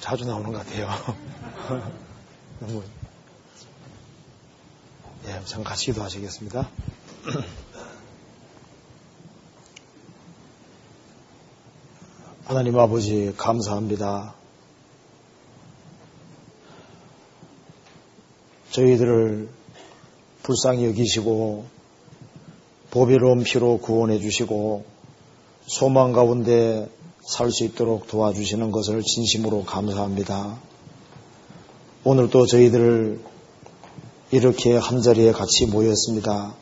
자주 나오는 것 같아요. 너무 예, 우선 같이 기도하시겠습니다. 하나님 아버지 감사합니다. 저희들을 불쌍히 여기시고 보배로운 피로 구원해 주시고 소망 가운데 살 수 있도록 도와주시는 것을 진심으로 감사합니다. 오늘도 저희들을 이렇게 한자리에 같이 모였습니다.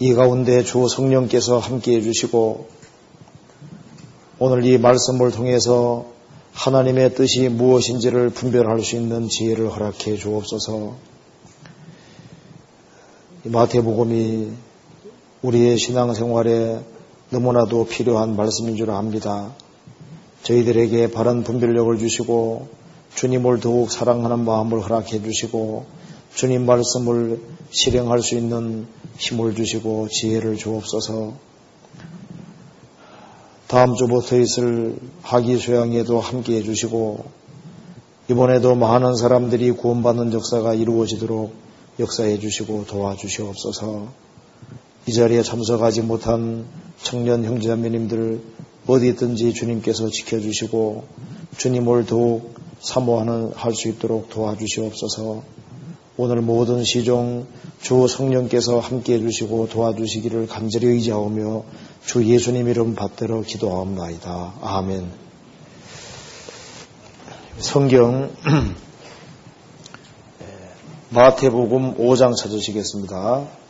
이 가운데 주 성령께서 함께 해주시고 오늘 이 말씀을 통해서 하나님의 뜻이 무엇인지를 분별할 수 있는 지혜를 허락해 주옵소서. 마태복음이 우리의 신앙생활에 너무나도 필요한 말씀인 줄 압니다. 저희들에게 바른 분별력을 주시고 주님을 더욱 사랑하는 마음을 허락해 주시고 주님 말씀을 실행할 수 있는 힘을 주시고 지혜를 주옵소서. 다음 주부터 있을 학위 수양에도 함께 해주시고 이번에도 많은 사람들이 구원받는 역사가 이루어지도록 역사해 주시고 도와주시옵소서. 이 자리에 참석하지 못한 청년 형제자매님들 어디 있든지 주님께서 지켜주시고 주님을 더욱 사모하는 할 수 있도록 도와주시옵소서. 오늘 모든 시종 주 성령께서 함께 해 주시고 도와주시기를 간절히 의지하오며 주 예수님 이름 받들어 기도하옵나이다. 아멘. 성경 마태복음 5장 찾으시겠습니다.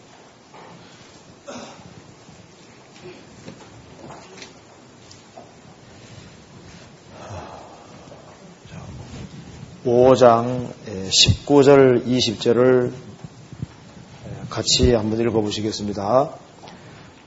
5장 19절 20절을 같이 한번 읽어보시겠습니다.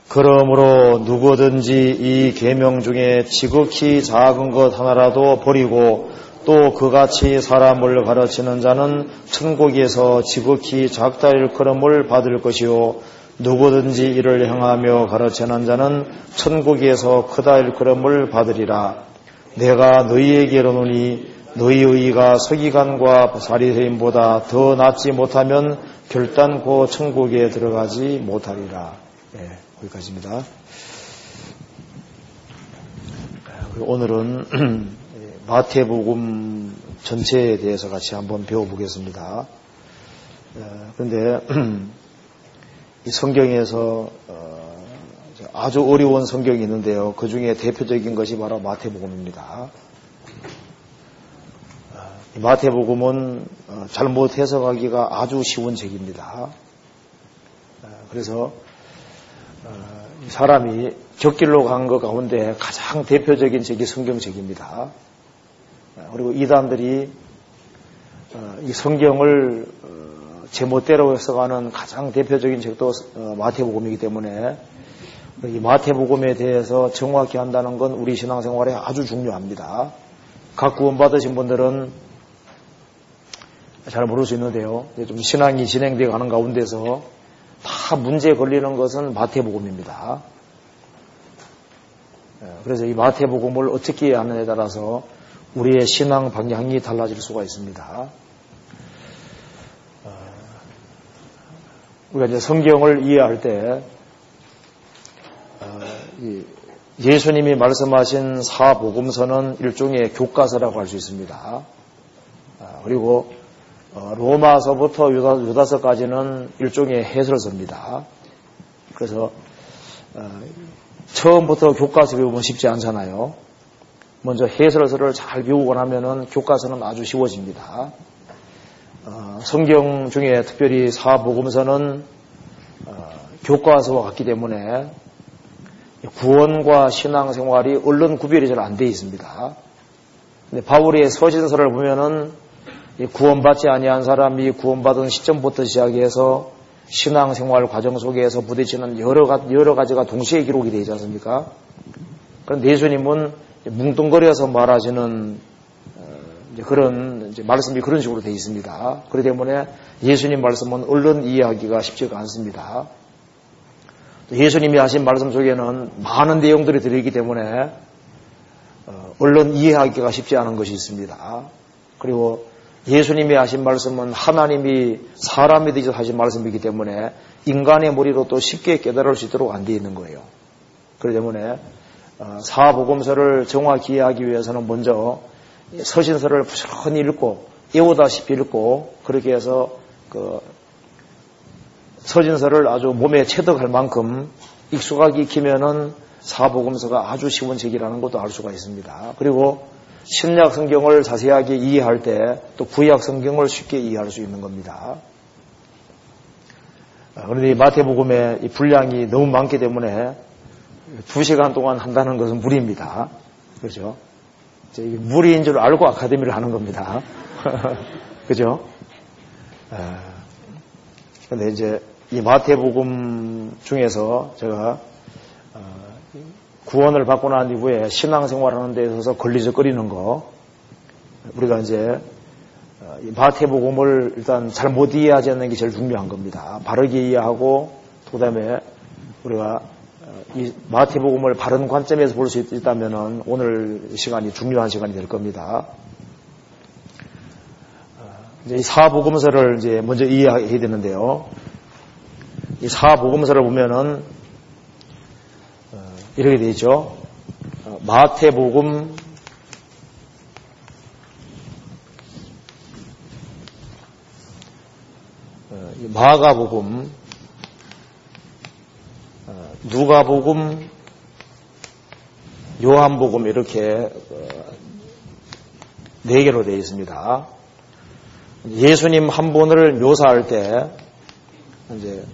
그러므로 누구든지 이 계명 중에 지극히 작은 것 하나라도 버리고 또 그같이 사람을 가르치는 자는 천국에서 지극히 작다 일컬음을 받을 것이요 누구든지 이를 행하며 가르치는 자는 천국에서 크다 일컬음을 받으리라. 내가 너희에게 이르노니 너희의 의가 서기관과 사리새인보다 더 낫지 못하면 결단코 천국에 들어가지 못하리라. 네, 거기까지입니다. 오늘은 마태복음 전체에 대해서 같이 한번 배워보겠습니다. 그런데 이 성경에서 어, 아주 어려운 성경이 있는데요. 그 중에 대표적인 것이 바로 마태복음입니다. 마태복음은 어, 잘못 해석하기가 아주 쉬운 책입니다. 어, 그래서 어, 사람이 격길로 간 것 가운데 가장 대표적인 책이 성경책입니다. 그리고 이단들이 이 성경을 제멋대로 해석하는 가장 대표적인 책도 마태복음이기 때문에 이 마태복음에 대해서 정확히 한다는 건 우리 신앙생활에 아주 중요합니다. 각 구원받으신 분들은 잘 모를 수 있는데요. 좀 신앙이 진행되어 가는 가운데서 다 문제 걸리는 것은 마태복음입니다. 예, 그래서 이 마태복음을 어떻게 하느냐에 따라서 우리의 신앙 방향이 달라질 수가 있습니다. 어, 우리가 이제 성경을 이해할 때 어, 예수님이 말씀하신 사복음서는 일종의 교과서라고 할 수 있습니다. 어, 그리고 어, 로마서부터 유다, 서까지는 일종의 해설서입니다. 그래서 어, 처음부터 교과서 배우면 쉽지 않잖아요. 먼저 해설서를 잘 배우고 나면은 교과서는 아주 쉬워집니다. 어, 성경 중에 특별히 사복음서는 어, 교과서와 같기 때문에 구원과 신앙생활이 얼른 구별이 잘 안 돼 있습니다. 바울의 서신서를 보면은 구원받지 아니한 사람이 구원받은 시점부터 시작해서 신앙생활 과정 속에서 부딪히는 여러, 여러 가지가 동시에 기록이 되지 않습니까? 그런데 예수님은 뭉뚱거려서 말하시는 어, 그런 말씀이 그런 식으로 되어 있습니다. 그렇기 때문에 예수님 말씀은 얼른 이해하기가 쉽지가 않습니다. 예수님이 하신 말씀 속에는 많은 내용들이 들어있기 때문에 어, 얼른 이해하기가 쉽지 않은 것이 있습니다. 그리고 예수님이 하신 말씀은 하나님이 사람이 되셔 하신 말씀이기 때문에 인간의 머리로 또 쉽게 깨달을 수 있도록 안 되어 있는 거예요. 그렇기 때문에 어, 사복음서를 정확히 이해하기 위해서는 먼저 서신서를 부지런히 읽고 애우다시피 읽고 그렇게 해서 그 서신서를 아주 몸에 체득할 만큼 익숙하게 익히면은 사복음서가 아주 쉬운 책이라는 것도 알 수가 있습니다. 그리고 신약 성경을 자세하게 이해할 때 또 구약 성경을 쉽게 이해할 수 있는 겁니다. 아, 그런데 마태복음의 이 분량이 너무 많기 때문에 두 시간 동안 한다는 것은 무리입니다. 그렇죠? 무리인 줄 알고 아카데미를 하는 겁니다. 그죠? 아, 이제 이 마태복음 중에서 제가 어, 구원을 받고 난 이후에 신앙생활하는 데 있어서 걸리적거리는 거 우리가 이제 어, 마태복음을 일단 잘 못 이해하지 않는 게 제일 중요한 겁니다. 바르게 이해하고 그다음에 우리가 어, 이 마태복음을 바른 관점에서 볼 수 있다면 오늘 시간이 중요한 시간이 될 겁니다. 이제 이 사복음서를 이제 먼저 이해해야 되는데요. 이 사복음서를 보면은 어, 이렇게 되죠. 어, 마태복음 어, 마가복음 누가복음 요한복음 이렇게 네 개로 되어 있습니다. 예수님 한 분을 묘사할 때 이제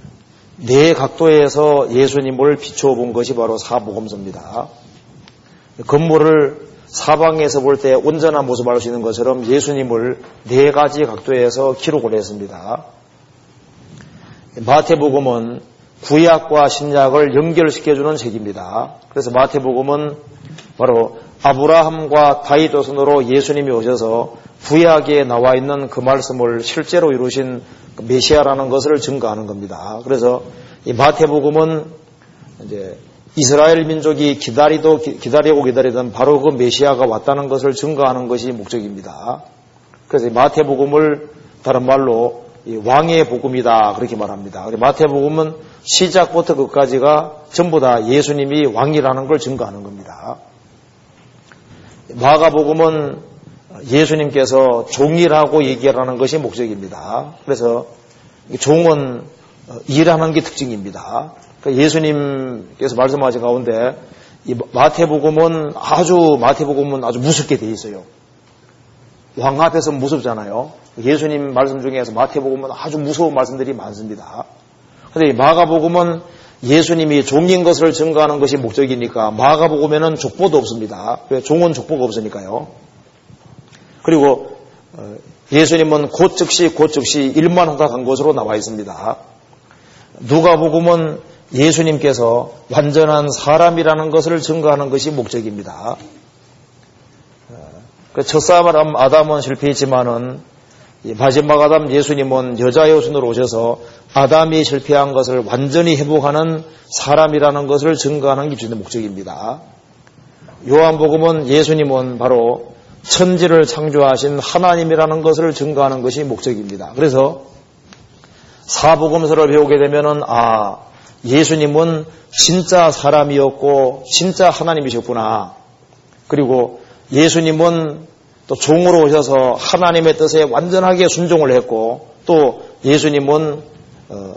네 각도에서 예수님을 비춰 본 것이 바로 사복음서입니다. 건물을 사방에서 볼 때 온전한 모습을 알 수 있는 것처럼 예수님을 네 가지 각도에서 기록을 했습니다. 마태복음은 구약과 신약을 연결시켜주는 책입니다. 그래서 마태복음은 바로 아브라함과 다윗 도선으로 예수님이 오셔서 구약에 나와 있는 그 말씀을 실제로 이루신 메시아라는 것을 증거하는 겁니다. 그래서 이 마태복음은 이제 이스라엘 민족이 기다리도 기다리고 기다리던 바로 그 메시아가 왔다는 것을 증거하는 것이 목적입니다. 그래서 마태복음을 다른 말로 왕의 복음이다 그렇게 말합니다. 마태복음은 시작부터 끝까지가 전부 다 예수님이 왕이라는 걸 증거하는 겁니다. 마가복음은 예수님께서 종이라고 얘기하라는 것이 목적입니다. 그래서 종은 어, 일하는 게 특징입니다. 그러니까 예수님께서 말씀하신 가운데 마태복음은 아주 마태복음은 아주 무섭게 돼 있어요. 왕 앞에서 무섭잖아요. 예수님 말씀 중에서 마태복음은 아주 무서운 말씀들이 많습니다. 그런데 마가복음은 예수님이 종인 것을 증거하는 것이 목적이니까 마가복음에는 족보도 없습니다. 왜 종은 족보가 없으니까요. 그리고 어, 예수님은 곧 즉시 곧 즉시 일만 간 것으로 나와 있습니다. 누가복음은 예수님께서 완전한 사람이라는 것을 증거하는 것이 목적입니다. 어, 그 첫사람 아담은 실패했지만은 마지막 아담 예수님 은 여자의 손으로 오셔서 아담이 실패한 것을 완전히 회복하는 사람이라는 것을 증거하는 게 주는 목적입니다. 요한복음은 예수님은 바로 천지를 창조하신 하나님이라는 것을 증거하는 것이 목적입니다. 그래서 사복음서를 배우게 되면은 아 예수님은 진짜 사람이었고 진짜 하나님이셨구나. 그리고 예수님은 또 종으로 오셔서 하나님의 뜻에 완전하게 순종을 했고 또 예수님은 어,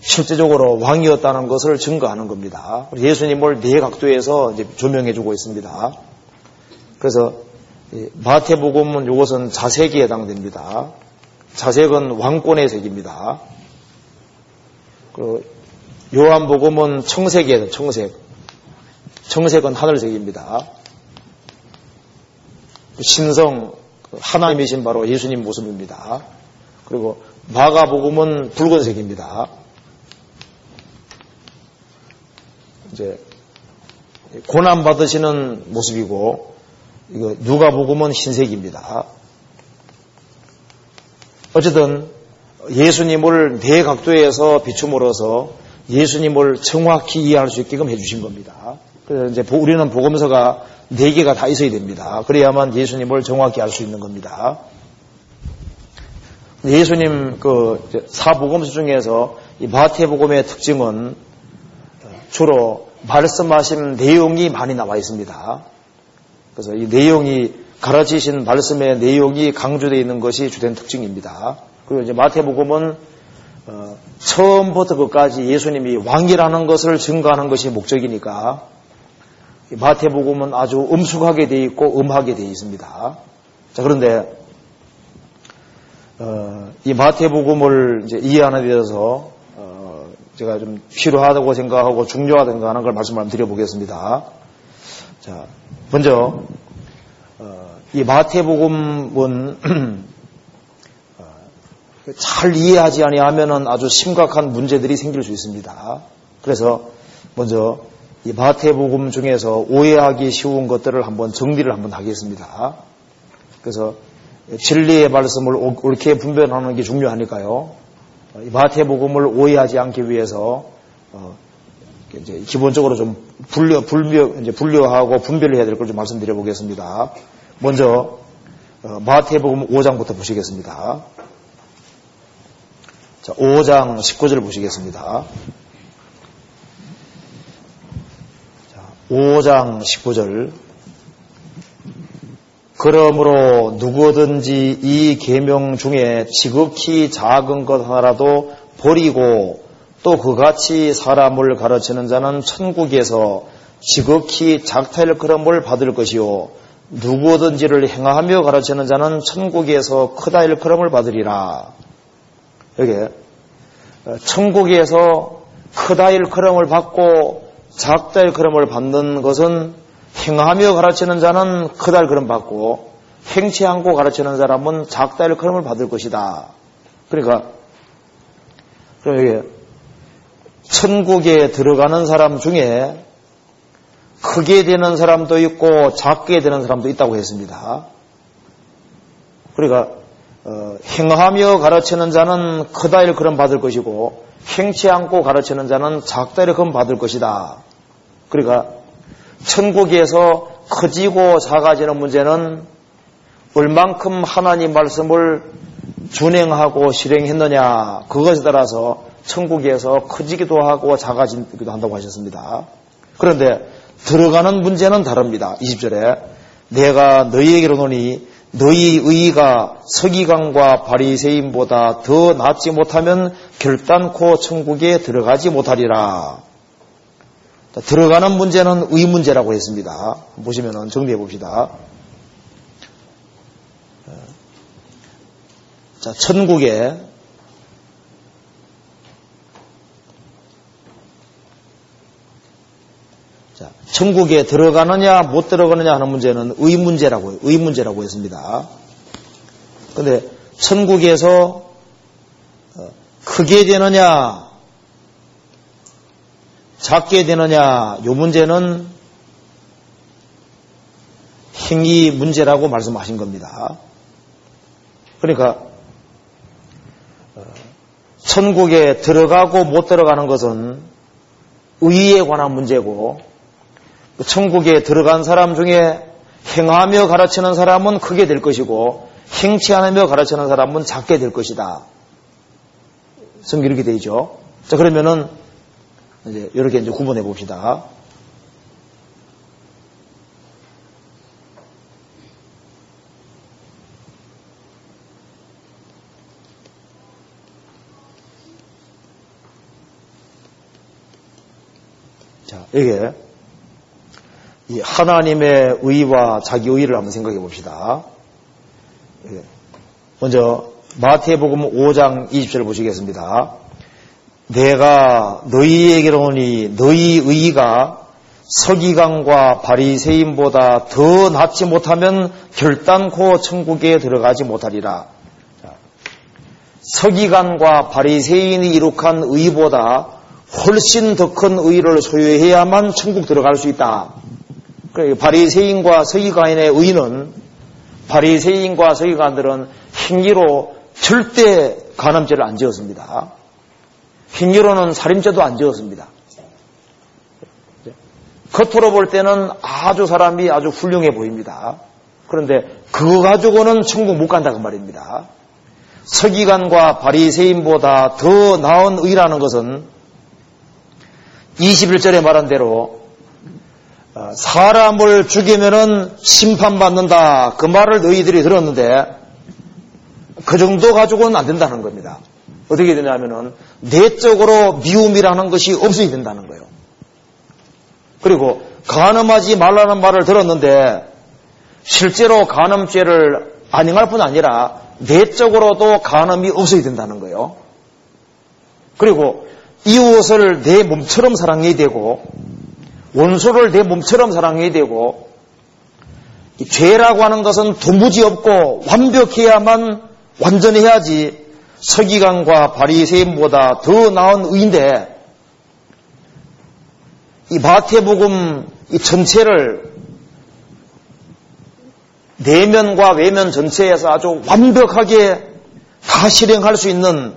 실제적으로 왕이었다는 것을 증거하는 겁니다. 예수님을 네 각도에서 조명해주고 있습니다. 그래서 마태복음은 이것은 자색에 해당됩니다. 자색은 왕권의 색입니다. 그 요한복음은 청색이에요, 청색. 청색은 하늘색입니다. 신성, 하나님이신 바로 예수님 모습입니다. 그리고 마가복음은 붉은색입니다. 이제 고난 받으시는 모습이고 이거 누가복음은 흰색입니다. 어쨌든 예수님을 네 각도에서 비춤으로써 예수님을 정확히 이해할 수 있게끔 해주신 겁니다. 그래서 이제 우리는 복음서가 네 개가 다 있어야 됩니다. 그래야만 예수님을 정확히 알 수 있는 겁니다. 예수님 그 사복음서 중에서 이 마태복음의 특징은 주로 말씀하신 내용이 많이 나와 있습니다. 그래서 이 내용이 가르치신 말씀의 내용이 강조되어 있는 것이 주된 특징입니다. 그리고 이제 마태복음은 어, 처음부터 끝까지 예수님이 왕이라는 것을 증거하는 것이 목적이니까 마태복음은 아주 음숙하게 되어 있고 음하게 되어 있습니다. 자 그런데 어, 이 마태복음을 이해하는 데 있어서 어, 제가 좀 필요하다고 생각하고 중요하다고 하는 걸 말씀을 드려보겠습니다. 자 먼저 어, 이 마태복음은 어, 잘 이해하지 아니하면 아주 심각한 문제들이 생길 수 있습니다. 그래서 먼저 이 마태복음 중에서 오해하기 쉬운 것들을 한번 정리를 한번 하겠습니다. 그래서 진리의 말씀을 옳게 분별하는 게 중요하니까요. 마태복음을 오해하지 않기 위해서 어, 이제 기본적으로 좀 분류, 분류, 이제 분류하고 분별을 해야 될 걸 좀 말씀드려 보겠습니다. 먼저 어, 마태복음 5장부터 보시겠습니다. 자, 5장 19절 보시겠습니다. 자, 5장 19절 그러므로 누구든지 이 계명 중에 지극히 작은 것 하나라도 버리고 또 그같이 사람을 가르치는 자는 천국에서 지극히 작탈 그름을 받을 것이요 누구든지를 행하며 가르치는 자는 천국에서 크다 일컬음을 받으리라. 여기 천국에서 크다 일컬음을 받고 작다 일컬음을 받는 것은 행하며 가르치는 자는 크달 그름 받고 행치 않고 가르치는 사람은 작달 그름을 받을 것이다. 그러니까 그러니까 천국에 들어가는 사람 중에 크게 되는 사람도 있고 작게 되는 사람도 있다고 했습니다. 그러니까 어, 행하며 가르치는 자는 크다 일그름 받을 것이고 행치 않고 가르치는 자는 작다 일그름 받을 것이다. 그러니까 천국에서 커지고 작아지는 문제는 얼만큼 하나님 말씀을 준행하고 실행했느냐 그것에 따라서 천국에서 커지기도 하고 작아지기도 한다고 하셨습니다. 그런데 들어가는 문제는 다릅니다. 20절에 내가 너희에게로 노니 너희 의가 서기관과 바리새인보다 더 낫지 못하면 결단코 천국에 들어가지 못하리라. 들어가는 문제는 의 문제라고 했습니다. 보시면 정리해 봅시다. 자, 천국에 자, 천국에 들어가느냐 못 들어가느냐 하는 문제는 의 문제라고 의 문제라고 했습니다. 근데 천국에서 어, 크게 되느냐 작게 되느냐 이 문제는 행위 문제라고 말씀하신 겁니다. 그러니까 어, 천국에 들어가고 못 들어가는 것은 의에 관한 문제고 그 천국에 들어간 사람 중에 행하며 가르치는 사람은 크게 될 것이고 행치 않으며 가르치는 사람은 작게 될 것이다. 성경 이렇게 되죠. 자 그러면은 이제 이렇게 이제 구분해 봅시다. 자, 이게 이 하나님의 의와 자기 의를 한번 생각해 봅시다. 먼저 마태복음 5장 20절을 보시겠습니다. 내가 너희에게로 오니 너희 의가 서기관과 바리새인보다 더 낫지 못하면 결단코 천국에 들어가지 못하리라. 서기관과 바리새인이 이룩한 의보다 훨씬 더 큰 의를 소유해야만 천국 들어갈 수 있다. 바리새인과 서기관의 의는 바리새인과 서기관들은 행위로 절대 간음죄를 안 지었습니다. 행위로는 살인죄도 안 지었습니다. 겉으로 볼 때는 아주 사람이 아주 훌륭해 보입니다. 그런데 그거 가지고는 천국 못 간다고 말입니다. 서기관과 바리새인보다 더 나은 의라는 것은 21절에 말한 대로 어, 사람을 죽이면은 심판받는다. 그 말을 너희들이 들었는데 그 정도 가지고는 안 된다는 겁니다. 어떻게 되냐면은 내적으로 미움이라는 것이 없어야 된다는 거예요. 그리고 간음하지 말라는 말을 들었는데 실제로 간음죄를 안행할 뿐 아니라 내적으로도 간음이 없어야 된다는 거예요. 그리고 이웃을 내 몸처럼 사랑해야 되고 원수를 내 몸처럼 사랑해야 되고 죄라고 하는 것은 도무지 없고 완벽해야만 완전해야지 서기관과 바리새인보다 더 나은 의인데 이 마태복음 이 전체를 내면과 외면 전체에서 아주 완벽하게 다 실행할 수 있는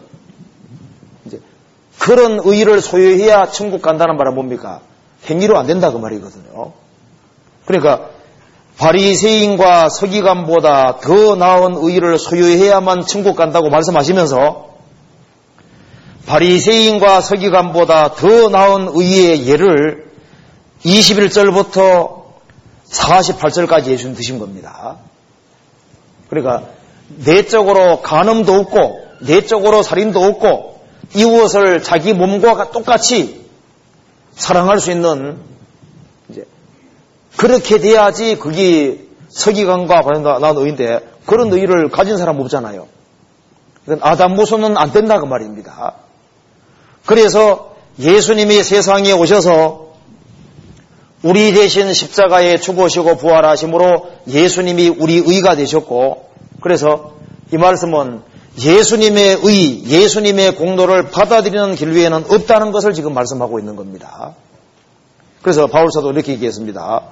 그런 의의를 소유해야 천국 간다는 말은 뭡니까? 행위로 안 된다 그 말이거든요. 그러니까 바리새인과 서기관보다 더 나은 의의를 소유해야만 천국 간다고 말씀하시면서 바리새인과 서기관보다 더 나은 의의의 예를 21절부터 48절까지 예수님 드신 겁니다. 그러니까 내적으로 간음도 없고 내적으로 살인도 없고 이웃을 자기 몸과 똑같이 사랑할 수 있는 그렇게 돼야지 그게 서기관과 나온 의인데 그런 의의를 가진 사람 없잖아요. 아담 모소는 안 된다 그 말입니다. 그래서 예수님이 세상에 오셔서 우리 대신 십자가에 죽으시고 부활하심으로 예수님이 우리 의가 되셨고 그래서 이 말씀은 예수님의 의, 예수님의 공로를 받아들이는 길 위에는 없다는 것을 지금 말씀하고 있는 겁니다. 그래서 바울사도 이렇게 얘기했습니다.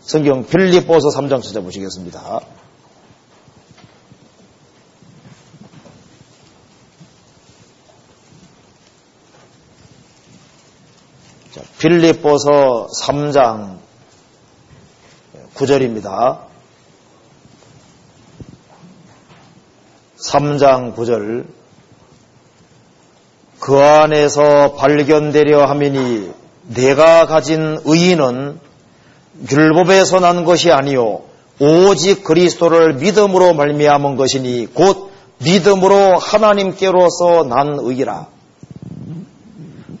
성경 빌립보서 3장 찾아보시겠습니다. 자, 빌립보서 3장 9절입니다. 3장 9절 그 안에서 발견되려 하미니 내가 가진 의인은 율법에서 난 것이 아니요 오직 그리스도를 믿음으로 말미암은 것이니 곧 믿음으로 하나님께로서 난 의이라.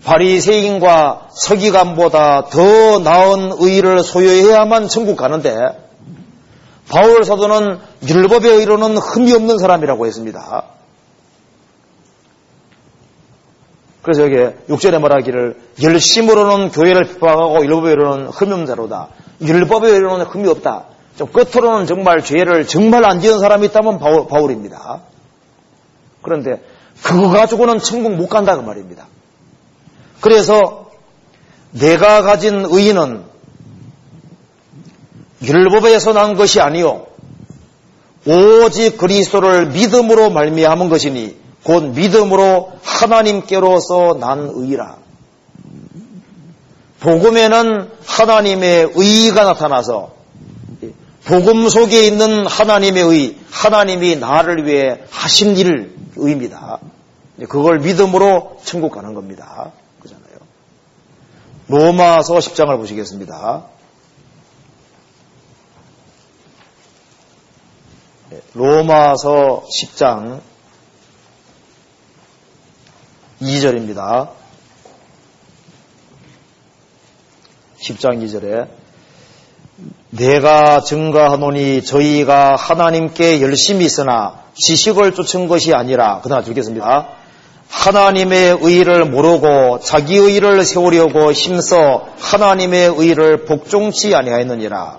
바리새인과 서기관보다 더 나은 의를 소유해야만 천국 가는데 바울 사도는 율법의 의로는 흠이 없는 사람이라고 했습니다. 그래서 여기 6절에 말하기를 열심으로는 교회를 핍박하고 율법의 의로는 흠이 없는 자로다. 율법의 의로는 흠이 없다. 좀 끝으로는 정말 죄를 정말 안 지은 사람이 있다면 바울, 바울 입니다. 그런데 그거 가지고는 천국 못 간다 그 말입니다. 그래서 내가 가진 의인은 율법에서 난 것이 아니요 오직 그리스도를 믿음으로 말미암은 것이니 곧 믿음으로 하나님께로서 난 의라. 복음에는 하나님의 의가 나타나서 복음 속에 있는 하나님의 의, 하나님이 나를 위해 하신 일 의입니다. 그걸 믿음으로 천국 가는 겁니다. 그잖아요. 로마서 10장을 보시겠습니다. 로마서 10장 2절입니다. 10장 2절에 내가 증거하노니 저희가 하나님께 열심히 있으나 지식을 쫓은 것이 아니라 그러나 주겠습니다. 하나님의 의를 모르고 자기 의를 세우려고 힘써 하나님의 의를 복종치 아니하였느니라.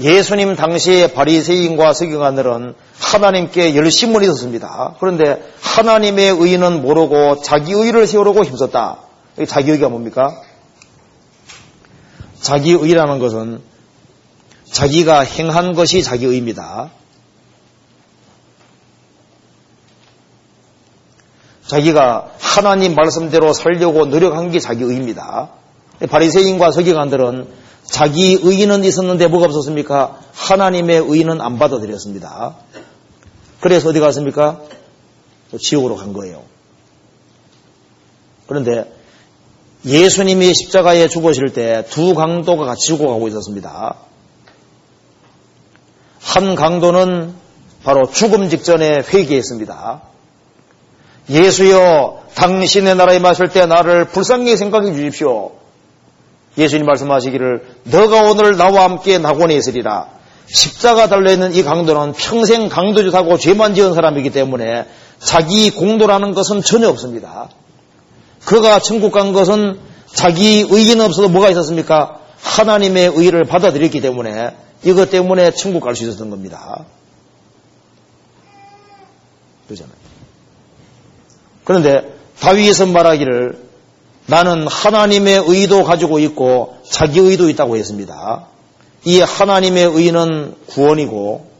예수님 당시에 바리새인과 서기관들은 하나님께 열심을 있었습니다. 그런데 하나님의 의는 모르고 자기 의를 세우려고 힘썼다. 자기 의가 뭡니까? 자기 의라는 것은 자기가 행한 것이 자기 의입니다. 자기가 하나님 말씀대로 살려고 노력한 게 자기 의입니다. 바리새인과 서기관들은 자기 의인은 있었는데 뭐가 없었습니까? 하나님의 의인은 안 받아들였습니다. 그래서 어디 갔습니까? 지옥으로 간 거예요. 그런데 예수님이 십자가에 죽으실 때 두 강도가 같이 죽어가고 있었습니다. 한 강도는 바로 죽음 직전에 회개했습니다. 예수여 당신의 나라에 마실 때 나를 불쌍히 생각해 주십시오. 예수님 말씀하시기를 너가 오늘 나와 함께 낙원에 있으리라. 십자가 달려있는 이 강도는 평생 강도짓하고 죄만 지은 사람이기 때문에 자기 공도라는 것은 전혀 없습니다. 그가 천국 간 것은 자기 의의는 없어도 뭐가 있었습니까? 하나님의 의의를 받아들였기 때문에 이것 때문에 천국 갈 수 있었던 겁니다. 그러잖아요. 그런데 다윗은 말하기를 나는 하나님의 의도 가지고 있고 자기 의도 있다고 했습니다. 이 하나님의 의는 구원이고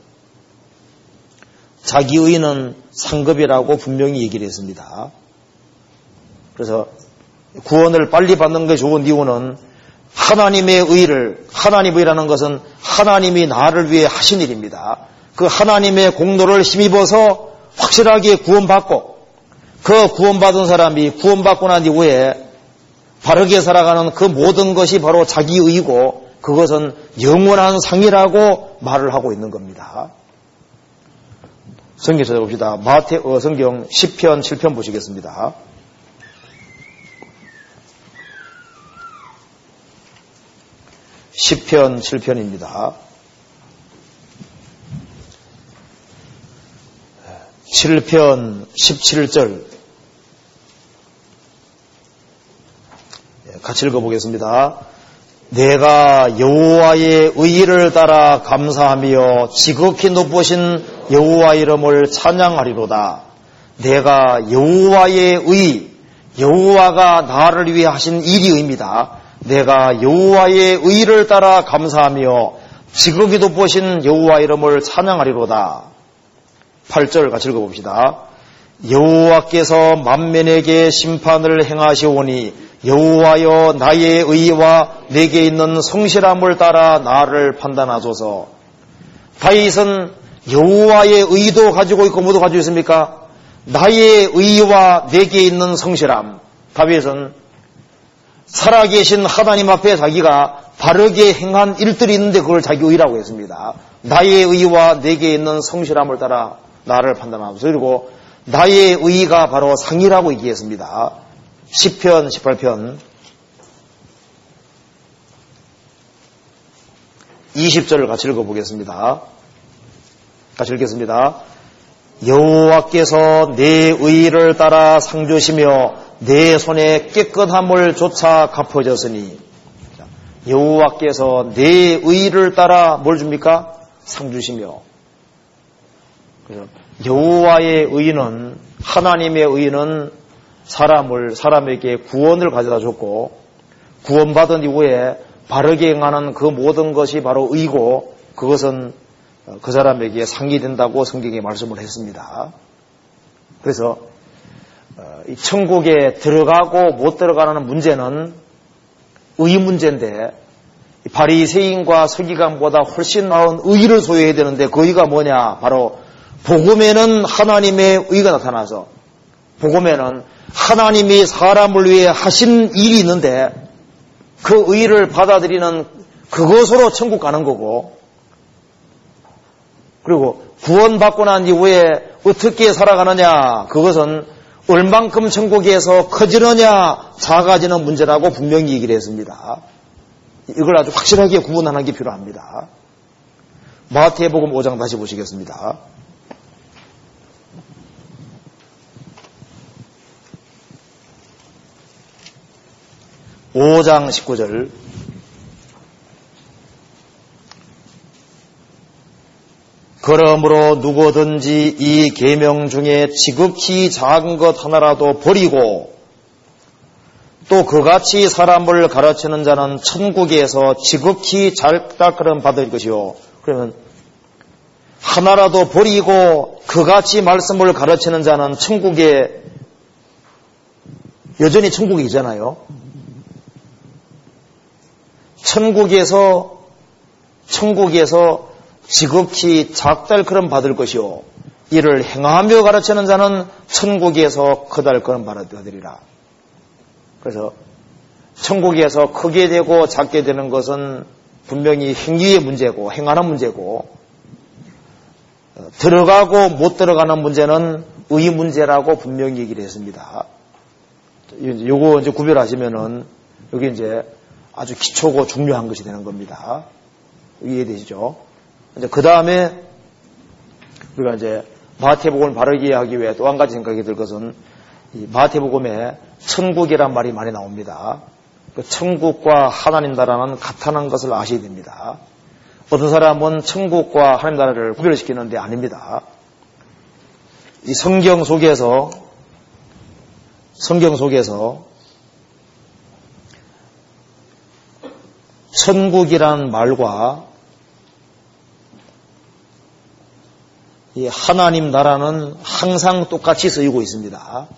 자기 의는 상급이라고 분명히 얘기를 했습니다. 그래서 구원을 빨리 받는 게 좋은 이유는 하나님의 의를 하나님의 의라는 것은 하나님이 나를 위해 하신 일입니다. 그 하나님의 공로를 힘입어서 확실하게 구원받고 그 구원받은 사람이 구원받고 난 이후에 바르게 살아가는 그 모든 것이 바로 자기의고 그것은 영원한 상이라고 말을 하고 있는 겁니다. 성경 찾아봅시다. 마태 어 성경 10편 7편 보시겠습니다. 1 0편 7편입니다. 7편 17절 같이 읽어보겠습니다. 내가 여호와의 의를 따라 감사하며 지극히 높으신 여호와 이름을 찬양하리로다. 내가 여호와의 의, 여호와가 나를 위해 하신 일이입니다. 내가 여호와의 의를 따라 감사하며 지극히 높으신 여호와 이름을 찬양하리로다. 8절 같이 읽어봅시다. 여호와께서 만면에게 심판을 행하시오니 여호와여 나의 의와 내게 있는 성실함을 따라 나를 판단하소서. 다윗은 여호와의 의도 가지고 있고 모두 가지고 있습니까? 나의 의와 내게 있는 성실함. 다윗은 살아계신 하나님 앞에 자기가 바르게 행한 일들이 있는데 그걸 자기 의라고 했습니다. 나의 의와 내게 있는 성실함을 따라 나를 판단하소서. 그리고 나의 의가 바로 상이라고 얘기했습니다. 10편, 18편 20절을 같이 읽어보겠습니다. 같이 읽겠습니다. 여호와께서 내 의를 따라 상 주시며 내 손에 깨끗함을 조차 갚아졌으니 여호와께서 내 의를 따라 뭘 줍니까? 상 주시며 여호와의 의는 하나님의 의는 사람을 사람에게 구원을 가져다 줬고 구원받은 이후에 바르게 행하는 그 모든 것이 바로 의고 그것은 그 사람에게 상이 된다고 성경에 말씀을 했습니다. 그래서 어, 천국에 들어가고 못 들어가는 문제는 의 문제인데 바리새인과 서기관보다 훨씬 나은 의를 소유해야 되는데 그 의가 뭐냐? 바로 복음에는 하나님의 의가 나타나서 복음에는 하나님이 사람을 위해 하신 일이 있는데 그 의를 받아들이는 그것으로 천국 가는 거고 그리고 구원받고 난 이후에 어떻게 살아가느냐 그것은 얼만큼 천국에서 커지느냐 작아지는 문제라고 분명히 얘기를 했습니다. 이걸 아주 확실하게 구분하는 게 필요합니다. 마태복음 5장 다시 보시겠습니다. 5장 19절 그러므로 누구든지 이 계명 중에 지극히 작은 것 하나라도 버리고 또 그같이 사람을 가르치는 자는 천국에서 지극히 잘딱그름 받을 것이요. 그러면 하나라도 버리고 그같이 말씀을 가르치는 자는 천국에 여전히 천국이잖아요. 천국에서 천국에서 지극히 작달그름 받을 것이요 이를 행하며 가르치는 자는 천국에서 크달그름 받으리라. 그래서 천국에서 크게 되고 작게 되는 것은 분명히 행위의 문제고 행하는 문제고 들어가고 못 들어가는 문제는 의 문제라고 분명히 얘기를 했습니다. 요거 이제 구별하시면은 여기 이제 아주 기초고 중요한 것이 되는 겁니다. 이해되시죠? 이제 그 다음에 우리가 이제 마태복음을 바르게 하기 위해 또 한 가지 생각이 들 것은 마태복음에 천국이란 말이 많이 나옵니다. 그 천국과 하나님 나라는 같다는 것을 아셔야 됩니다. 어떤 사람은 천국과 하나님 나라를 구별시키는데 아닙니다. 이 성경 속에서 성경 속에서 천국이란 말과 이 하나님 나라는 항상 똑같이 쓰이고 있습니다.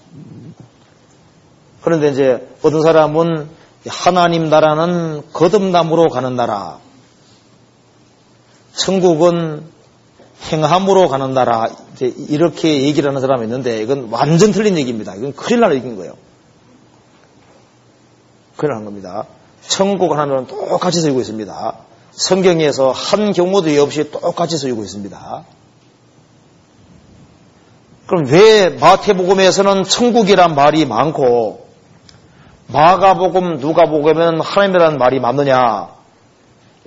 그런데 이제 어떤 사람은 하나님 나라는 거듭남으로 가는 나라, 천국은 행함으로 가는 나라, 이렇게 얘기를 하는 사람이 있는데 이건 완전 틀린 얘기입니다. 이건 큰일 날 얘기인 거예요. 큰일 난 겁니다. 천국 하나는 똑같이 쓰이고 있습니다. 성경에서 한 경우도 없이 똑같이 쓰이고 있습니다. 그럼 왜 마태복음에서는 천국이란 말이 많고 마가복음, 누가복음에는 하나님이라는 말이 맞느냐?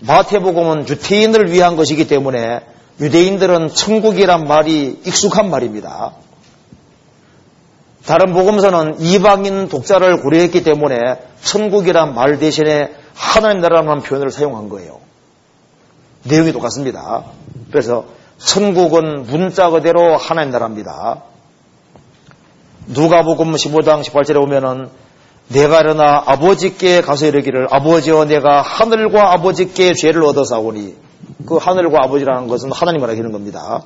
마태복음은 유태인을 위한 것이기 때문에 유대인들은 천국이란 말이 익숙한 말입니다. 다른 복음서는 이방인 독자를 고려했기 때문에 천국이란 말 대신에 하나님 나라라는 표현을 사용한 거예요. 내용이 똑같습니다. 그래서 천국은 문자 그대로 하나님 나라입니다. 누가복음 15장 18절에 보면은 내가 일어나 아버지께 가서 이르기를 아버지여 내가 하늘과 아버지께 죄를 얻어 싸우니 그 하늘과 아버지라는 것은 하나님을 하기는 겁니다.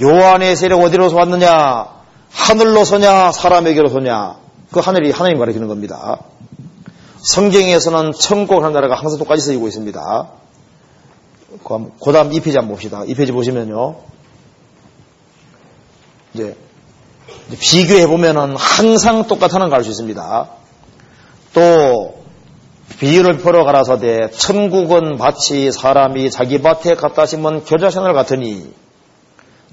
요한의 세력 어디로서 왔느냐 하늘로서냐 사람에게로 서냐 그 하늘이 하나님 가르치는 겁니다. 성경에서는 천국 하나라가 항상 똑같이 쓰이고 있습니다. 그 다음 2페이지 한번 봅시다. 2페이지 보시면요. 이제 비교해 보면은 항상 똑같다는 걸 알 수 있습니다. 또 비유를 풀어 가라사대 천국은 마치 사람이 자기 밭에 갖다 심은 겨자생을 같으니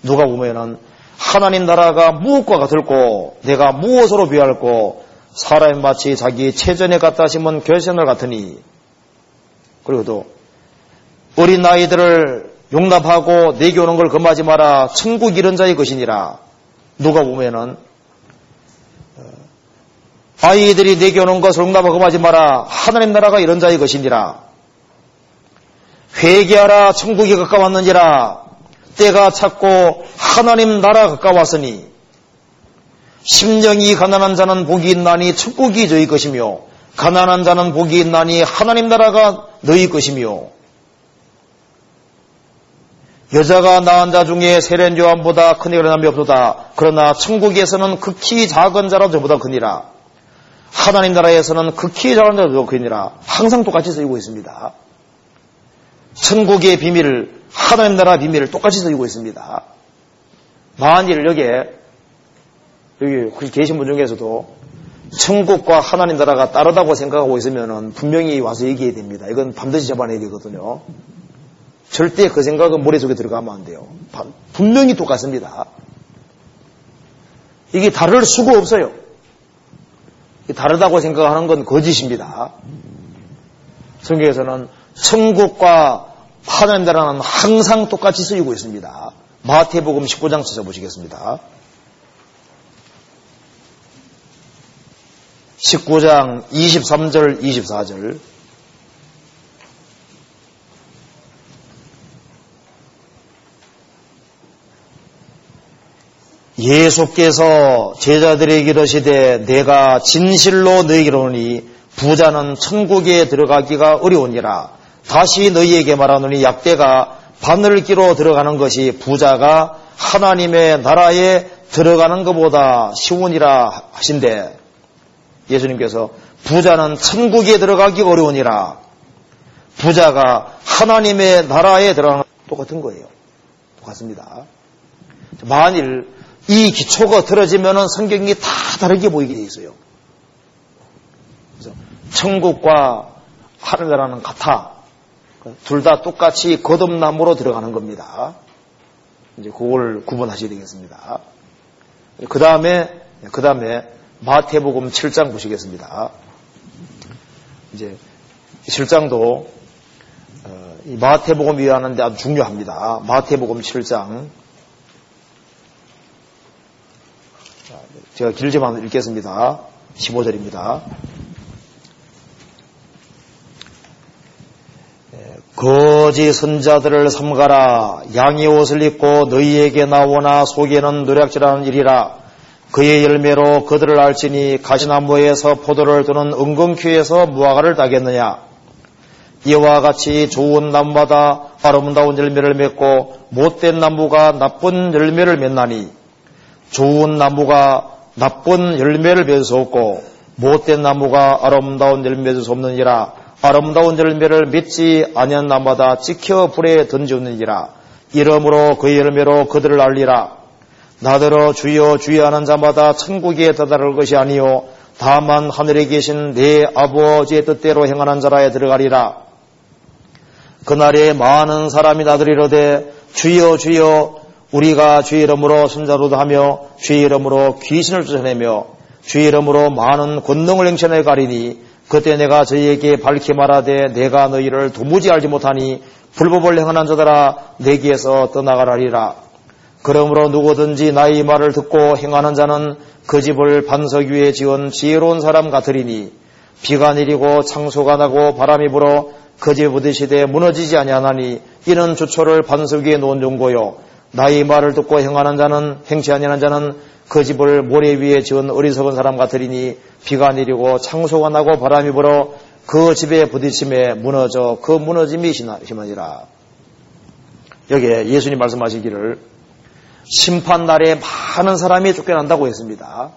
누가 보면은 하나님 나라가 무엇과 같을고 내가 무엇으로 비할고 사람이 마치 자기 체전에 갖다 심은 겨자생을 같으니 그리고 또 어린 아이들을 용납하고 내게 오는 걸 금하지 마라 천국 이런 자의 것이니라 누가 보면은 어, 아이들이 내게 오는 것을 응답하고 금하지 마라. 하나님 나라가 이런 자의 것이니라. 회개하라 천국이 가까웠느니라. 때가 찼고 하나님 나라 가까웠으니 심령이 가난한 자는 복이 있나니 천국이 저희 것이며 가난한 자는 복이 있나니 하나님 나라가 너희 것이며 여자가 낳은 자 중에 세련 요한보다 큰 일어남이 없도다. 그러나 천국에서는 극히 작은 자라도 저보다 크니라. 하나님 나라에서는 극히 작은 자라도 크니라. 항상 똑같이 쓰이고 있습니다. 천국의 비밀을 하나님 나라 비밀을 똑같이 쓰이고 있습니다. 만일 여기에 여기 계신 분 중에서도 천국과 하나님 나라가 따르다고 생각하고 있으면 분명히 와서 얘기해야 됩니다. 이건 반드시 잡아내야 되거든요. 절대 그 생각은 머릿속에 들어가면 안 돼요. 분명히 똑같습니다. 이게 다를 수가 없어요. 다르다고 생각하는 건 거짓입니다. 성경에서는 천국과 하나님 나라는 항상 똑같이 쓰이고 있습니다. 마태복음 19장 찾아보시겠습니다. 19장 23절, 24절. 예수께서 제자들에게 이르시되 내가 진실로 너희에게 이르노니 부자는 천국에 들어가기가 어려우니라 다시 너희에게 말하노니 약대가 바늘 끼로 들어가는 것이 부자가 하나님의 나라에 들어가는 것보다 쉬우니라 하신데 예수님께서 부자는 천국에 들어가기 어려우니라 부자가 하나님의 나라에 들어가는 똑같은 거예요. 똑같습니다. 만일 이 기초가 틀어지면 성경이 다 다르게 보이게 돼 있어요. 천국과 하늘나라는 같아. 둘 다 똑같이 거듭남으로 들어가는 겁니다. 이제 그걸 구분하셔야 되겠습니다. 그 다음에, 그 다음에 마태복음 7장 보시겠습니다. 이제 7장도 어, 마태복음 이해하는데 아주 중요합니다. 마태복음 7장 제가 길지만 읽겠습니다. 15절입니다. 거지 선자들을 삼가라. 양의 옷을 입고 너희에게 나오나 속에는 노략질하는 일이라. 그의 열매로 그들을 알지니 가시나무에서 포도를 두는 은근퀴에서 무화과를 따겠느냐? 이와 같이 좋은 나무마다 아름다운 열매를 맺고 못된 나무가 나쁜 열매를 맺나니 좋은 나무가 나쁜 열매를 맺을 수 없고 못된 나무가 아름다운 열매를 맺을 수 없느니라. 아름다운 열매를 맺지 아니한 나무마다 지켜 불에 던지었느니라. 이러므로 그 열매로 그들을 알리라. 나더러 주여 주여 하는 자마다 천국에 다다를 것이 아니요. 다만 하늘에 계신 내 아버지의 뜻대로 행하는 자라에 들어가리라. 그날에 많은 사람이 나들이로되 주여 주여 우리가 주의 이름으로 손자로도 하며 주의 이름으로 귀신을 쫓아내며 주의 이름으로 많은 권능을 행천해 가리니 그때 내가 저희에게 밝히 말하되 내가 너희를 도무지 알지 못하니 불법을 행하는 자들아 내게서 떠나가라리라. 그러므로 누구든지 나의 말을 듣고 행하는 자는 그 집을 반석 위에 지은 지혜로운 사람 같으리니 비가 내리고 창소가 나고 바람이 불어 그 집 부딪히되 무너지지 아니하나니 이는 주초를 반석 위에 놓은 종고요 나의 말을 듣고 행하는 자는 행치 아니하는 자는 그 집을 모래 위에 지은 어리석은 사람 같으리니 비가 내리고 창소가 나고 바람이 불어 그 집에 부딪힘에 무너져 그 무너짐이 심하니라. 여기에 예수님 말씀하시기를 심판 날에 많은 사람이 쫓겨난다고 했습니다.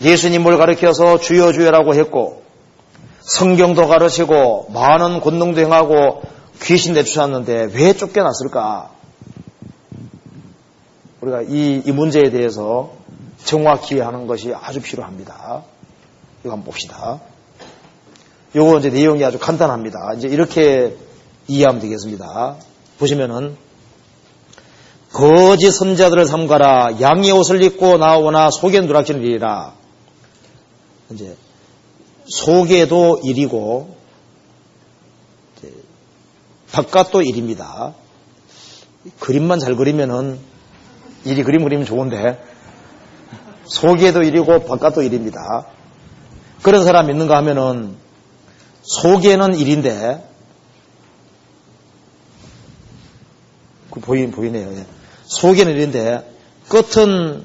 예수님을 가르켜서 주여 주여라고 했고 성경도 가르치고 많은 권능도 행하고 귀신 내쫓았는데 왜 쫓겨났을까? 우리가 이, 이 문제에 대해서 정확히 하는 것이 아주 필요합니다. 이거 한번 봅시다. 요거 이제 내용이 아주 간단합니다. 이제 이렇게 이해하면 되겠습니다. 보시면은 거짓 선자들을 삼가라 양의 옷을 입고 나오나 속에 누락지는 일이라 이제 속에도 일이고 바깥도 일입니다. 그림만 잘 그리면은 일이 그림 그리면 좋은데 속에도 일이고 바깥도 일입니다. 그런 사람 있는가 하면은 속에는 일인데 그 보이, 보이네요. 예. 속에는 일인데 끝은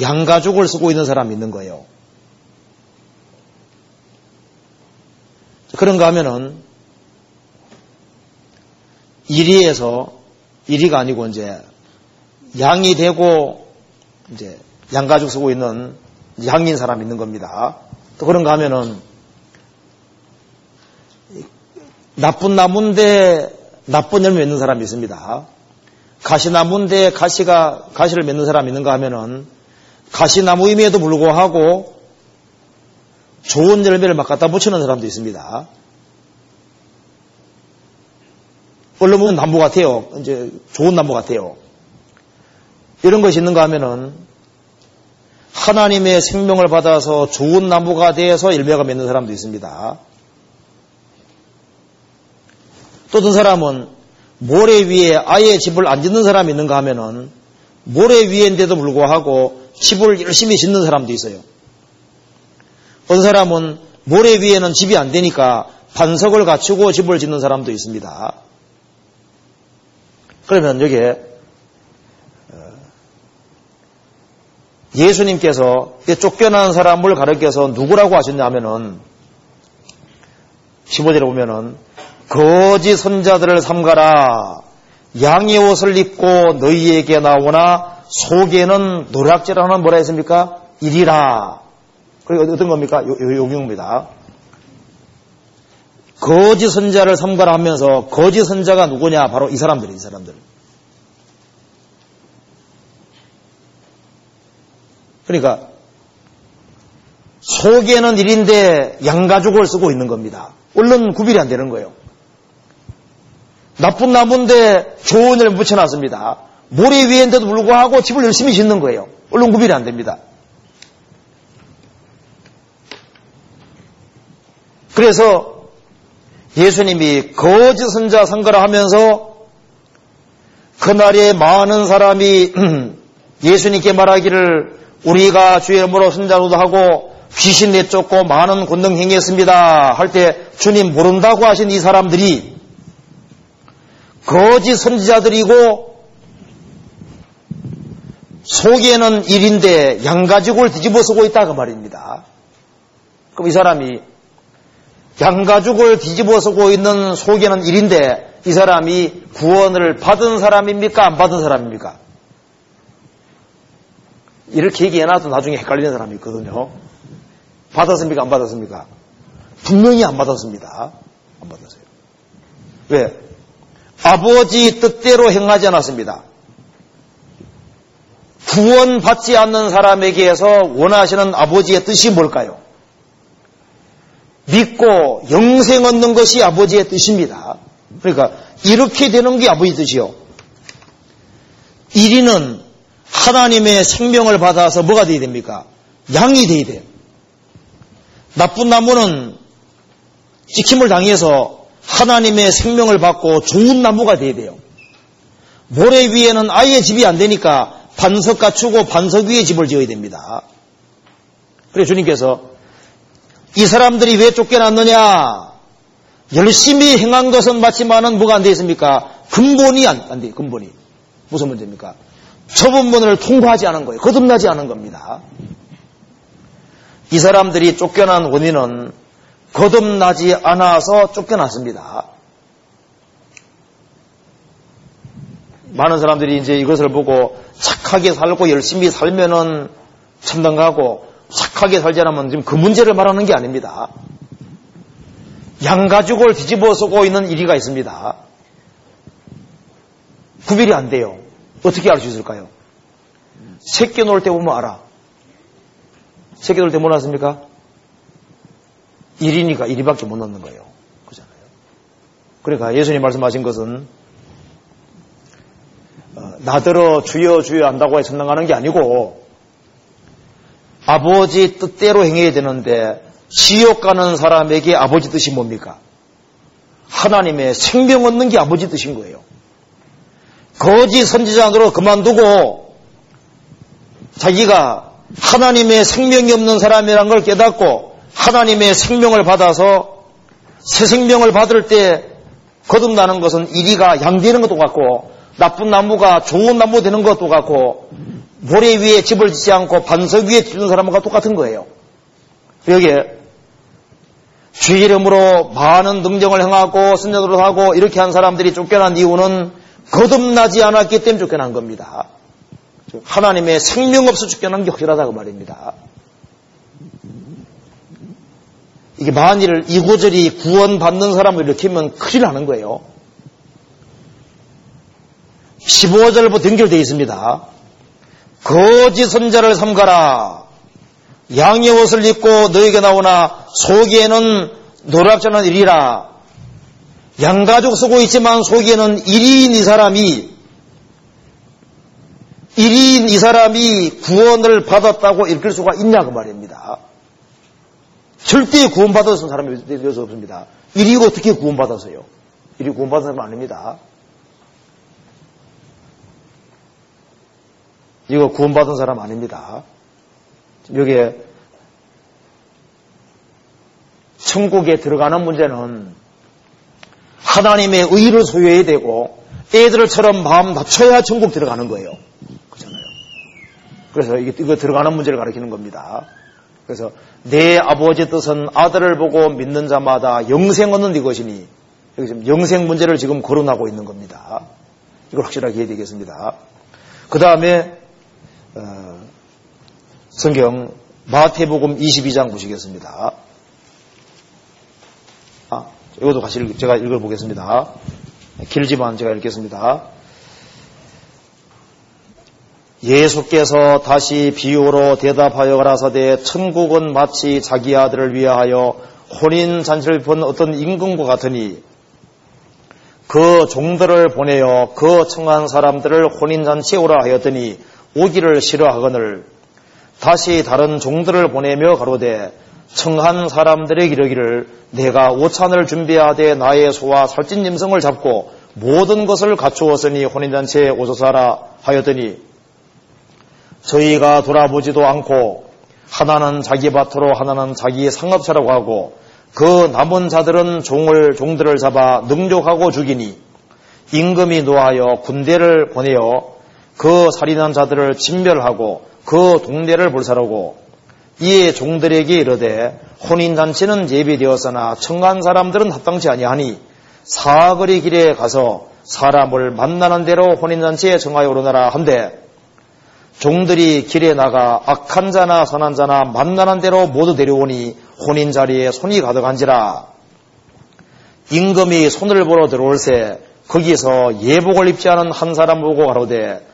양가죽을 쓰고 있는 사람 있는 거예요. 그런가 하면은 일이에서 일이가 아니고 이제 양이 되고 이제 양가죽 쓰고 있는 양인 사람 있는 겁니다. 또 그런가 하면은 나쁜 나무인데 나쁜 열매 맺는 사람이 있습니다. 가시나무인데 가시가 가시를 맺는 사람이 있는가 하면은 가시나무임에도 불구하고 좋은 열매를 막 갖다 붙이는 사람도 있습니다. 얼른 보면 나무 같아요. 이제 좋은 나무 같아요. 이런 것이 있는가 하면은 하나님의 생명을 받아서 좋은 나무가 되어서 열매가 맺는 사람도 있습니다. 또 어떤 사람은 모래 위에 아예 집을 안 짓는 사람이 있는가 하면은 모래 위에인데도 불구하고 집을 열심히 짓는 사람도 있어요. 어떤 사람은 모래 위에는 집이 안 되니까 반석을 갖추고 집을 짓는 사람도 있습니다. 그러면 여기에 예수님께서 쫓겨난 사람을 가르켜서 누구라고 하셨냐면은 15절에 보면은 거짓 선자들을 삼가라 양의 옷을 입고 너희에게 나오나 속에는 노략질하는 뭐라 했습니까? 일이라. 그리고 어떤 겁니까? 요, 요, 용입니다. 거짓 선자를 삼가하면서 거짓 선자가 누구냐? 바로 이 사람들이 이 사람들. 그러니까 속에는 일인데 양가죽을 쓰고 있는 겁니다. 얼른 구별이 안 되는 거예요. 나쁜 나무인데 좋은 일 붙여놨습니다. 모래 위인데도 불구하고 집을 열심히 짓는 거예요. 얼른 구별이 안 됩니다. 그래서 예수님이 거짓 선자 선거를 하면서 그날에 많은 사람이 예수님께 말하기를 우리가 주의 이름으로 선자로도 하고 귀신 내쫓고 많은 권능 행했습니다. 할 때 주님 모른다고 하신 이 사람들이 거짓 선지자들이고 속에는 일인데 양가죽을 뒤집어 쓰고 있다 그 말입니다. 그럼 이 사람이 양가죽을 뒤집어 쓰고 있는 속에는 일인데 이 사람이 구원을 받은 사람입니까? 안 받은 사람입니까? 이렇게 얘기해놔도 나중에 헷갈리는 사람이 있거든요. 받았습니까? 안 받았습니까? 분명히 안 받았습니다. 안 받았어요. 왜? 아버지 뜻대로 행하지 않았습니다. 구원받지 않는 사람에게서 원하시는 아버지의 뜻이 뭘까요? 믿고 영생 얻는 것이 아버지의 뜻입니다. 그러니까 이렇게 되는 게 아버지 뜻이요. 1위는 하나님의 생명을 받아서 뭐가 돼야 됩니까? 양이 돼야 돼요. 나쁜 나무는 찍힘을 당해서 하나님의 생명을 받고 좋은 나무가 돼야 돼요. 모래 위에는 아예 집이 안 되니까 반석 갖추고 반석 위에 집을 지어야 됩니다. 그래 주님께서 이 사람들이 왜 쫓겨났느냐? 열심히 행한 것은 맞지만은 뭐가 안 되어 있습니까? 근본이 안, 안 돼, 근본이. 무슨 문제입니까? 처분문을 통과하지 않은 거예요. 거듭나지 않은 겁니다. 이 사람들이 쫓겨난 원인은 거듭나지 않아서 쫓겨났습니다. 많은 사람들이 이제 이것을 보고 착하게 살고 열심히 살면은 천당 가고 착하게 살지 않으면 지금 그 문제를 말하는 게 아닙니다. 양가죽을 뒤집어 쓰고 있는 일이가 있습니다. 구별이 안 돼요. 어떻게 알 수 있을까요? 새끼 놀 때 보면 알아. 새끼 놀 때 뭐 났습니까? 1이니까 1위밖에 못 넣는 거예요. 그잖아요. 그러니까 예수님 말씀하신 것은 어, 나더러 주여 주여 한다고 해서 선당하는 게 아니고 아버지 뜻대로 행해야 되는데 지옥 가는 사람에게 아버지 뜻이 뭡니까? 하나님의 생명 얻는 게 아버지 뜻인 거예요. 거짓 선지자로 그만두고 자기가 하나님의 생명이 없는 사람이란 걸 깨닫고 하나님의 생명을 받아서 새 생명을 받을 때 거듭나는 것은 이리가 양되는 것도 같고 나쁜 나무가 좋은 나무 되는 것도 같고 모래 위에 집을 짓지 않고 반석 위에 짓는 사람과 똑같은 거예요. 여기에 주 이름으로 많은 능정을 행하고 선녀들을 하고 이렇게 한 사람들이 쫓겨난 이유는 거듭나지 않았기 때문에 쫓겨난 겁니다. 하나님의 생명 없어 쫓겨난 게 확실하다고 말입니다. 이게 만일 이 구절이 구원받는 사람을 일으키면 큰일 나는 거예요. 15절부터 연결되어 있습니다. 거짓 선자를 삼가라. 양의 옷을 입고 너에게 나오나 속에는 노랗잖은 일이라. 양가죽 쓰고 있지만 속에는 1인 이 사람이 1인 이 사람이 구원을 받았다고 읽을 수가 있냐 그 말입니다. 절대 구원받았던 사람이 될 수 없습니다. 1위 어떻게 구원받았어요? 1위 구원받은 사람 아닙니다. 이거 구원받은 사람 아닙니다. 여기에 천국에 들어가는 문제는 하나님의 의를 소유해야 되고 애들처럼 마음 낮춰야 천국 들어가는 거예요. 그렇잖아요. 그래서 이거 들어가는 문제를 가리키는 겁니다. 그래서 내 아버지 뜻은 아들을 보고 믿는 자마다 영생 얻는 이것이니 여기 지금 영생 문제를 지금 거론하고 있는 겁니다. 이걸 확실하게 해야 되겠습니다. 그 다음에 어, 성경 마태복음 22장 보시겠습니다. 아, 이것도 같이 제가 읽어보겠습니다. 길지만 제가 읽겠습니다. 예수께서 다시 비유로 대답하여 가라사대 천국은 마치 자기 아들을 위하여 혼인 잔치를 본 어떤 임금과 같으니 그 종들을 보내어 그 청한 사람들을 혼인 잔치에 오라 하였더니 오기를 싫어하거늘 다시 다른 종들을 보내며 가로되 청한 사람들의 기르기를 내가 오찬을 준비하되 나의 소와 살찐 임성을 잡고 모든 것을 갖추었으니 혼인잔치에 오소서라 하였더니 저희가 돌아보지도 않고 하나는 자기 밭으로 하나는 자기 상업차라고 하고 그 남은 자들은 종을 종들을 잡아 능욕하고 죽이니 임금이 노하여 군대를 보내어 그 살인한 자들을 진멸하고 그 동네를 불사르고 이에 종들에게 이르되 혼인잔치는 예비되었으나 청한 사람들은 합당치 아니하니 사거리 길에 가서 사람을 만나는 대로 혼인잔치에 정하여 오르나라 한데 종들이 길에 나가 악한 자나 선한 자나 만나는 대로 모두 데려오니 혼인 자리에 손이 가득한지라. 임금이 손을 보러 들어올새 거기서 예복을 입지 않은 한 사람 보고 가로되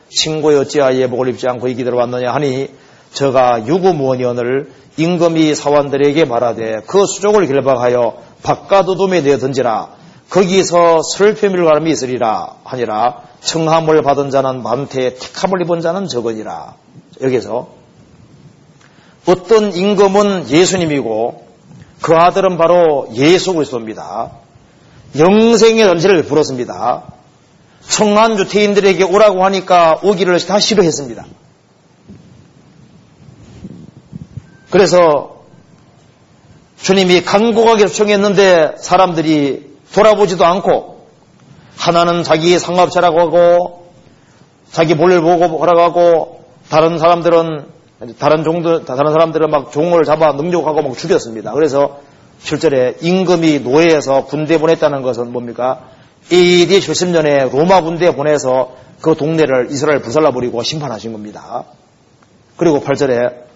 어찌하 예복을 입지 않고 이기 들어왔느냐 하니 저가 유구무원이언을 임금이 사원들에게 말하되 그 수족을 길박하여 바깥우둠에 내어 던지라 거기서 슬픔을 가름이 있으리라 하니라 청함을 받은 자는 많되 택함을 입은 자는 적으니라 여기서 어떤 임금은 예수님이고 그 아들은 바로 예수 그리스도입니다. 영생의 전체를 불었습니다. 청한 주태인들에게 오라고 하니까 오기를 다 싫어했습니다. 그래서 주님이 간곡하게 요청했는데 사람들이 돌아보지도 않고 하나는 자기 상업차라고 하고 자기 몰래 보고 하라고 하고 다른 사람들은 다른 종들 다른 사람들은 막 종을 잡아 능욕하고 막 죽였습니다. 그래서 실제로 임금이 노예에서 군대 보냈다는 것은 뭡니까? AD 70년에 로마 군대에 보내서 그 동네를 이스라엘 부살라 버리고 심판하신 겁니다. 그리고 8절에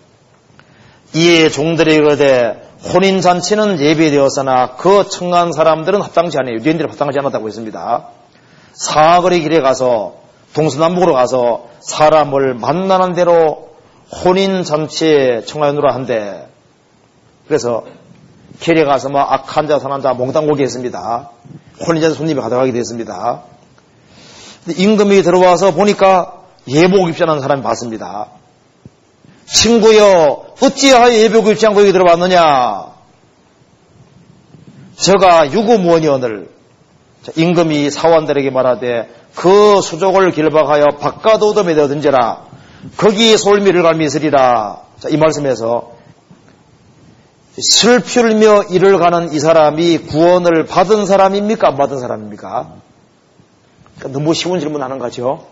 이에 종들이 이르되 혼인 잔치는 예비되었으나 그 청한 사람들은 합당치 않아요. 유대인들이 합당하지 않았다고 했습니다. 사거리 길에 가서 동서남북으로 가서 사람을 만나는 대로 혼인 잔치에 청하여누라 한데 그래서 길에 가서 뭐 악한 자, 선한 자 몽땅 오게 했습니다. 혼인 잔치 손님이 가져가게 됐습니다. 임금이 들어와서 보니까 예복 입장하는 사람이 봤습니다. 친구여 어찌하여 예복 입지 않고 여기 들어왔느냐 저가 유구무원이언을 임금이 사원들에게 말하되 그 수족을 길박하여 바깥 오돔에 되어 던져라 거기 솔미를 갈미 있으리라 자, 이 말씀에서 슬플며 일을 가는 이 사람이 구원을 받은 사람입니까? 안 받은 사람입니까? 그러니까 너무 쉬운 질문 하는 거죠.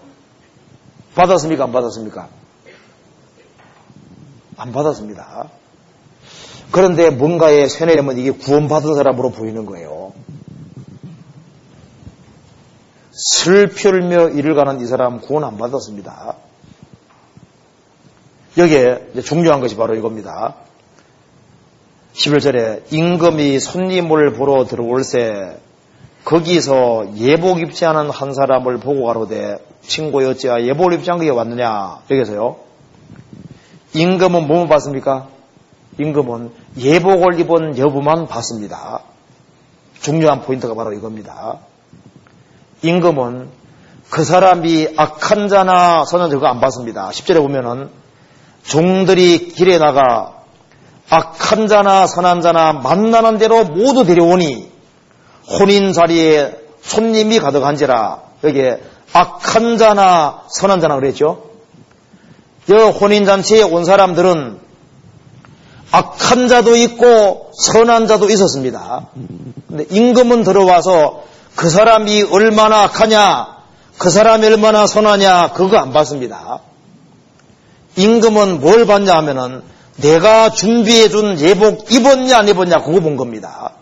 받았습니까? 안 받았습니까? 안 받았습니다. 그런데 뭔가에 쇠뇌되면 이게 구원받은 사람으로 보이는 거예요. 슬플며 일을 가는 이 사람 구원 안 받았습니다. 여기에 중요한 것이 바로 이겁니다. 11절에 임금이 손님을 보러 들어올새 거기서 예복 입지 않은 한 사람을 보고 가로되 친구 여찌야 예복 입지 않게 왔느냐 여기서요. 임금은 뭐만 봤습니까? 임금은 예복을 입은 여부만 봤습니다. 중요한 포인트가 바로 이겁니다. 임금은 그 사람이 악한 자나 선한 자가 안 봤습니다. 10절에 보면은 종들이 길에 나가 악한 자나 선한 자나 만나는 대로 모두 데려오니 혼인 자리에 손님이 가득한지라 여기에 악한 자나 선한 자나 그랬죠. 여 혼인잔치에 온 사람들은 악한 자도 있고 선한 자도 있었습니다. 근데 임금은 들어와서 그 사람이 얼마나 악하냐, 그 사람이 얼마나 선하냐, 그거 안 봤습니다. 임금은 뭘 봤냐 하면은 내가 준비해준 예복 입었냐 안 입었냐 그거 본 겁니다.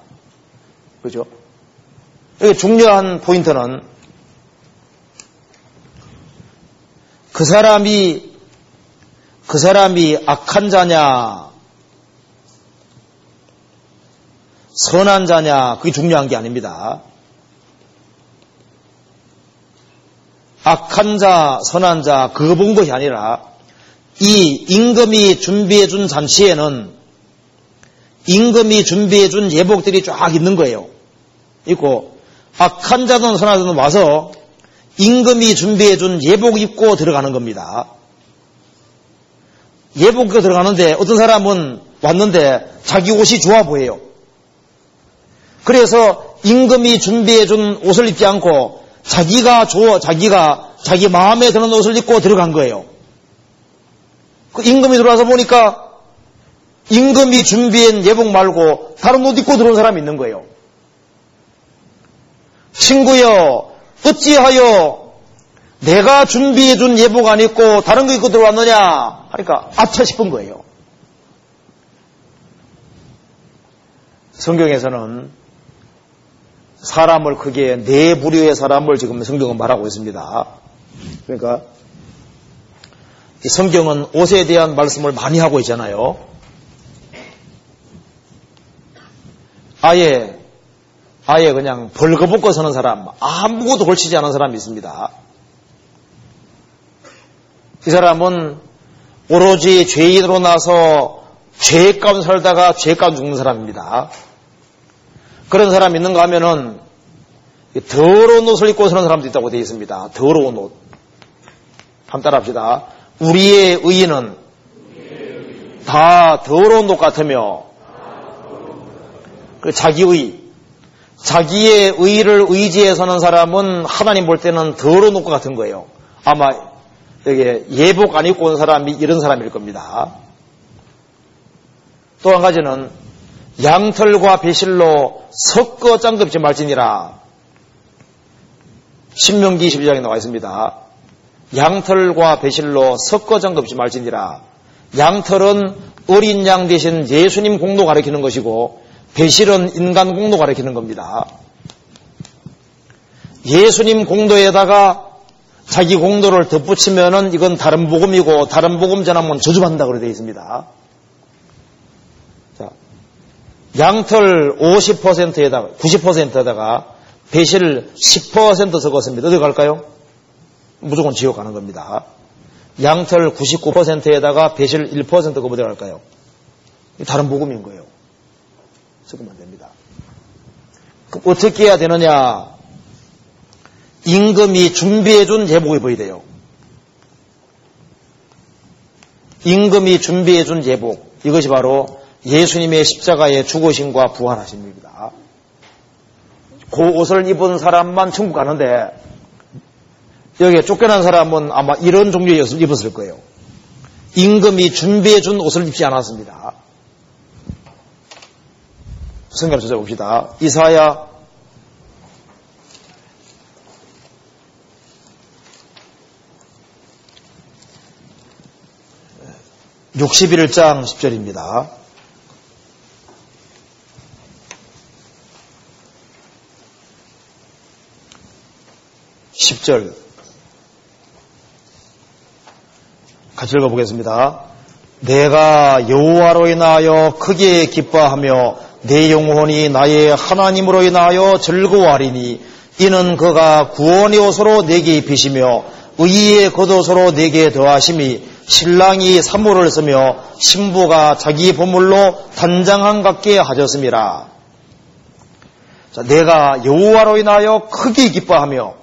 그죠? 여기 중요한 포인트는 그 사람이 그 사람이 악한 자냐, 선한 자냐 그게 중요한 게 아닙니다. 악한 자, 선한 자 그거 본 것이 아니라 이 임금이 준비해 준 잔치에는 임금이 준비해 준 예복들이 쫙 있는 거예요. 있고 악한 자든 선한 자든 와서 임금이 준비해 준 예복 입고 들어가는 겁니다. 예복 입고 들어가는데 어떤 사람은 왔는데 자기 옷이 좋아 보여요. 그래서 임금이 준비해 준 옷을 입지 않고 자기가 좋아, 자기가 자기 마음에 드는 옷을 입고 들어간 거예요. 그 임금이 들어와서 보니까 임금이 준비한 예복 말고 다른 옷 입고 들어온 사람이 있는 거예요. 친구여, 어찌하여 내가 준비해 준 예복 안 입고 다른 거 입고 들어왔느냐? 하니까 아차 싶은 거예요. 성경에서는 사람을 크게 네 부류의 사람을 지금 성경은 말하고 있습니다. 그러니까 성경은 옷에 대한 말씀을 많이 하고 있잖아요. 아예 아예 그냥 벌거벗고 서는 사람, 아무것도 걸치지 않은 사람이 있습니다. 이 사람은 오로지 죄인으로 나서 죄 가운데 살다가 죄 가운데 죽는 사람입니다. 그런 사람 있는가 하면은 더러운 옷을 입고 서는 사람도 있다고 되어 있습니다. 더러운 옷. 한번 따라합시다. 우리의 의인은 다 더러운 옷 같으며 그 자기의 자기의 의를 의지해 서는 사람은 하나님 볼 때는 더러운 옷과 같은 거예요. 아마 여기 예복 안 입고 온 사람이 이런 사람일 겁니다. 또 한 가지는 양털과 배실로 섞어 짱급지 말지니라. 신명기 12장에 나와 있습니다. 양털과 배실로 섞어 짱급지 말지니라. 양털은 어린 양 대신 예수님 공도 가리키는 것이고 배실은 인간 공도 가리키는 겁니다. 예수님 공도에다가 자기 공도를 덧붙이면은 이건 다른 복음이고 다른 복음 전하면 저주받는다 그래 되어 있습니다. 자, 양털 50%에다가 90%에다가 배실 10% 섞었습니다. 어디 갈까요? 무조건 지옥 가는 겁니다. 양털 99%에다가 배실 1%가 어디 갈까요? 다른 복음인 거예요. 섞으면 안 됩니다. 어떻게 해야 되느냐? 임금이 준비해준 입어야 돼요. 임금이 준비해준 예복. 이것이 바로 예수님의 십자가의 죽으심과 부활하심입니다. 그 옷을 입은 사람만 천국 가는데 여기에 쫓겨난 사람은 아마 이런 종류의 옷을 입었을 거예요. 임금이 준비해준 옷을 입지 않았습니다. 성경 찾아봅시다. 이사야 61장 10절입니다. (10절) 같이 읽어보겠습니다. 내가 여호와로 인하여 크게 기뻐하며 내 영혼이 나의 하나님으로 인하여 즐거워하리니 이는 그가 구원의 옷으로 내게 입히시며 의의 겉옷으로 내게 더하심이 신랑이 산모를 쓰며 신부가 자기 보물로 단장한 같게 하셨습니다. 자, 내가 여호와로 인하여 크게 기뻐하며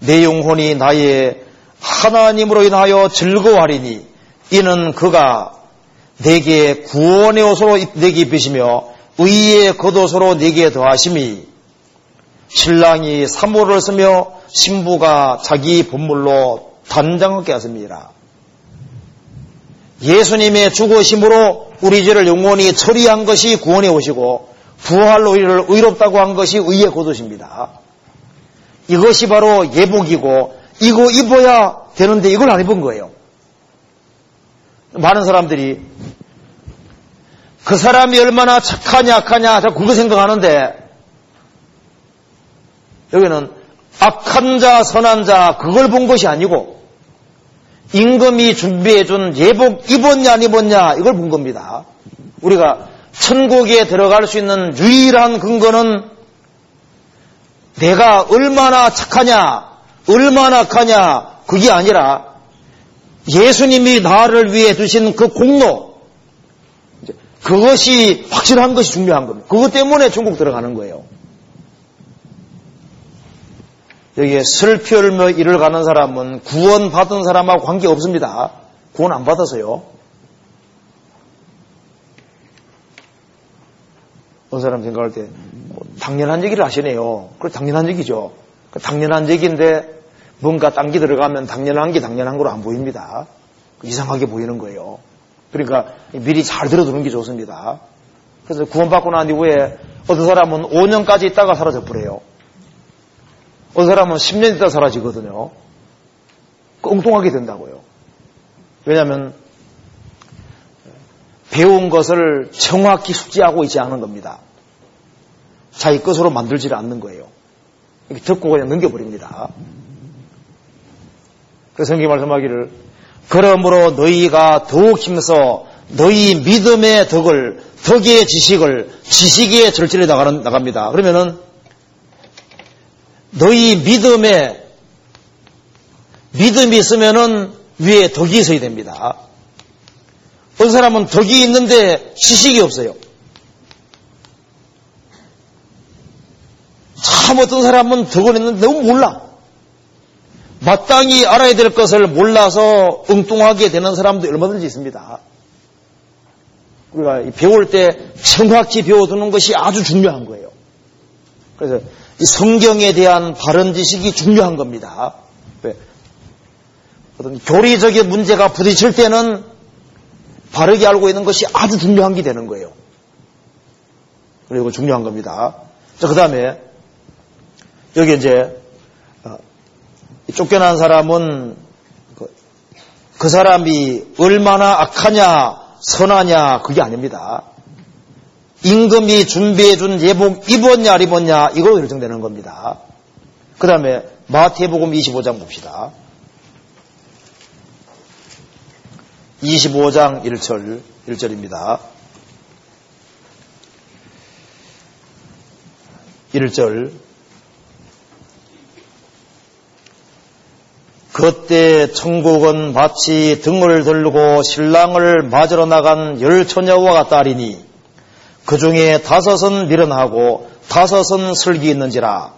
내 영혼이 나의 하나님으로 인하여 즐거워하리니 이는 그가 내게 구원의 옷으로 내게 입히시며 의의 겉옷으로 내게 더하심이 신랑이 사모를 쓰며 신부가 자기 본물로 단장하게 하십니다. 예수님의 죽으심으로 우리 죄를 영원히 처리한 것이 구원해 오시고 부활로 우리를 의롭다고 한 것이 의의 겉옷입니다. 이것이 바로 예복이고 이거 입어야 되는데 이걸 안 입은 거예요. 많은 사람들이 그 사람이 얼마나 착하냐 악하냐 자꾸 그거 생각하는데 여기는 악한 자 선한 자 그걸 본 것이 아니고 임금이 준비해준 예복 입었냐 안 입었냐 이걸 본 겁니다. 우리가 천국에 들어갈 수 있는 유일한 근거는 내가 얼마나 착하냐, 얼마나 악하냐, 그게 아니라 예수님이 나를 위해 두신 그 공로, 그것이 확실한 것이 중요한 겁니다. 그것 때문에 천국 들어가는 거예요. 여기에 슬피 울며 일을 가는 사람은 구원 받은 사람하고 관계 없습니다. 구원 안 받아서요. 어떤 사람 생각할 때 뭐, 당연한 얘기를 하시네요. 그래 당연한 얘기죠. 그 당연한 얘기인데 뭔가 딴게 들어가면 당연한 게 당연한 거로 안 보입니다. 이상하게 보이는 거예요. 그러니까 미리 잘 들어두는 게 좋습니다. 그래서 구원받고 난 이후에 어떤 사람은 5년까지 있다가 사라져 버려요. 어떤 사람은 10년 있다 사라지거든요. 엉뚱하게 된다고요. 왜냐하면 배운 것을 정확히 숙지하고 있지 않은 겁니다. 자기 것으로 만들지를 않는 거예요. 이렇게 듣고 그냥 넘겨버립니다. 그래서 성경 말씀하기를 그러므로 너희가 더욱 힘써 너희 믿음의 덕을 덕의 지식을 지식의 절제에 나갑니다. 그러면은 너희 믿음에 믿음이 있으면은 위에 덕이 있어야 됩니다. 어떤 사람은 덕이 있는데 지식이 없어요. 참 어떤 사람은 덕은 있는데 너무 몰라. 마땅히 알아야 될 것을 몰라서 엉뚱하게 되는 사람도 얼마든지 있습니다. 우리가 배울 때 정확히 배워두는 것이 아주 중요한 거예요. 그래서 성경에 대한 바른 지식이 중요한 겁니다. 왜? 어떤 교리적인 문제가 부딪힐 때는 바르게 알고 있는 것이 아주 중요한 게 되는 거예요. 그리고 중요한 겁니다. 자, 그 다음에 여기 이제 어, 쫓겨난 사람은 그, 그 사람이 얼마나 악하냐 선하냐 그게 아닙니다. 임금이 준비해준 예복 입었냐 안 입었냐 이걸로 결정되는 겁니다. 그 다음에 마태복음 25장 봅시다. 25장 1절 1절입니다. 1절 그때 천국은 마치 등을 들고 신랑을 맞으러 나간 열 처녀와 같다리니 그 중에 다섯은 미련하고 다섯은 슬기 있는지라.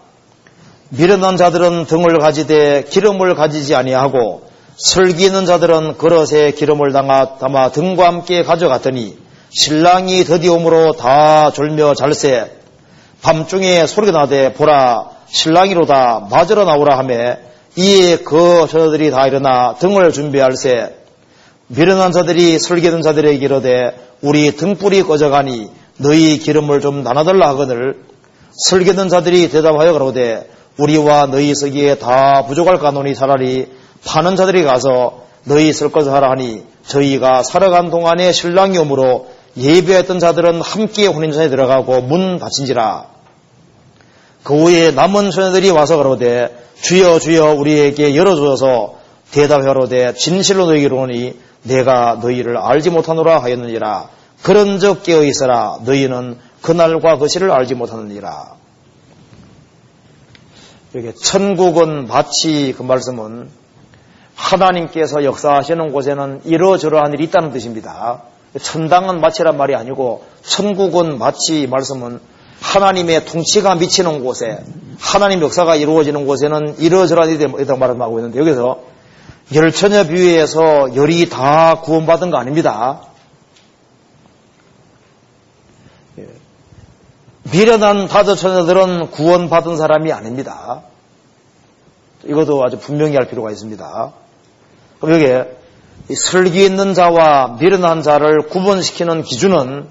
미련한 자들은 등을 가지되 기름을 가지지 아니하고 슬기 있는 자들은 그릇에 기름을 담아, 담아 등과 함께 가져갔더니 신랑이 드디움으로 다 졸며 잘새. 밤중에 소리가 나되 보라 신랑이로다 맞으러 나오라 하매 이에 그 저들이 다 일어나 등을 준비할새. 미련한 자들이 슬기는 자들에게 이르되 우리 등불이 꺼져가니 너희 기름을 좀 나눠달라 하거늘 슬기는 자들이 대답하여 그러되 우리와 너희 쓰기에 다 부족할 까노니 차라리 파는 자들이 가서 너희 쓸 것을 하라 하니 저희가 살아간 동안에 신랑이 오므로 예배했던 자들은 함께 혼인전에 들어가고 문 닫힌지라. 그 후에 남은 소녀들이 와서 그러되 주여 주여 우리에게 열어주어서. 대답하로되 진실로 너희에게 이르노니 내가 너희를 알지 못하노라 하였느니라 그런 적 깨어 있어라 너희는 그날과 그 시를 알지 못하느니라 이렇게 천국은 마치 그 말씀은 하나님께서 역사하시는 곳에는 이러저러한 일이 있다는 뜻입니다. 천당은 마치란 말이 아니고 천국은 마치 말씀은 하나님의 통치가 미치는 곳에 하나님 역사가 이루어지는 곳에는 이러저러한 일이 있다고 말하고 있는데 여기서 열처녀 비유에서 열이 다 구원받은 거 아닙니다. 미련한 다섯 처녀들은 구원받은 사람이 아닙니다. 이것도 아주 분명히 할 필요가 있습니다. 그럼 여기에 설기 있는 자와 미련한 자를 구분시키는 기준은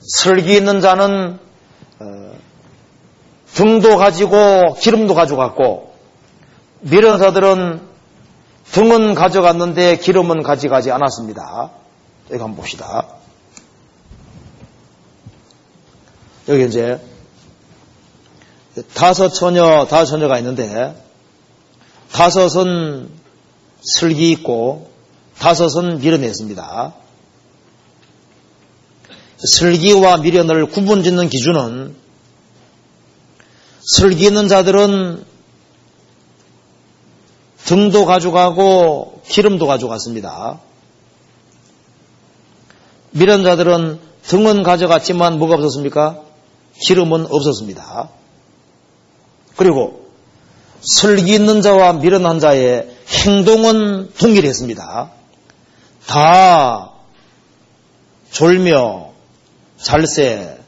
설기 있는 자는 어, 등도 가지고 기름도 가져갔고 미련한 자들은 등은 가져갔는데 기름은 가져가지 않았습니다. 여기 한번 봅시다. 여기 이제 다섯 처녀, 다섯 처녀가 있는데 다섯은 슬기 있고 다섯은 미련했습니다. 슬기와 미련을 구분 짓는 기준은 슬기 있는 자들은 등도 가져가고 기름도 가져갔습니다. 미련자들은 등은 가져갔지만 뭐가 없었습니까? 기름은 없었습니다. 그리고 슬기 있는 자와 미련한 자의 행동은 동일했습니다. 다 졸며 잘세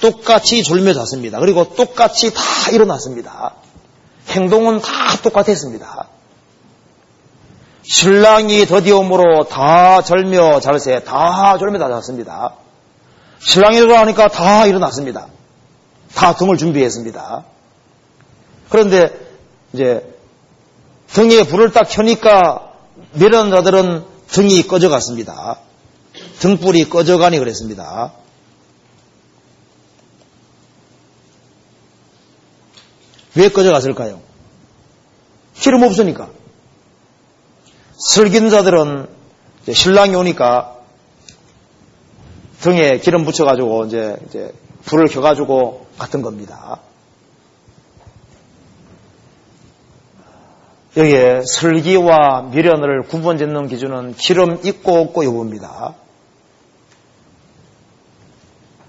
똑같이 졸며 잤습니다. 그리고 똑같이 다 일어났습니다. 행동은 다 똑같았습니다. 신랑이 더디움으로 다 절며 잘세 다 졸며 다 잤습니다. 신랑이 일어나니까 다 일어났습니다. 다 등을 준비했습니다. 그런데 이제 등에 불을 딱 켜니까 미련 자들은 등이 꺼져갔습니다. 등불이 꺼져가니 그랬습니다. 왜 꺼져갔을까요? 기름 없으니까. 슬긴 자들은 신랑이 오니까 등에 기름 붙여가지고 이제, 이제 불을 켜가지고 갔던 겁니다. 여기에 슬기와 미련을 구분 짓는 기준은 기름 있고 없고 여부입니다.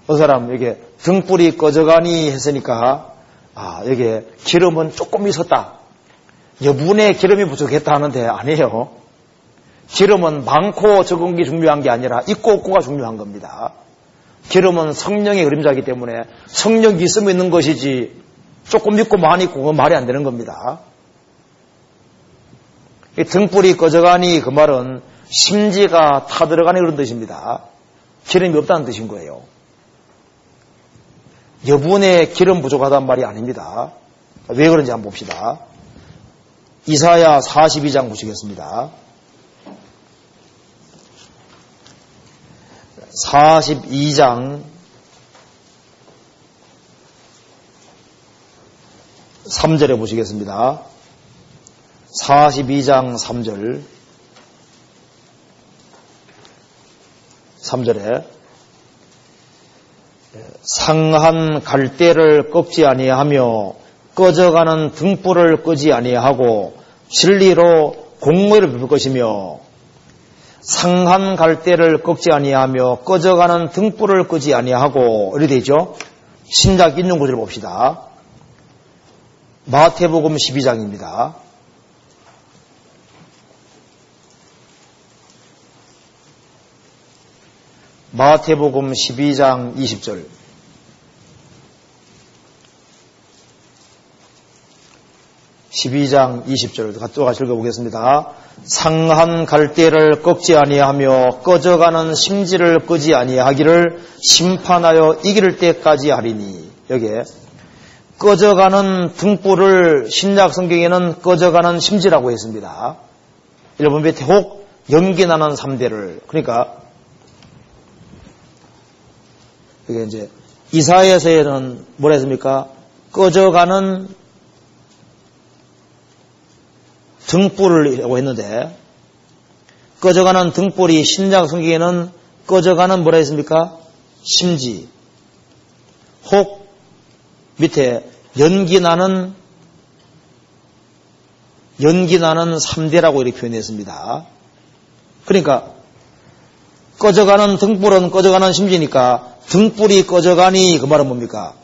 그 사람 여기 등불이 꺼져가니 했으니까 아 여기에 기름은 조금 있었다. 여분의 기름이 부족했다 하는데 아니에요. 기름은 많고 적은 게 중요한 게 아니라 있고 없고가 중요한 겁니다. 기름은 성령의 그림자이기 때문에 성령이 있으면 있는 것이지 조금 있고 많이 있고 그건 말이 안 되는 겁니다. 등불이 꺼져가니 그 말은 심지가 타들어가니 그런 뜻입니다. 기름이 없다는 뜻인 거예요. 여분의 기름 부족하다는 말이 아닙니다. 왜 그런지 한번 봅시다. 이사야 42장 보시겠습니다. 42장 3절에 보시겠습니다. 42장 3절 3절에 상한 갈대를 꺾지 아니하며 꺼져가는 등불을 끄지 아니하고 진리로 공무를 베풀 것이며 상한 갈대를 꺾지 아니하며 꺼져가는 등불을 끄지 아니하고 이렇게 되죠. 신작 인용 구절을 봅시다. 마태복음 12장입니다. 마태복음 12장 20절. (12장 20절) 또 같이 읽어보겠습니다. 상한 갈대를 꺾지 아니하며 꺼져가는 심지를 끄지 아니하기를 심판하여 이길 때까지 하리니 여기에 꺼져가는 등불을 신약 성경에는 꺼져가는 심지라고 했습니다. 일본 밑에 혹 연기나는 3대를 그러니까 이게 이제 이사야서에는 뭐라 했습니까? 꺼져가는 등불이라고 했는데 꺼져가는 등불이 신약 성경에는 꺼져가는 뭐라 했습니까? 심지 혹 밑에 연기 나는 연기 나는 3대라고 이렇게 표현했습니다. 그러니까 꺼져가는 등불은 꺼져가는 심지니까 등불이 꺼져가니 그 말은 뭡니까?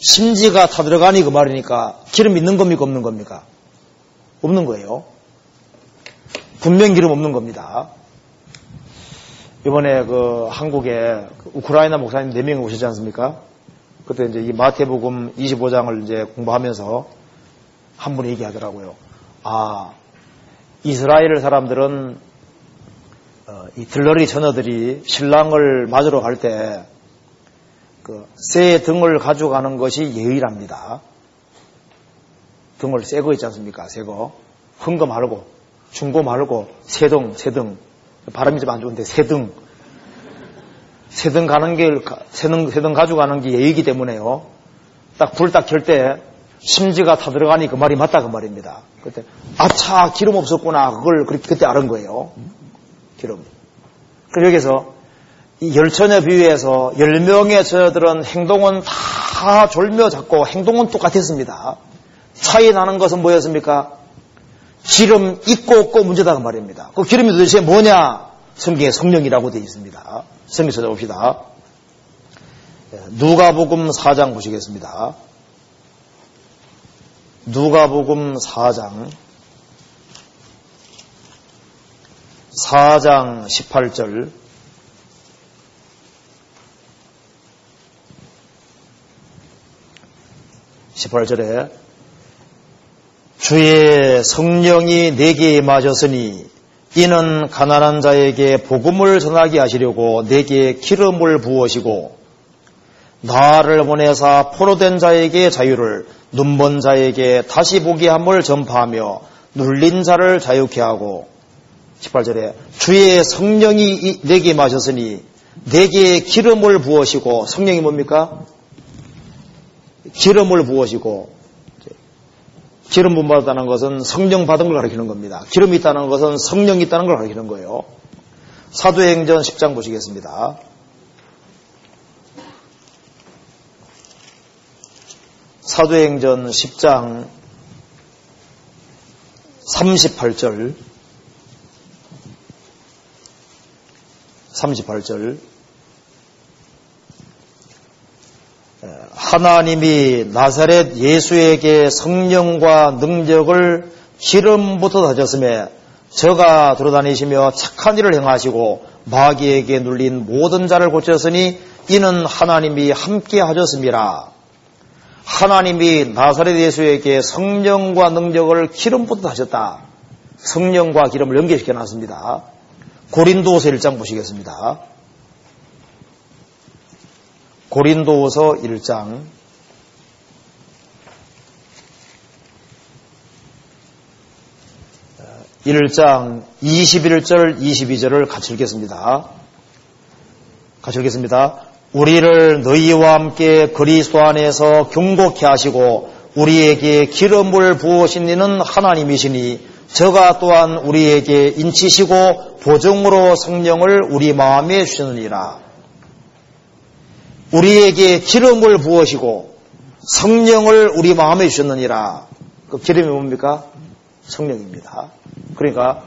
심지가 타들어가니 그 말이니까 기름 있는 겁니까 없는 겁니까? 없는 거예요. 분명 기름 없는 겁니다. 이번에 그 한국에 그 우크라이나 목사님 4명이 오셨지 않습니까? 그때 이제 이 마태복음 25장을 이제 공부하면서 한 분이 얘기하더라고요. 아, 이스라엘 사람들은 어, 이 들러리 처녀들이 신랑을 맞으러 갈때그새 등을 가져가는 것이 예의랍니다. 등을 새 거 있지 않습니까? 새 거. 말고, 중고 말고, 새 등, 새 등. 발음이 좀 안 좋은데, 새 등. 새등 가는 게, 새 등, 새등 가져가는 게 예의이기 때문에요. 딱 불 딱 켤 때, 심지가 타 들어가니 그 말이 맞다 그 말입니다. 그때, 아차, 기름 없었구나. 그걸 그렇게 그때 알은 거예요. 기름. 그럼 여기서 열처녀 비유에서 열 명의 처녀들은 행동은 다 졸며 잡고 행동은 똑같았습니다. 차이 나는 것은 뭐였습니까? 기름 있고 없고 문제다 그 말입니다. 그 기름이 도대체 뭐냐? 성경에 성령이라고 되어 있습니다. 성경 찾아봅시다. 예, 누가복음 4장 보시겠습니다. 누가복음 4장 4장 18절 18절에 주의 성령이 내게 임하셨으니 이는 가난한 자에게 복음을 전하게 하시려고 내게 기름을 부으시고 나를 보내사 포로된 자에게 자유를 눈먼 자에게 다시 보게 함을 전파하며 눌린 자를 자유케 하고 18절에 주의 성령이 내게 마셨으니 내게 기름을 부으시고 성령이 뭡니까? 기름을 부으시고 기름 부음 받았다는 것은 성령 받은 걸 가리키는 겁니다. 기름이 있다는 것은 성령이 있다는 걸 가리키는 거예요. 사도행전 10장 보시겠습니다. 사도행전 10장 38절 38절 하나님이 나사렛 예수에게 성령과 능력을 기름부터 다졌음에 저가 돌아다니시며 착한 일을 행하시고 마귀에게 눌린 모든 자를 고쳤으니 이는 하나님이 함께 하셨습니다. 하나님이 나사렛 예수에게 성령과 능력을 기름부터 하셨다. 성령과 기름을 연결시켜 놨습니다. 고린도서 1장 보시겠습니다. 고린도서 1장 1장 21절 22절을 같이 읽겠습니다. 같이 읽겠습니다. 우리를 너희와 함께 그리스도 안에서 경고케 하시고 우리에게 기름을 부으신 이는 하나님이시니 저가 또한 우리에게 인치시고 보증으로 성령을 우리 마음에 주시느니라. 우리에게 기름을 부으시고 성령을 우리 마음에 주셨느니라. 그 기름이 뭡니까? 성령입니다. 그러니까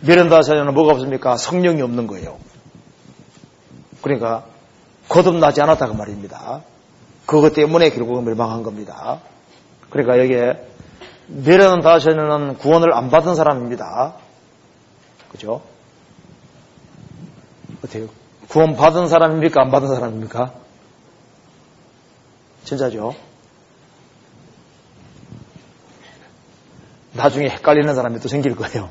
미련다사녀는 뭐가 없습니까? 성령이 없는 거예요. 그러니까 거듭나지 않았다고 그 말입니다. 그것 때문에 결국은 멸망한 겁니다. 그러니까 여기에 미련다사녀는 구원을 안 받은 사람입니다. 그죠? 어때요? 구원 받은 사람입니까? 안 받은 사람입니까? 진짜죠? 나중에 헷갈리는 사람이 또 생길 거예요.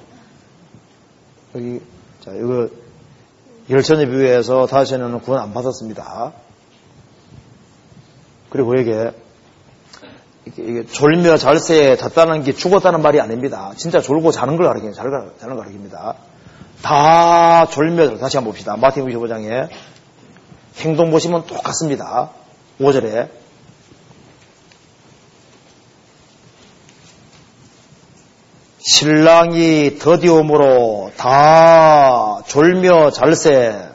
여기, 자, 이거, 열천에 비유해서 다시는 구원 안 받았습니다. 그리고 이게, 이게 졸며 잘세에 잤다는 게 죽었다는 말이 아닙니다. 진짜 졸고 자는 걸 가르쳐요. 자는 걸 가르칩니다. 다 졸며 다시 한번 봅시다. 마태복음 25장에 행동 보시면 똑같습니다. 5절에 신랑이 더디움으로 다 졸며 잘세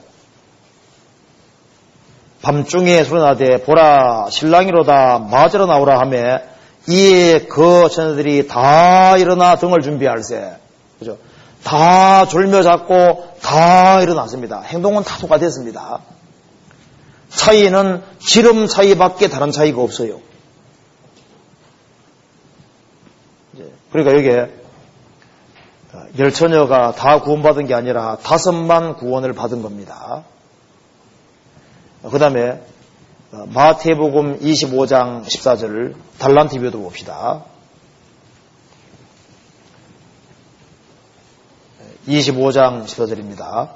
밤중에 소리나되 보라 신랑이로다 맞으러 나오라 하며 이에 그 처녀들이 다 일어나 등을 준비할세 그죠? 다 졸며 잡고 다 일어났습니다. 행동은 다 똑같았습니다. 차이는 기름 차이밖에 다른 차이가 없어요. 그러니까 여기에 열 처녀가 다 구원받은 게 아니라 다섯만 구원을 받은 겁니다. 그 다음에 마태복음 25장 14절을 달란트 비교도 봅시다. 25장 14절입니다.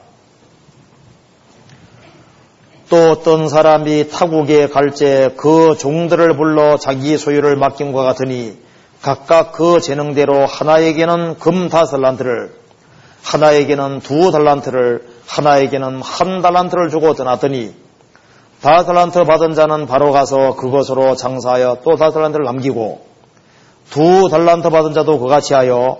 또 어떤 사람이 타국에 갈제 그 종들을 불러 자기 소유를 맡김과 같으니 각각 그 재능대로 하나에게는 금 다섯 달란트를 하나에게는 두 달란트를 하나에게는 한 달란트를 주고 떠났더니 다섯 달란트 받은 자는 바로 가서 그것으로 장사하여 또 다섯 달란트를 남기고 두 달란트 받은 자도 그같이 하여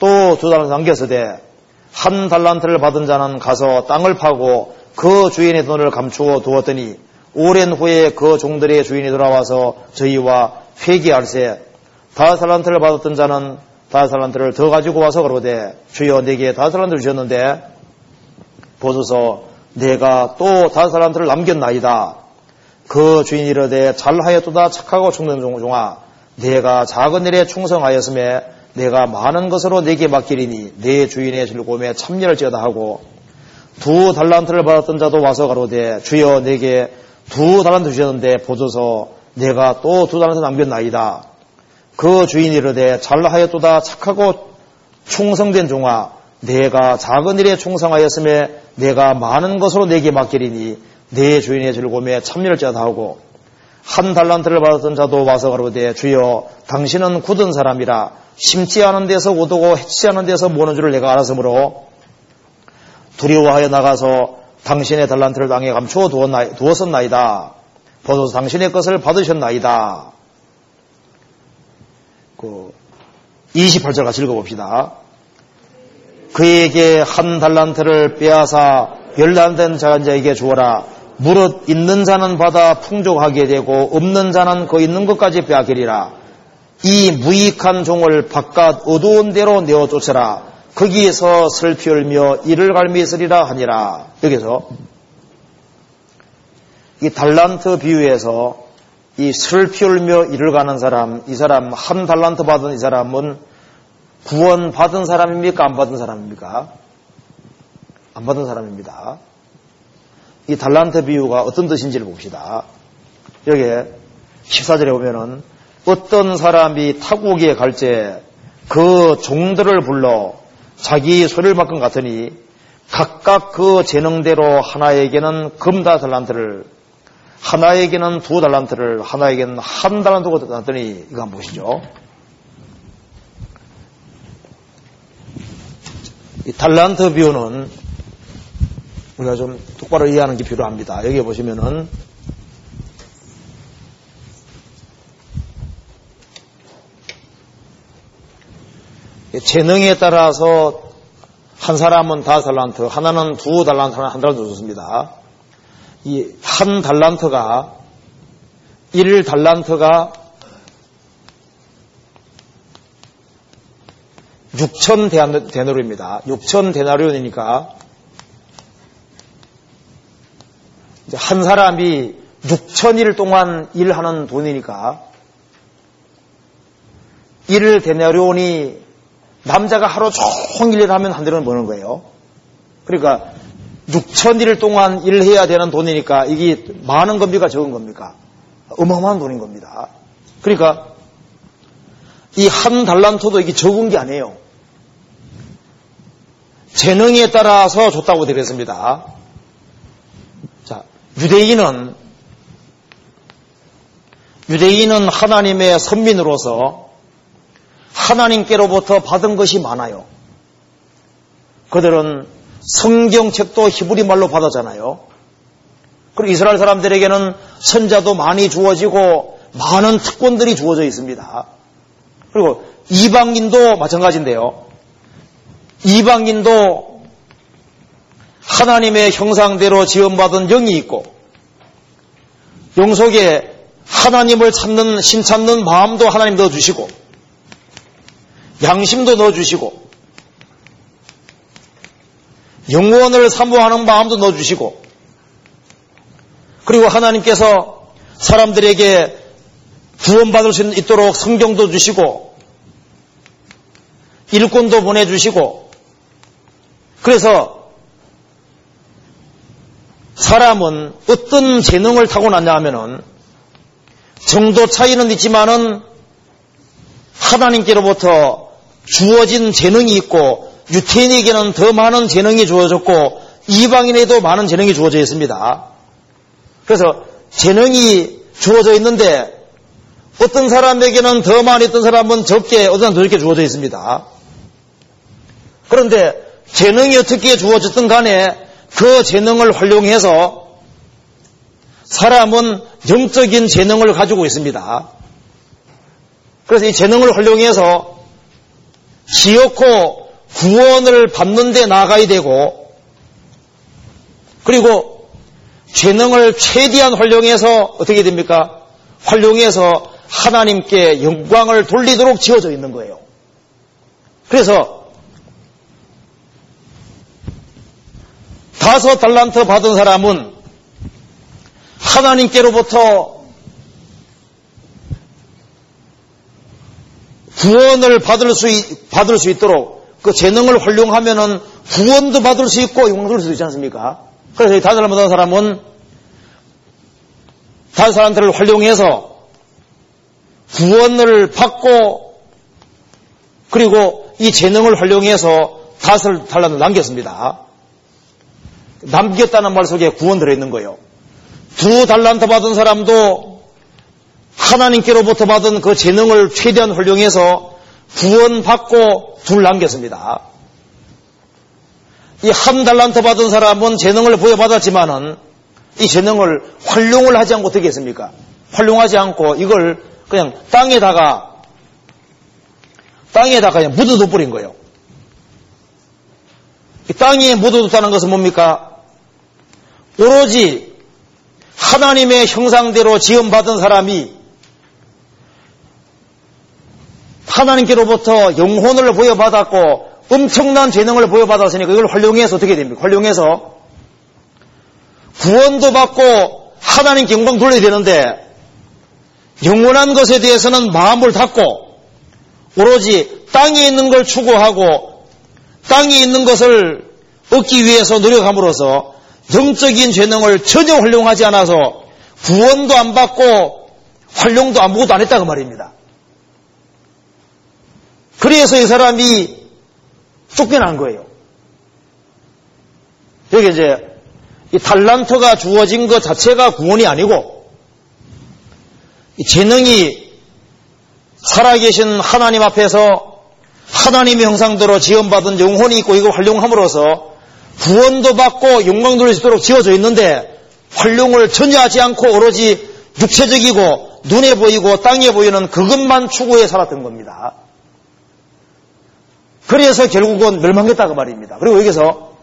또 두 달란트 남겼으되 한 달란트를 받은 자는 가서 땅을 파고 그 주인의 돈을 감추어 두었더니 오랜 후에 그 종들의 주인이 돌아와서 저희와 회개할세 다섯 달란트를 받았던 자는 다섯 달란트를 더 가지고 와서 그러되 주여 내게 다섯 달란트를 주셨는데 보소서 내가 또 다섯 달란트를 남겼나이다. 그 주인이 이르되 잘하였도다 착하고 충는 종아 내가 작은 일에 충성하였음에 내가 많은 것으로 내게 맡기리니 내 주인의 즐거움에 참여할지어다 하고 두 달란트를 받았던 자도 와서 가로되 주여 내게 두 달란트 주셨는데 보소서. 내가 또 두 달란트 남겼나이다. 그 주인이 이르되 잘하였도다. 착하고 충성된 종아 내가 작은 일에 충성하였음에 내가 많은 것으로 내게 맡기리니 내 주인의 즐거움에 참여할지어다 하고 한 달란트를 받았던 자도 와서 가로되 주여 당신은 굳은 사람이라 심지 않은 데서 오두고 해치지 않은 데서 모는 줄을 내가 알았으므로 두려워하여 나가서 당신의 달란트를 땅에 감추어 두었었나이다. 보소서 당신의 것을 받으셨나이다. 그 28절 같이 읽어봅시다. 그에게 한 달란트를 빼앗아 열난된 자간자에게 주어라. 무릇 있는 자는 받아 풍족하게 되고 없는 자는 그 있는 것까지 빼앗기리라. 이 무익한 종을 바깥 어두운 데로 내어 쫓으라. 거기에서 슬피 울며 이를 갈미으리라 하니라. 여기서 이 달란트 비유에서 이 슬피 울며 이를 가는 사람, 이 사람 한 달란트 받은 이 사람은 구원 받은 사람입니까? 안 받은 사람입니까? 안 받은 사람입니다. 이 달란트 비유가 어떤 뜻인지를 봅시다. 여기에 14절에 보면은 어떤 사람이 타국에 갈 때 그 종들을 불러 자기 소리를 맡은 같으니 각각 그 재능대로 하나에게는 금다 달란트를 하나에게는 두 달란트를 하나에게는 한 달란트가 달란트니 이거 한번 보시죠. 이 달란트 비유는 우리가 좀 똑바로 이해하는 게 필요합니다. 여기 보시면은 재능에 따라서 한 사람은 다섯 달란트, 하나는 두 달란트, 하나는 한 달란트 줬습니다. 이 한 달란트가, 일 달란트가 6천 데나리오입니다. 6천 데나리오니까 한 사람이 6천일 동안 일하는 돈이니까 1 데나리온이 남자가 하루 종일 일하면 한 대는 버는 거예요. 그러니까 6천 일 동안 일해야 되는 돈이니까 이게 많은 겁니까 적은 겁니까? 어마어마한 돈인 겁니다. 그러니까 이 한 달란트도 이게 적은 게 아니에요. 재능에 따라서 줬다고 되겠습니다. 자, 유대인은 유대인은 하나님의 선민으로서 하나님께로부터 받은 것이 많아요. 그들은 성경책도 히브리 말로 받았잖아요. 그리고 이스라엘 사람들에게는 선자도 많이 주어지고 많은 특권들이 주어져 있습니다. 그리고 이방인도 마찬가지인데요. 이방인도 하나님의 형상대로 지원받은 영이 있고 영 속에 하나님을 찾는 신 찾는 마음도 하나님 넣어주시고 양심도 넣어주시고 영원을 사모하는 마음도 넣어주시고 그리고 하나님께서 사람들에게 구원받을 수 있도록 성경도 주시고 일꾼도 보내주시고 그래서 사람은 어떤 재능을 타고났냐 하면은 정도 차이는 있지만은 하나님께로부터 주어진 재능이 있고 유태인에게는 더 많은 재능이 주어졌고 이방인에도 많은 재능이 주어져 있습니다. 그래서 재능이 주어져 있는데 어떤 사람에게는 더 많이 어떤 사람은 적게 어떤 사람은 더 적게 주어져 있습니다. 그런데 재능이 어떻게 주어졌든 간에 그 재능을 활용해서 사람은 영적인 재능을 가지고 있습니다. 그래서 이 재능을 활용해서 기어코 구원을 받는 데 나가야 되고 그리고 재능을 최대한 활용해서 어떻게 됩니까? 활용해서 하나님께 영광을 돌리도록 지어져 있는 거예요. 그래서 다섯 달란트 받은 사람은 하나님께로부터 구원을 받을 수, 받을 수 있도록 그 재능을 활용하면은 구원도 받을 수 있고 용서를 수 있지 않습니까? 그래서 다섯 달란트 받은 사람은 다른 사람들을 활용해서 구원을 받고 그리고 이 재능을 활용해서 다섯 달란트 남겼습니다. 남겼다는 말 속에 구원 들어있는 거예요. 두 달란트 받은 사람도 하나님께로부터 받은 그 재능을 최대한 활용해서 구원받고 둘 남겼습니다. 이 한 달란트 받은 사람은 재능을 부여받았지만은 이 재능을 활용을 하지 않고 했습니까? 활용하지 않고 이걸 그냥 땅에다가 땅에다가 그냥 묻어둬 버린 거예요. 땅에 묻어뒀다는 것은 뭡니까? 오로지 하나님의 형상대로 지음받은 사람이 하나님께로부터 영혼을 보여받았고 엄청난 재능을 보여받았으니까 이걸 활용해서 어떻게 됩니까? 활용해서 구원도 받고 하나님께 영광 돌려야 되는데 영원한 것에 대해서는 마음을 닫고 오로지 땅에 있는 걸 추구하고 땅에 있는 것을 얻기 위해서 노력함으로써 영적인 재능을 전혀 활용하지 않아서 구원도 안 받고 활용도 아무것도 안 했다고 말입니다. 그래서 이 사람이 쫓겨난 거예요. 여기 이제 이 달란트가 주어진 것 자체가 구원이 아니고 재능이 살아계신 하나님 앞에서 하나님의 형상대로 지원받은 영혼이 있고 이걸 활용함으로써 구원도 받고 영광 돌릴 수 있도록 지어져 있는데 활용을 전혀 하지 않고 오로지 육체적이고 눈에 보이고 땅에 보이는 그것만 추구해 살았던 겁니다. 그래서 결국은 멸망했다고 말입니다. 그리고 여기서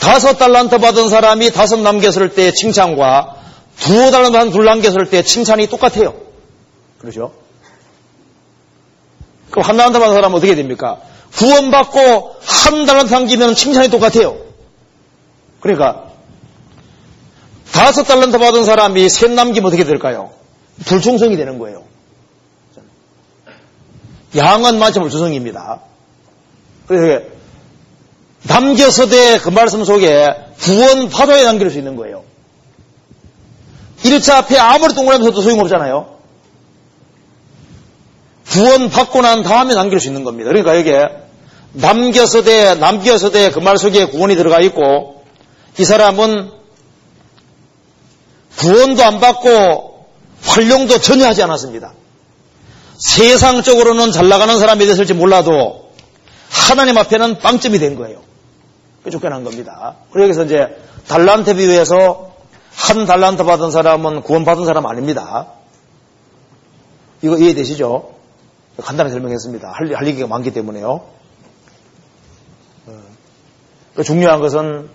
다섯 달란트 받은 사람이 다섯 남겼을 때 칭찬과 두 달란트 받은 둘 남겼을 때 칭찬이 똑같아요. 그렇죠? 그럼 한 달란트 받은 사람은 어떻게 됩니까? 구원받고 한 달란트 남기면 칭찬이 똑같아요. 그러니까 다섯 달란트 받은 사람이 셋 남기면 어떻게 될까요? 불충성이 되는 거예요. 양은 많지 불충성입니다. 그래서 남겨서대 그 말씀 속에 구원 받아야 남길 수 있는 거예요. 1차 앞에 아무리 동그라미 써도 소용없잖아요. 구원 받고 난 다음에 남길 수 있는 겁니다. 그러니까 여기에 남겨서대, 남겨서대 그 말 속에 구원이 들어가 있고 이 사람은 구원도 안 받고 활용도 전혀 하지 않았습니다. 세상적으로는 잘 나가는 사람이 됐을지 몰라도 하나님 앞에는 빵점이 된 거예요. 쫓겨난 겁니다. 여기서 이제 달란트 비유에서 한 달란트 받은 사람은 구원 받은 사람 아닙니다. 이거 이해되시죠? 간단히 설명했습니다. 할, 할 얘기가 많기 때문에요. 어. 중요한 것은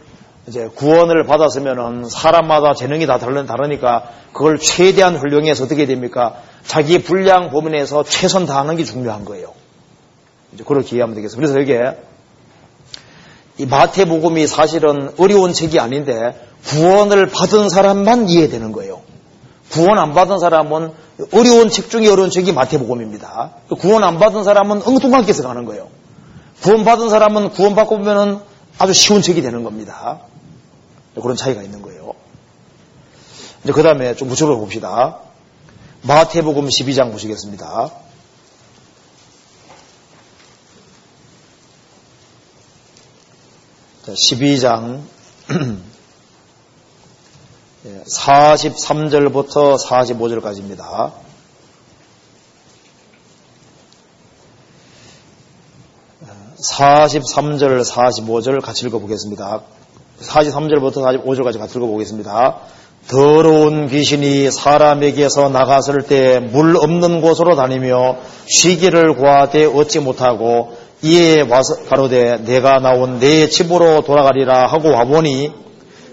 이제 구원을 받았으면은 사람마다 재능이 다 다르니까 그걸 최대한 활용해서 어떻게 됩니까? 자기 분량 범위내에서 최선 다하는 게 중요한 거예요. 이제 그렇게 이해하면 되겠습니다. 그래서 이게 이 마태복음이 사실은 어려운 책이 아닌데 구원을 받은 사람만 이해되는 거예요. 구원 안 받은 사람은 어려운 책 중에 어려운 책이 마태복음입니다. 구원 안 받은 사람은 엉뚱하게 해서 가는 거예요. 구원 받은 사람은 구원 받고 보면은 아주 쉬운 책이 되는 겁니다. 그런 차이가 있는 거예요. 이제 그 다음에 좀 붙여봐 봅시다. 마태복음 12장 보시겠습니다. 12장 43절부터 45절까지입니다. 43절, 45절 같이 읽어보겠습니다. 43절부터 45절까지 같이 읽어보겠습니다. 더러운 귀신이 사람에게서 나갔을 때 물 없는 곳으로 다니며 쉬기를 구하되 얻지 못하고 이에 와서 가로되 내가 나온 내 집으로 돌아가리라 하고 와보니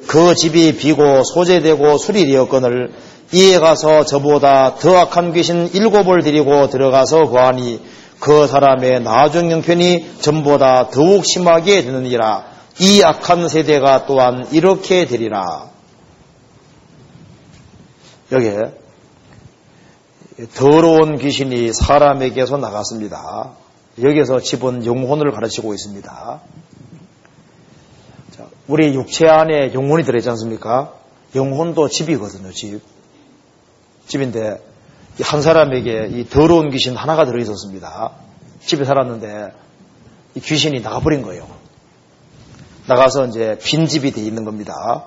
그 집이 비고 소재되고 수리되었거늘 이에 가서 저보다 더 악한 귀신 일곱을 데리고 들어가서 거하니 그 사람의 나중 형편이 전보다 더욱 심하게 되느니라 이 악한 세대가 또한 이렇게 되리라 여기에 더러운 귀신이 사람에게서 나갔습니다. 여기에서 집은 영혼을 가르치고 있습니다. 우리 육체 안에 영혼이 들어있지 않습니까? 영혼도 집이거든요, 집. 집인데, 한 사람에게 이 더러운 귀신 하나가 들어있었습니다. 집에 살았는데, 이 귀신이 나가버린 거예요. 나가서 이제 빈집이 돼 있는 겁니다.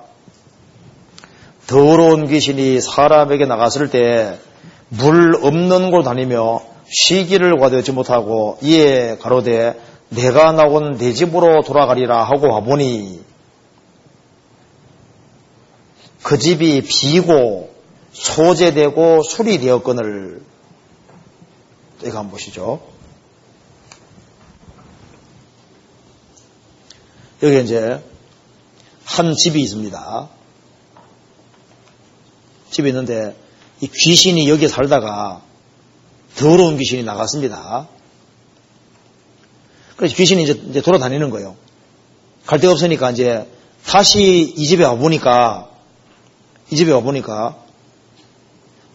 더러운 귀신이 사람에게 나갔을 때, 물 없는 곳 다니며 시기를 과되지 못하고 이에 가로되 내가 나온 내 집으로 돌아가리라 하고 와보니 그 집이 비고 소재되고 수리되었거늘 이거 한번 보시죠. 여기 이제 한 집이 있습니다. 집이 있는데 이 귀신이 여기에 살다가 더러운 귀신이 나갔습니다. 그래서 귀신이 이제, 이제 돌아다니는 거예요. 갈 데가 없으니까 이제 다시 이 집에 와보니까, 이 집에 와보니까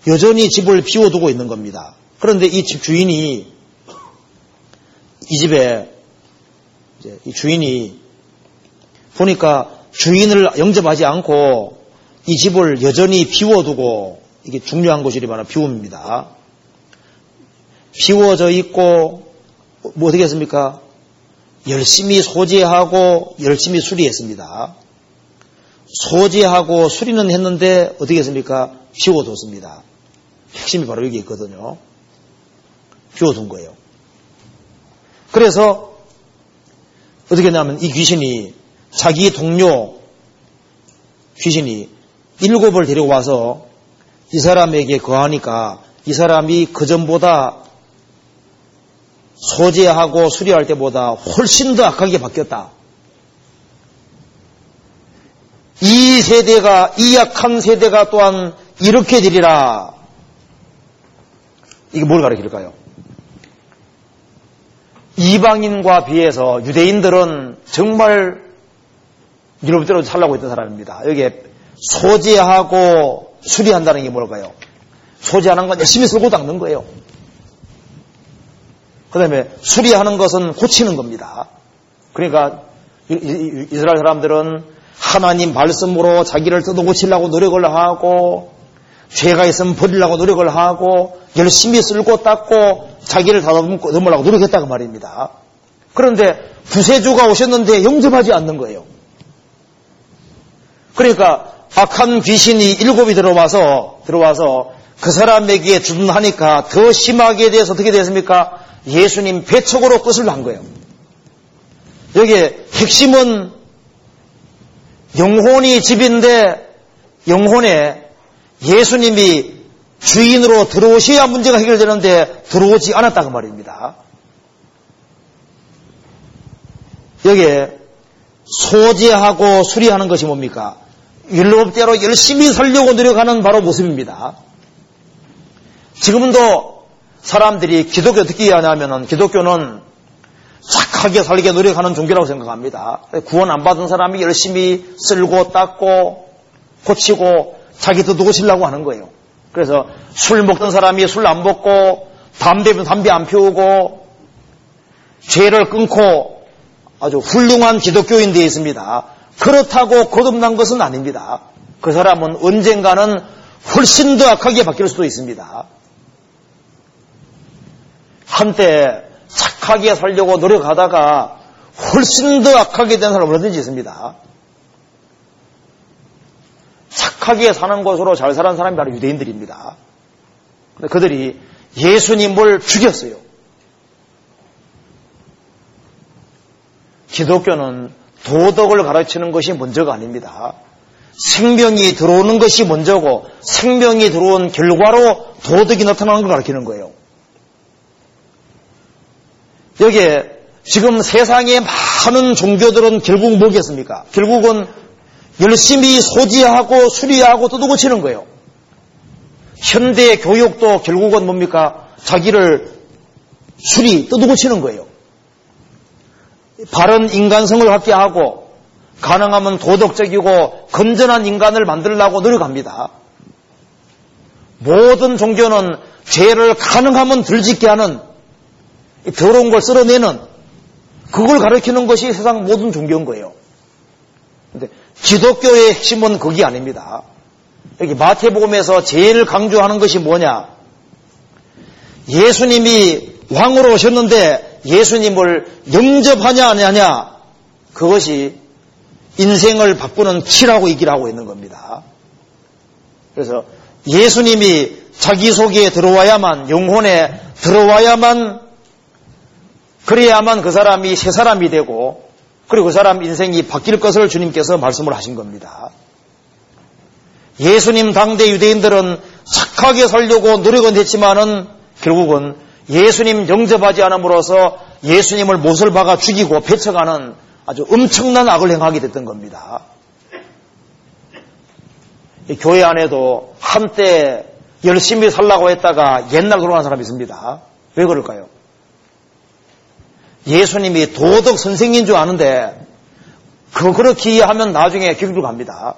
여전히 집을 비워두고 있는 겁니다. 그런데 이 집 주인이 이 집에 이 주인이 보니까 주인을 영접하지 않고 이 집을 여전히 비워두고 이게 중요한 곳이 바로 비움입니다. 비워져 있고 뭐 어떻게 했습니까? 열심히 소지하고 열심히 수리했습니다. 소지하고 수리는 했는데 어떻게 했습니까? 비워뒀습니다. 핵심이 바로 여기 있거든요. 비워둔 거예요. 그래서 어떻게 했냐면 이 귀신이 자기 동료 귀신이 일곱을 데리고 와서 이 사람에게 거하니까 이 사람이 그 전보다 소재하고 수리할 때보다 훨씬 더 악하게 바뀌었다. 이 세대가, 이 약한 세대가 또한 이렇게 되리라. 이게 뭘 가르칠까요? 이방인과 비해서 유대인들은 정말 유럽대로 살라고 했던 사람입니다. 여기에 소재하고 수리한다는 게 뭘까요? 소재하는 건 열심히 쓰고 닦는 거예요. 그 다음에 수리하는 것은 고치는 겁니다. 그러니까 이스라엘 사람들은 하나님 말씀으로 자기를 뜯어 고치려고 노력을 하고 죄가 있으면 버리려고 노력을 하고 열심히 쓸고 닦고 자기를 다듬으려고 노력했다고 말입니다. 그런데 구세주가 오셨는데 영접하지 않는 거예요. 그러니까 악한 귀신이 일곱이 들어와서 들어와서 그 사람에게 주둔하니까 더 심하게 대해서 어떻게 됐습니까? 예수님 배척으로 끝을 난 거예요. 여기에 핵심은 영혼이 집인데 영혼에 예수님이 주인으로 들어오셔야 문제가 해결되는데 들어오지 않았다고 말입니다. 여기에 소재하고 수리하는 것이 뭡니까? 율법대로 열심히 살려고 노력하는 바로 모습입니다. 지금도 사람들이 기독교 어떻게 하냐면은 기독교는 착하게 살게 노력하는 종교라고 생각합니다. 구원 안 받은 사람이 열심히 쓸고 닦고 고치고 자기 도 고치려고 하는 거예요. 그래서 술 먹던 사람이 술 안 먹고 담배 면 담배 안 피우고 죄를 끊고 아주 훌륭한 기독교인 되어 있습니다. 그렇다고 거듭난 것은 아닙니다. 그 사람은 언젠가는 훨씬 더 악하게 바뀔 수도 있습니다. 한때 착하게 살려고 노력하다가 훨씬 더 악하게 된 사람은 얼마든지 있습니다. 착하게 사는 것으로 잘 사는 사람이 바로 유대인들입니다. 그들이 예수님을 죽였어요. 기독교는 도덕을 가르치는 것이 먼저가 아닙니다. 생명이 들어오는 것이 먼저고 생명이 들어온 결과로 도덕이 나타나는 걸 가르치는 거예요. 여기에 지금 세상에 많은 종교들은 결국 뭐겠습니까? 결국은 열심히 소지하고 수리하고 뜯어 고치는 거예요. 현대 교육도 결국은 뭡니까? 자기를 수리, 뜯어 고치는 거예요. 바른 인간성을 갖게 하고 가능하면 도덕적이고 건전한 인간을 만들려고 노력합니다. 모든 종교는 죄를 가능하면 덜 짓게 하는 더러운 걸 쓸어내는 그걸 가르치는 것이 세상 모든 종교인 거예요. 근데 기독교의 핵심은 그게 아닙니다. 여기 마태복음에서 제일 강조하는 것이 뭐냐? 예수님이 왕으로 오셨는데 예수님을 영접하냐 안 하냐? 그것이 인생을 바꾸는 키라고 얘기를 하고 있는 겁니다. 그래서 예수님이 자기 속에 들어와야만 영혼에 들어와야만 그래야만 그 사람이 새 사람이 되고 그리고 그 사람 인생이 바뀔 것을 주님께서 말씀을 하신 겁니다. 예수님 당대 유대인들은 착하게 살려고 노력은 했지만은 결국은 예수님 영접하지 않음으로써 예수님을 못을 박아 죽이고 배척하는 아주 엄청난 악을 행하게 됐던 겁니다. 교회 안에도 한때 열심히 살라고 했다가 옛날 돌아간 사람이 있습니다. 왜 그럴까요? 예수님이 도덕 선생인 줄 아는데 그 그렇게 하면 나중에 길로 갑니다.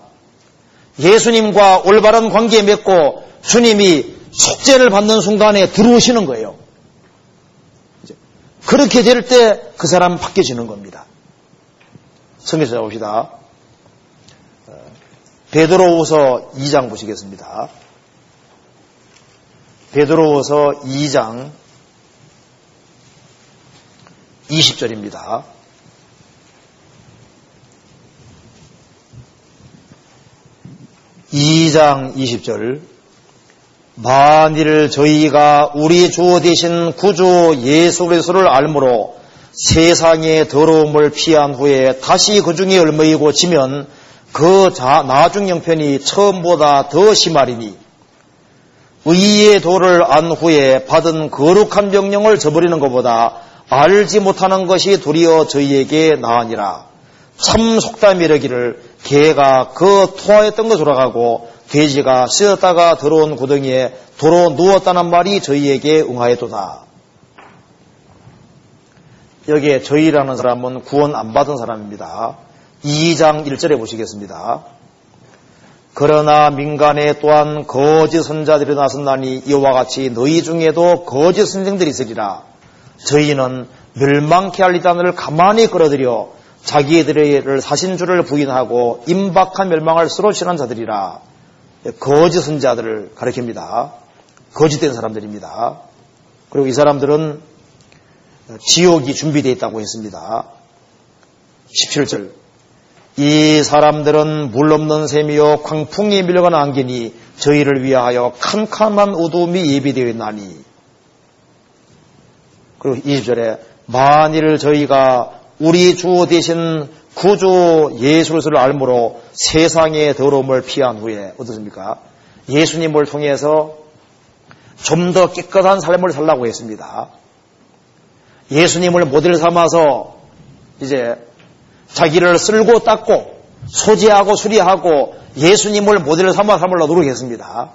예수님과 올바른 관계 맺고 주님이 속죄를 받는 순간에 들어오시는 거예요. 그렇게 될 때 그 사람 바뀌어지는 겁니다. 성경에서 봅시다. 어, 베드로후서 2장 보시겠습니다. 베드로후서 2장 20절입니다. 2장 20절 만일 저희가 우리 주 대신 구주 예수 그리스도를 알므로 세상의 더러움을 피한 후에 다시 그 중에 얼머이고 지면 그 나중 형편이 처음보다 더 심하리니 의의 도를 안 후에 받은 거룩한 명령을 저버리는 것보다 알지 못하는 것이 도리어 저희에게 나으니라. 참 속담 이르기를 개가 그 토하였던 것으로 가고 돼지가 쓰였다가 들어온 구덩이에 도로 누웠다는 말이 저희에게 응하였도다. 여기에 저희라는 사람은 구원 안 받은 사람입니다. 2장 1절에 보시겠습니다. 그러나 민간에 또한 거짓 선자들이 나섰나니 이와 같이 너희 중에도 거짓 선생들이 있으리라. 저희는 멸망케 할 이단을 가만히 끌어들여 자기들을 사신 줄을 부인하고 임박한 멸망을 쓰러치는 자들이라. 거짓 선자들을 가리킵니다. 거짓된 사람들입니다. 그리고 이 사람들은 지옥이 준비되어 있다고 했습니다. 17절. 이 사람들은 물 없는 샘이요 광풍이 밀려가는 안개니 저희를 위하여 캄캄한 어둠이 예비되어 있나니 그리고 20절에 만일 저희가 우리 주 대신 구주 예수를 알므로 세상의 더러움을 피한 후에 어떻습니까? 예수님을 통해서 좀 더 깨끗한 삶을 살라고 했습니다. 예수님을 모델 삼아서 이제 자기를 쓸고 닦고 소지하고 수리하고 예수님을 모델 삼아 삼으려 노력했습니다.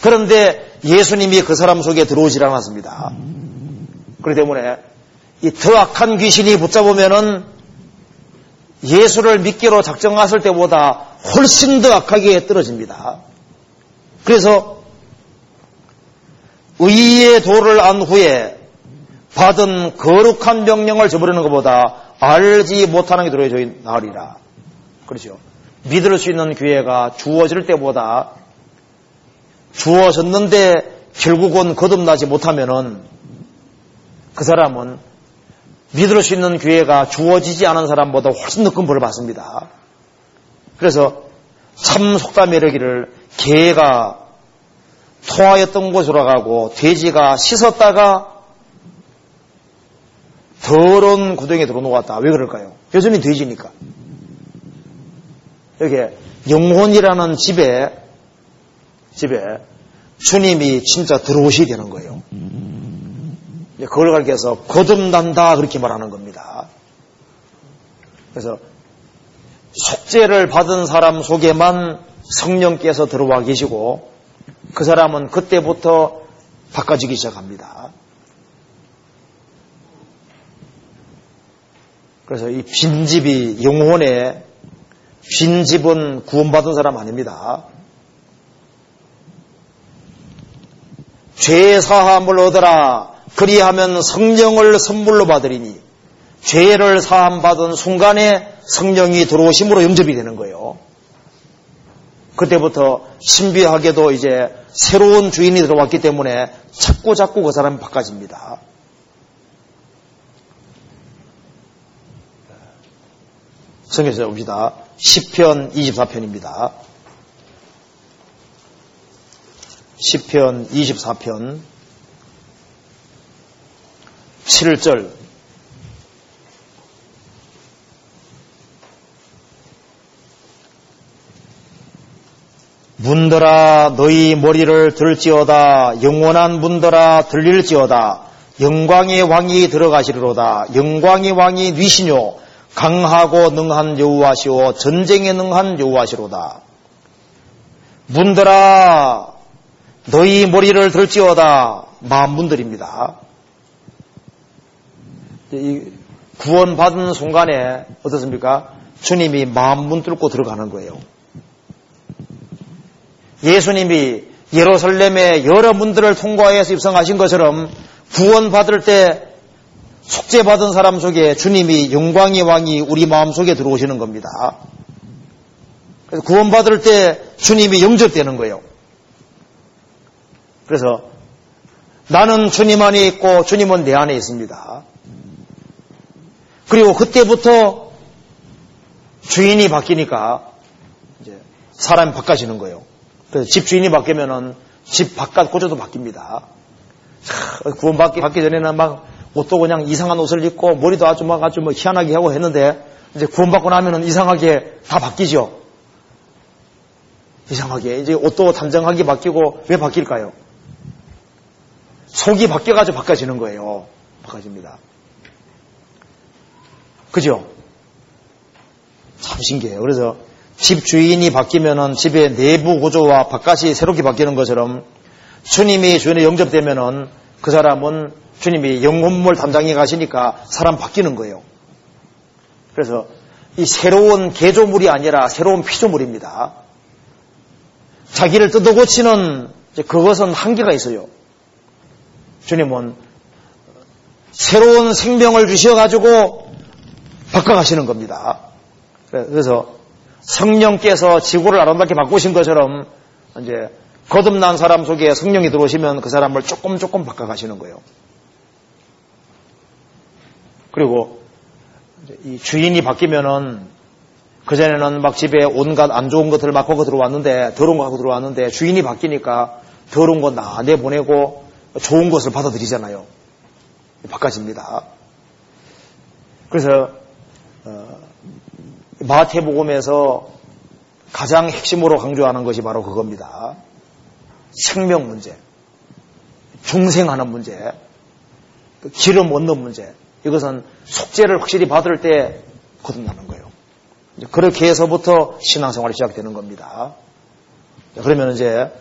그런데 예수님이 그 사람 속에 들어오질 않았습니다. 그렇기 때문에 이 더 악한 귀신이 붙잡으면은 예수를 믿기로 작정했을 때보다 훨씬 더 악하게 떨어집니다. 그래서 의의 도를 안 후에 받은 거룩한 명령을 저버리는 것보다 알지 못하는 게 들어야 저희 나으리라. 그렇죠. 믿을 수 있는 기회가 주어질 때보다 주어졌는데 결국은 거듭나지 못하면은 그 사람은 믿을 수 있는 기회가 주어지지 않은 사람보다 훨씬 높은 벌을 받습니다. 그래서 참 속담에 이르기를 개가 토하였던 곳으로 가고 돼지가 씻었다가 더러운 구덩이에 들어놓았다. 왜 그럴까요? 여전히 돼지니까. 여기 영혼이라는 집에 집에 주님이 진짜 들어오셔야 되는 거예요. 그걸 가리켜서 거듭난다 그렇게 말하는 겁니다. 그래서 속죄를 받은 사람 속에만 성령께서 들어와 계시고 그 사람은 그때부터 바꿔지기 시작합니다. 그래서 이 빈집이 영혼의 빈집은 구원받은 사람 아닙니다. 죄 사함을 얻어라. 그리하면 성령을 선물로 받으리니 죄를 사함 받은 순간에 성령이 들어오심으로 영접이 되는 거예요. 그때부터 신비하게도 이제 새로운 주인이 들어왔기 때문에 자꾸 자꾸 그 사람이 바꿔집니다. 성경에서 봅시다. 10편 24편입니다. 10편 24편 7절. 문더라 너희 머리를 들지어다. 영원한 문더라 들릴지어다. 영광의 왕이 들어가시리로다. 영광의 왕이 뉘시뇨. 강하고 능한 여호와시오. 전쟁에 능한 여호와시로다. 문더라 너희 머리를 들지어다. 마음문들입니다 구원받은 순간에 어떻습니까? 주님이 마음 문 뚫고 들어가는 거예요. 예수님이 예루살렘의 여러 문들을 통과해서 입성하신 것처럼 구원받을 때 속죄받은 사람 속에 주님이 영광의 왕이 우리 마음 속에 들어오시는 겁니다. 그래서 구원받을 때 주님이 영접되는 거예요. 그래서 나는 주님 안에 있고 주님은 내 안에 있습니다. 그리고 그때부터 주인이 바뀌니까 이제 사람이 바꿔지는 거예요. 그래서 집 주인이 바뀌면은 집 바깥 고조도 바뀝니다. 구원받기 받기 전에는 막 옷도 그냥 이상한 옷을 입고 머리도 아주 막 아주 뭐 희한하게 하고 했는데 이제 구원받고 나면은 이상하게 다 바뀌죠. 이상하게 이제 옷도 단정하게 바뀌고 왜 바뀔까요? 속이 바뀌어가지고 바꿔지는 거예요. 바꿔집니다. 그죠? 참 신기해요. 그래서 집 주인이 바뀌면은 집의 내부 구조와 바깥이 새롭게 바뀌는 것처럼 주님이 주인에 영접되면은 그 사람은 주님이 영혼물 담당해 가시니까 사람 바뀌는 거예요. 그래서 이 새로운 개조물이 아니라 새로운 피조물입니다. 자기를 뜯어 고치는 그것은 한계가 있어요. 주님은 새로운 생명을 주셔가지고 바꿔가시는 겁니다. 그래서 성령께서 지구를 아름답게 바꾸신 것처럼 이제 거듭난 사람 속에 성령이 들어오시면 그 사람을 조금 조금 바꿔가시는 거예요. 그리고 이 주인이 바뀌면은 그전에는 막 집에 온갖 안 좋은 것들을 막 보고 들어왔는데 더러운 거 하고 들어왔는데 주인이 바뀌니까 더러운 거 나 내보내고 좋은 것을 받아들이잖아요. 바꿔집니다. 그래서 어, 마태복음에서 가장 핵심으로 강조하는 것이 바로 그겁니다. 생명 문제, 중생하는 문제, 그 기름 얻는 문제. 이것은 속죄를 확실히 받을 때 거듭나는 거예요. 그렇게 해서부터 신앙생활이 시작되는 겁니다. 그러면 이제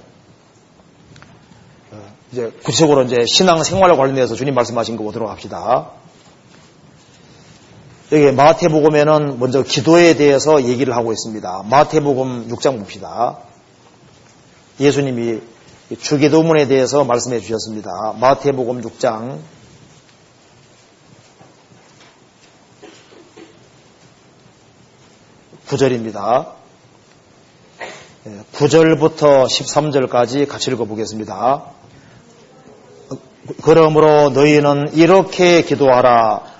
어, 이제 구체적으로 이제 신앙생활에 관련해서 주님 말씀하신 거 보도록 합시다. 여기 마태복음에는 먼저 기도에 대해서 얘기를 하고 있습니다. 마태복음 6장 봅시다. 예수님이 주기도문에 대해서 말씀해 주셨습니다. 마태복음 6장 9절입니다. 9절부터 13절까지 같이 읽어보겠습니다. 그러므로 너희는 이렇게 기도하라.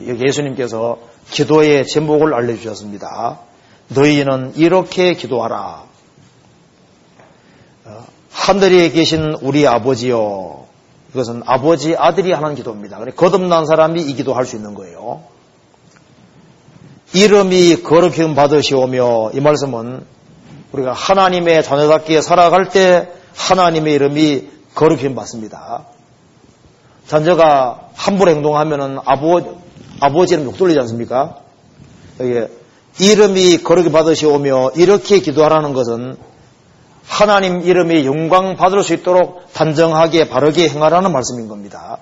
예수님께서 기도의 제목을 알려주셨습니다. 너희는 이렇게 기도하라. 어, 하늘에 계신 우리 아버지요. 이것은 아버지 아들이 하는 기도입니다. 거듭난 사람이 이 기도할 수 있는 거예요. 이름이 거룩힘 받으시오며 이 말씀은 우리가 하나님의 자녀답게 살아갈 때 하나님의 이름이 거룩힘 받습니다. 자녀가 함부로 행동하면은 아버, 아버지 이름 욕 돌리지 않습니까? 이게 이름이 거룩히 받으시오며 이렇게 기도하라는 것은 하나님 이름이 영광 받을 수 있도록 단정하게 바르게 행하라는 말씀인 겁니다.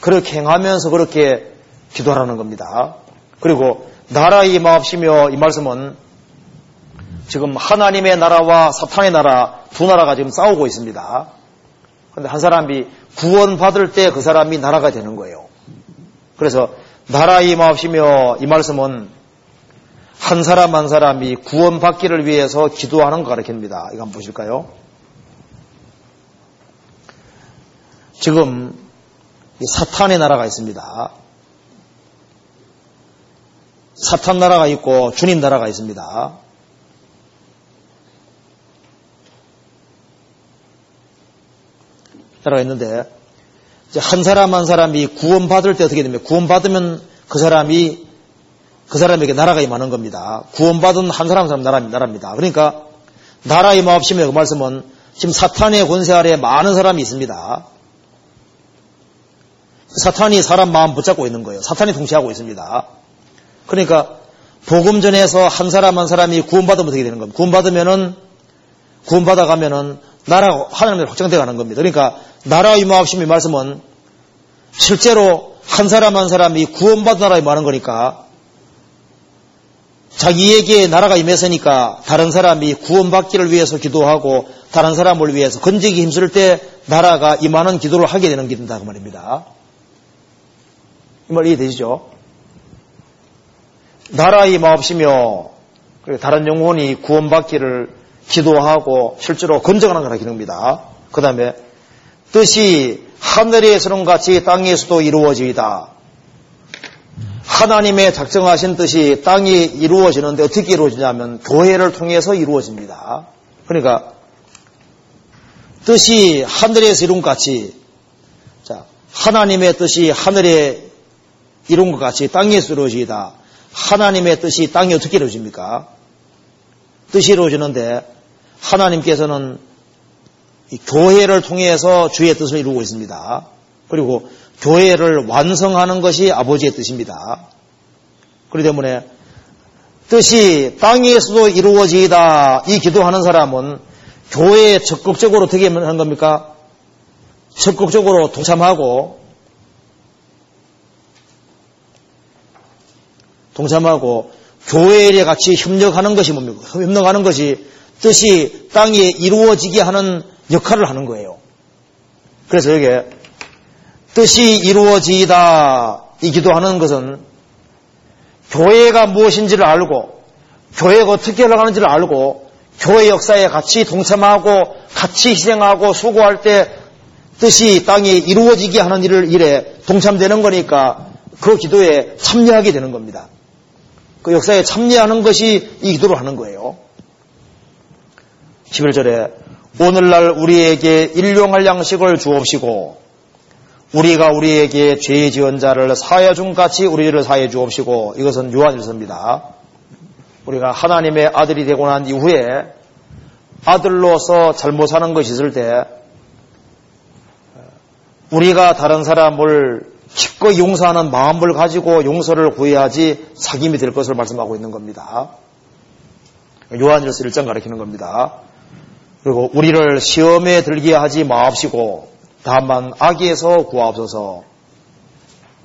그렇게 행하면서 그렇게 기도하라는 겁니다. 그리고 나라 임하옵시며 이 말씀은 지금 하나님의 나라와 사탄의 나라 두 나라가 지금 싸우고 있습니다. 그런데 한 사람이 구원받을 때 그 사람이 나라가 되는 거예요. 그래서 나라 임하옵시며 이 말씀은 한 사람 한 사람이 구원받기를 위해서 기도하는 거 가르칩니다. 이거 한번 보실까요? 지금 사탄의 나라가 있습니다. 사탄 나라가 있고 주님 나라가 있습니다. 나라가 있는데 한 사람 한 사람이 구원받을 때 어떻게 됩니까? 구원받으면 그 사람이 그 사람에게 나라가 임하는 겁니다. 구원받은 한 사람 한 사람 나라, 나라입니다. 그러니까 나라 임하옵시며 그 말씀은 지금 사탄의 권세 아래 많은 사람이 있습니다. 사탄이 사람 마음 붙잡고 있는 거예요. 사탄이 통치하고 있습니다. 그러니까 복음 전에서 한 사람 한 사람이 구원받으면 어떻게 되는 겁니까? 구원받으면은 구원받아 가면은 나라 하나님의 확정돼 가는 겁니다. 그러니까 나라 임하옵시며 말씀은 실제로 한 사람 한 사람이 구원받은 나라에 임하는 거니까 자기에게 나라가 임했으니까 다른 사람이 구원받기를 위해서 기도하고 다른 사람을 위해서 건지기 힘쓸 때 나라가 임하는 기도를 하게 되는 기도다 그 말입니다. 이 말 이해되시죠? 나라 임하옵시며 다른 영혼이 구원받기를 기도하고 실제로 건져가는 거라 기도입니다. 그 다음에 뜻이 하늘에서는 같이 땅에서도 이루어지이다. 하나님의 작정하신 뜻이 땅이 이루어지는데 어떻게 이루어지냐면 교회를 통해서 이루어집니다. 그러니까 뜻이 하늘에서 이룬 것 같이 자 하나님의 뜻이 하늘에 이룬 것 같이 땅에서 이루어지다. 하나님의 뜻이 땅이 어떻게 이루어집니까? 뜻이 이루어지는데 하나님께서는 교회를 통해서 주의 뜻을 이루고 있습니다. 그리고 교회를 완성하는 것이 아버지의 뜻입니다. 그렇기 때문에 뜻이 땅에서도 이루어지다 이 기도하는 사람은 교회에 적극적으로 어떻게 하는 겁니까? 적극적으로 동참하고 동참하고 교회에 같이 협력하는 것이 뭡니까? 협력하는 것이 뜻이 땅에 이루어지게 하는 역할을 하는 거예요. 그래서 여기에 뜻이 이루어지다 이 기도 하는 것은 교회가 무엇인지를 알고 교회가 어떻게 흘러가는지를 알고 교회 역사에 같이 동참하고 같이 희생하고 수고할 때 뜻이 땅에 이루어지게 하는 일을 일에 동참되는 거니까 그 기도에 참여하게 되는 겁니다. 그 역사에 참여하는 것이 이 기도를 하는 거예요. 11절에 오늘날 우리에게 일용할 양식을 주옵시고 우리가 우리에게 죄 지은 자를 사해 준 같이 우리를 사해 주옵시고 이것은 요한일서입니다. 우리가 하나님의 아들이 되고 난 이후에 아들로서 잘못 사는 것이 있을 때 우리가 다른 사람을 기꺼이 용서하는 마음을 가지고 용서를 구해야지 사귐이 될 것을 말씀하고 있는 겁니다. 요한일서 1장 가르치는 겁니다. 그리고 우리를 시험에 들게 하지 마옵시고 다만 악에서 구하옵소서.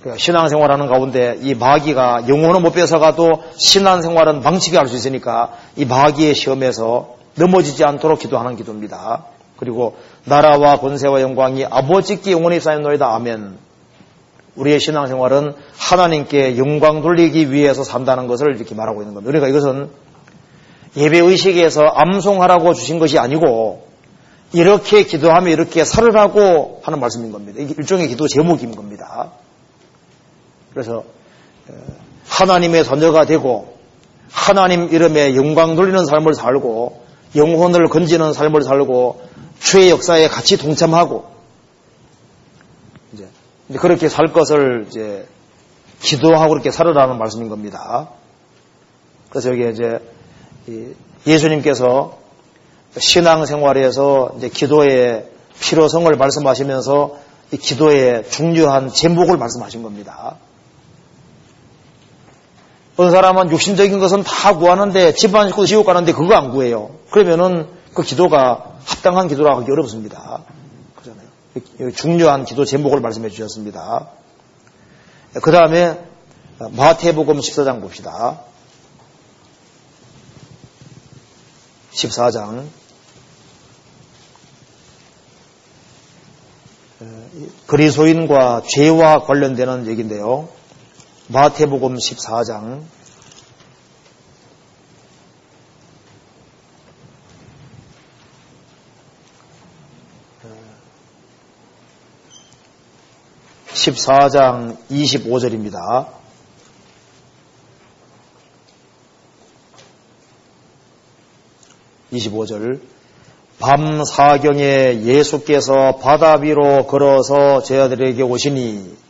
그러니까 신앙생활하는 가운데 이 마귀가 영혼을 못 뺏어가도 신앙생활은 방치게 할 수 있으니까 이 마귀의 시험에서 넘어지지 않도록 기도하는 기도입니다. 그리고 나라와 권세와 영광이 아버지께 영원히 쌓여노이다. 아멘. 우리의 신앙생활은 하나님께 영광 돌리기 위해서 산다는 것을 이렇게 말하고 있는 겁니다. 그러니까 이것은 예배의식에서 암송하라고 주신 것이 아니고 이렇게 기도하며 이렇게 살으라고 하는 말씀인 겁니다. 이게 일종의 기도 제목인 겁니다. 그래서 어, 하나님의 자녀가 되고 하나님 이름에 영광 돌리는 삶을 살고 영혼을 건지는 삶을 살고 죄의 역사에 같이 동참하고 이제 그렇게 살 것을 이제 기도하고 그렇게 살으라는 말씀인 겁니다. 그래서 여기 이제 예수님께서 신앙생활에서 이제 기도의 필요성을 말씀하시면서 이 기도의 중요한 제목을 말씀하신 겁니다. 어떤 사람은 육신적인 것은 다 구하는데 집안 식구 지옥 가는데 그거 안 구해요. 그러면은 그 기도가 합당한 기도라고 하기 어렵습니다. 그잖아요. 중요한 기도 제목을 말씀해 주셨습니다. 그 다음에 마태복음 14장 봅시다. 14장 그리소인과 죄와 관련되는 얘기인데요. 마태복음 14장 14장 25절입니다. (25절) 밤 사경에 예수께서 바다 위로 걸어서 제 아들에게 오시니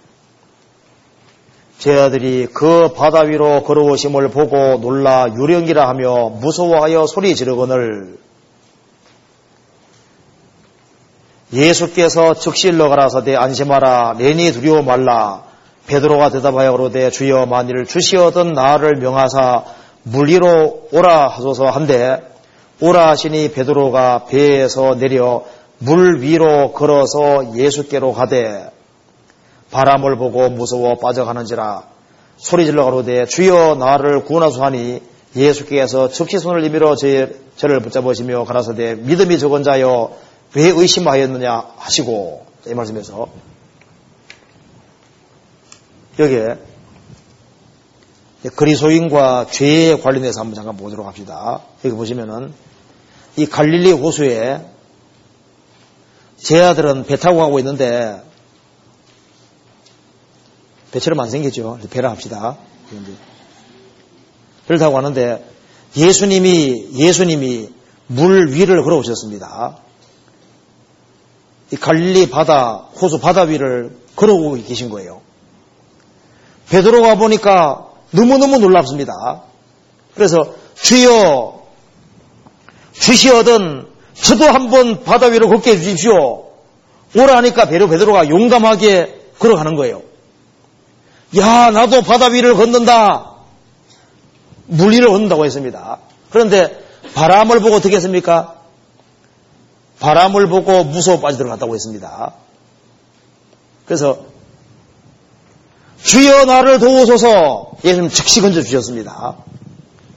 제 아들이 그 바다 위로 걸어오심을 보고 놀라 유령이라 하며 무서워하여 소리 지르거늘 예수께서 즉시 일러 가라사대 안심하라 내니 두려워 말라 베드로가 대답하여 그러되 주여 만일 주시어던 나를 명하사 물 위로 오라 하소서 한데 오라 하시니 베드로가 배에서 내려 물 위로 걸어서 예수께로 가되 바람을 보고 무서워 빠져가는지라 소리질러 가로되 주여 나를 구원하소 하니 예수께서 즉시 손을 내밀어 저를 붙잡으시며 가라사대 믿음이 적은 자여 왜 의심하였느냐 하시고 이 말씀에서 여기에 그리소인과 죄에 관련해서 한번 잠깐 보도록 합시다. 여기 보시면은 이 갈릴리 호수에 제 아들은 배 타고 가고 있는데 배처럼 안 생겼죠. 배를 합시다. 배를 타고 가는데 예수님이 예수님이 물 위를 걸어오셨습니다. 이 갈릴리 바다, 호수 바다 위를 걸어오고 계신 거예요. 베드로가 보니까 너무너무 놀랍습니다. 그래서 주여 주시어든 저도 한번 바다 위로 걷게 해주십시오. 오라 하니까 베로 베드로가 용감하게 걸어가는 거예요. 야 나도 바다 위를 걷는다. 물 위를 걷는다고 했습니다. 그런데 바람을 보고 어떻게 했습니까? 바람을 보고 무서워 빠져 들어갔다고 했습니다. 그래서 주여 나를 도우소서 예수님 즉시 건져 주셨습니다.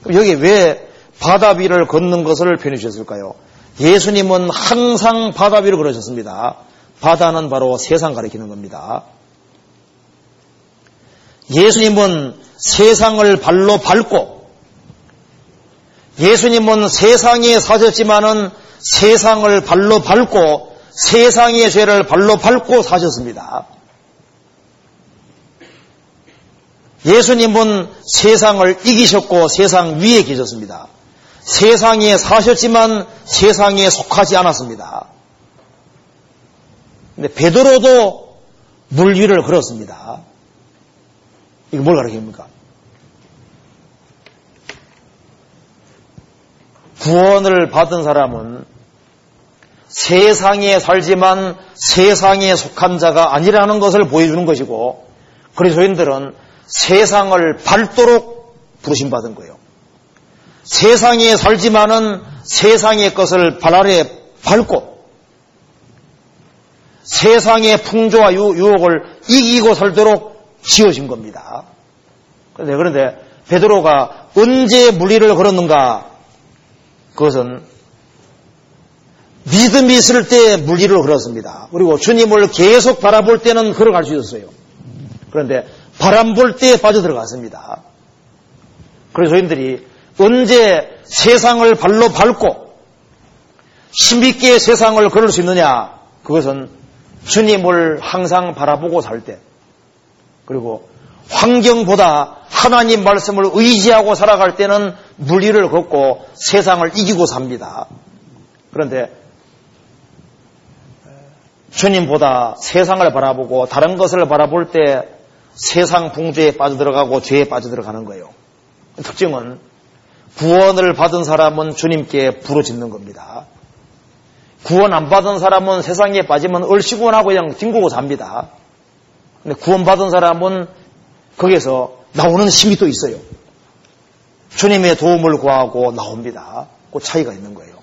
그럼 여기 왜 바다 위를 걷는 것을 표현해 주셨을까요? 예수님은 항상 바다 위를 걸으셨습니다. 바다는 바로 세상 가리키는 겁니다. 예수님은 세상을 발로 밟고 예수님은 세상에 사셨지만은 세상을 발로 밟고 세상의 죄를 발로 밟고 사셨습니다. 예수님은 세상을 이기셨고 세상 위에 계셨습니다. 세상에 사셨지만 세상에 속하지 않았습니다. 근데 베드로도 물 위를 걸었습니다. 이거 뭘 가르칩니까? 구원을 받은 사람은 세상에 살지만 세상에 속한 자가 아니라는 것을 보여주는 것이고 그리스도인들은 세상을 밟도록 부르심 받은 거예요. 세상에 살지만은 세상의 것을 발 아래 밟고 세상의 풍조와 유혹을 이기고 살도록 지어진 겁니다. 그런데, 그런데 베드로가 언제 물리를 걸었는가? 그것은 믿음이 있을 때 물리를 걸었습니다. 그리고 주님을 계속 바라볼 때는 걸어갈 수 있었어요. 그런데 바람 볼때 빠져 들어갔습니다. 그래서 저희들이 언제 세상을 발로 밟고 힘있게 세상을 걸을 수 있느냐? 그것은 주님을 항상 바라보고 살 때, 그리고 환경보다 하나님 말씀을 의지하고 살아갈 때는 물리를 걷고 세상을 이기고 삽니다. 그런데 주님보다 세상을 바라보고 다른 것을 바라볼 때 세상 풍조에 빠져들어가고 죄에 빠져들어가는 거예요. 특징은 구원을 받은 사람은 주님께 부러짓는 겁니다. 구원 안 받은 사람은 세상에 빠지면 얼씨구원하고 그냥 뒹구고 삽니다. 근데 구원 받은 사람은 거기에서 나오는 힘이 또 있어요. 주님의 도움을 구하고 나옵니다. 그 차이가 있는 거예요.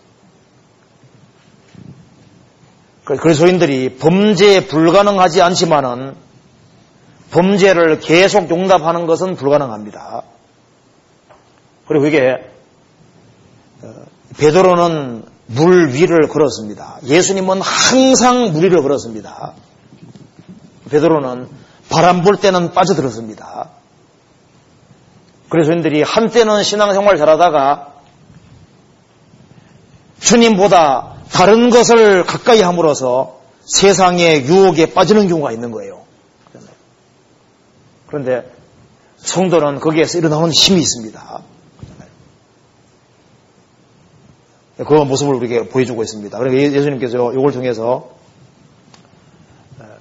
그리스도인들이 범죄에 불가능하지 않지만은 범죄를 계속 용납하는 것은 불가능합니다. 그리고 이게 어, 베드로는 물 위를 걸었습니다. 예수님은 항상 물 위를 걸었습니다. 베드로는 바람 불 때는 빠져들었습니다. 그래서 인들이 한때는 신앙생활 잘하다가 주님보다 다른 것을 가까이 함으로써 세상의 유혹에 빠지는 경우가 있는 거예요. 그런데 성도는 거기에서 일어나는 힘이 있습니다. 그 모습을 우리에게 보여주고 있습니다. 그리고 예수님께서 이걸 통해서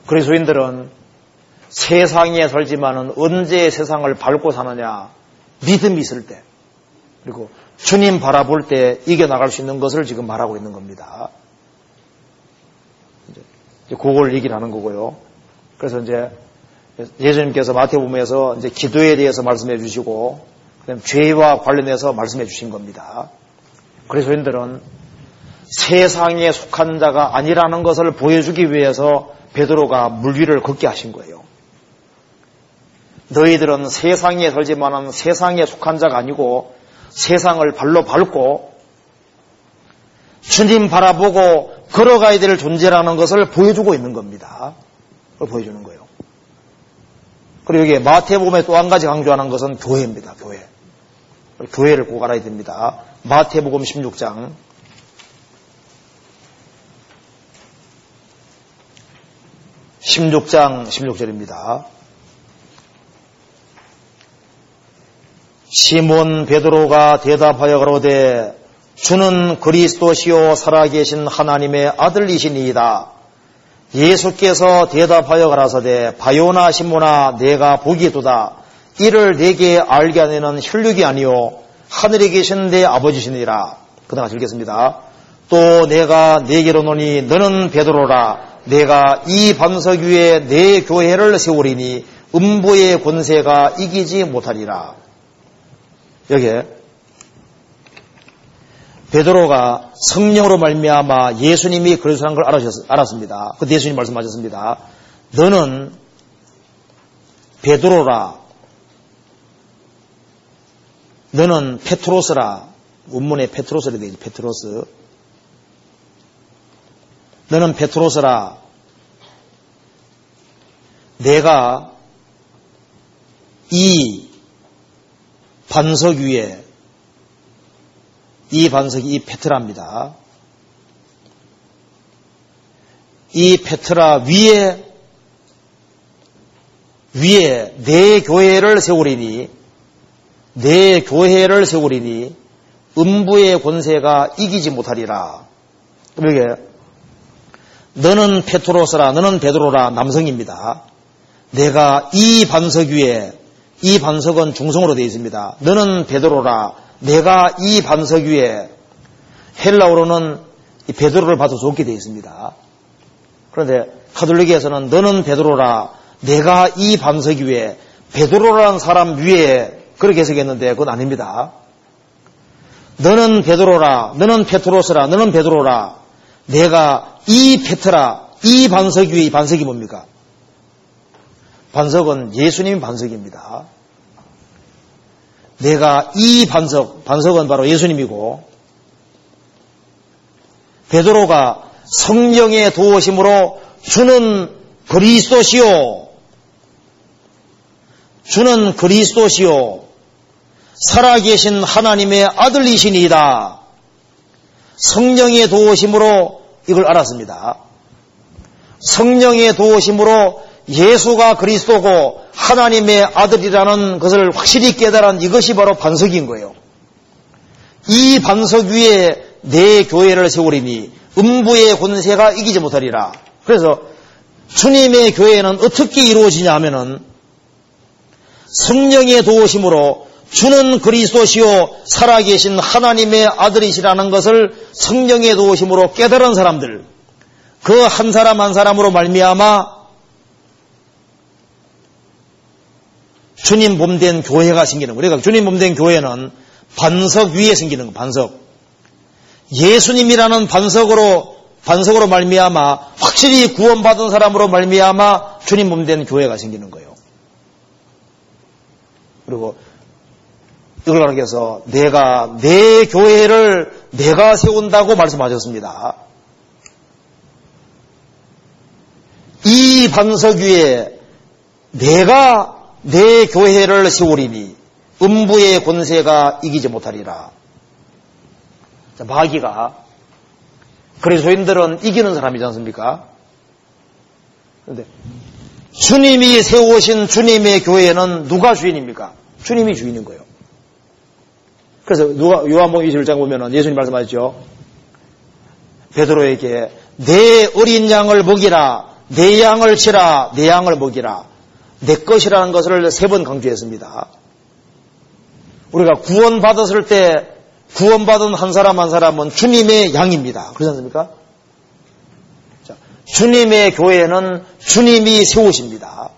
그리스도인들은 세상에 살지만은 언제 세상을 밟고 사느냐 믿음이 있을 때 그리고 주님 바라볼 때 이겨나갈 수 있는 것을 지금 말하고 있는 겁니다. 이제 그걸 얘기를 하는 거고요. 그래서 이제 예수님께서 마태복음에서 이제 기도에 대해서 말씀해 주시고 그다음 죄와 관련해서 말씀해 주신 겁니다. 그리스도인들은 세상에 속한 자가 아니라는 것을 보여주기 위해서 베드로가 물 위를 걷게 하신 거예요. 너희들은 세상에 살지만은 세상에 속한 자가 아니고 세상을 발로 밟고 주님 바라보고 걸어가야 될 존재라는 것을 보여주고 있는 겁니다. 그걸 보여주는 거예요. 그리고 여기 마태복음에 또 한 가지 강조하는 것은 교회입니다. 교회. 교회를 꼭 알아야 됩니다. 마태복음 16장 16장 16절입니다. 시몬 베드로가 대답하여 그러되 주는 그리스도시요 살아계신 하나님의 아들이시니이다. 예수께서 대답하여 가라사대 바요나 시모나 내가 보기에도다 이를 내게 알게 하는 혈육이 아니요 하늘에 계신 내 아버지시니라. 그다음 읽겠습니다. 또 내가 내게로 노니 너는 베드로라 내가 이 반석 위에 내 교회를 세우리니 음부의 권세가 이기지 못하리라. 여기에 베드로가 성령으로 말미암아 예수님이 그리스도라는 걸 알았습니다. 그 예수님 말씀하셨습니다. 너는 베드로라. 너는 페트로스라. 원문에 페트로스라 되지 페트로스. 너는 페트로스라. 내가 이 반석 위에 이 반석이 이 페트라입니다. 이 페트라 위에 위에 내 교회를 세우리니 내 교회를 세우리니 음부의 권세가 이기지 못하리라. 그러게 너는 Πέτρος라 너는 베드로라 남성입니다. 내가 이 반석 위에 이 반석은 중성으로 되어 있습니다. 너는 베드로라 내가 이 반석 위에 헬라어로는 베드로를 봐도 좋게 되어 있습니다. 그런데 카톨릭에서는 너는 베드로라 내가 이 반석 위에 베드로라는 사람 위에 그렇게 해석했는데 그건 아닙니다. 너는 베드로라 너는 Πέτρος라 너는 베드로라 내가 이 πέτρα 이 반석 이 반석이 뭡니까? 반석은 예수님 반석입니다. 내가 이 반석, 반석은 바로 예수님이고 베드로가 성령의 도우심으로 주는 그리스도시요. 주는 그리스도시요. 살아계신 하나님의 아들이시니이다. 성령의 도우심으로 이걸 알았습니다. 성령의 도우심으로 예수가 그리스도고 하나님의 아들이라는 것을 확실히 깨달은 이것이 바로 반석인 거예요. 이 반석 위에 내 교회를 세우리니 음부의 권세가 이기지 못하리라. 그래서 주님의 교회는 어떻게 이루어지냐 하면은 성령의 도우심으로 주는 그리스도시요 살아계신 하나님의 아들이시라는 것을 성령의 도우심으로 깨달은 사람들 그 한 사람 한 사람으로 말미암아 주님 몸된 교회가 생기는 거예요. 그러니까 주님 몸된 교회는 반석 위에 생기는 거 반석. 예수님이라는 반석으로 반석으로 말미암아 확실히 구원받은 사람으로 말미암아 주님 몸된 교회가 생기는 거예요. 그리고 이걸 위해서 내가 내 교회를 내가 세운다고 말씀하셨습니다. 이 반석 위에 내가 내 교회를 세우리니 음부의 권세가 이기지 못하리라. 마귀가 그리스도인들은 이기는 사람이지 않습니까? 그런데 주님이 세우신 주님의 교회는 누가 주인입니까? 주님이 주인인 거예요. 그래서 누가 요한복음 21장 보면은 예수님 말씀하셨죠. 베드로에게 내 어린 양을 먹이라, 내 양을 치라, 내 양을 먹이라, 내 것이라는 것을 세 번 강조했습니다. 우리가 구원 받았을 때 구원받은 한 사람 한 사람은 주님의 양입니다. 그렇지 않습니까? 자, 주님의 교회는 주님이 세우십니다.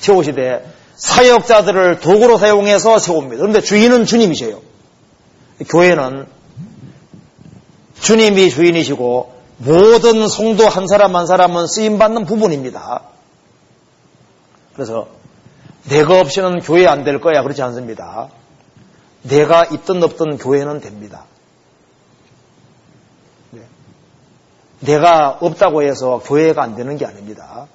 세우시되 사역자들을 도구로 사용해서 세웁니다. 그런데 주인은 주님이세요. 교회는 주님이 주인이시고 모든 성도 한 사람 한 사람은 쓰임받는 부분입니다. 그래서 내가 없이는 교회 안 될 거야 그렇지 않습니다. 내가 있든 없든 교회는 됩니다. 네. 내가 없다고 해서 교회가 안 되는 게 아닙니다.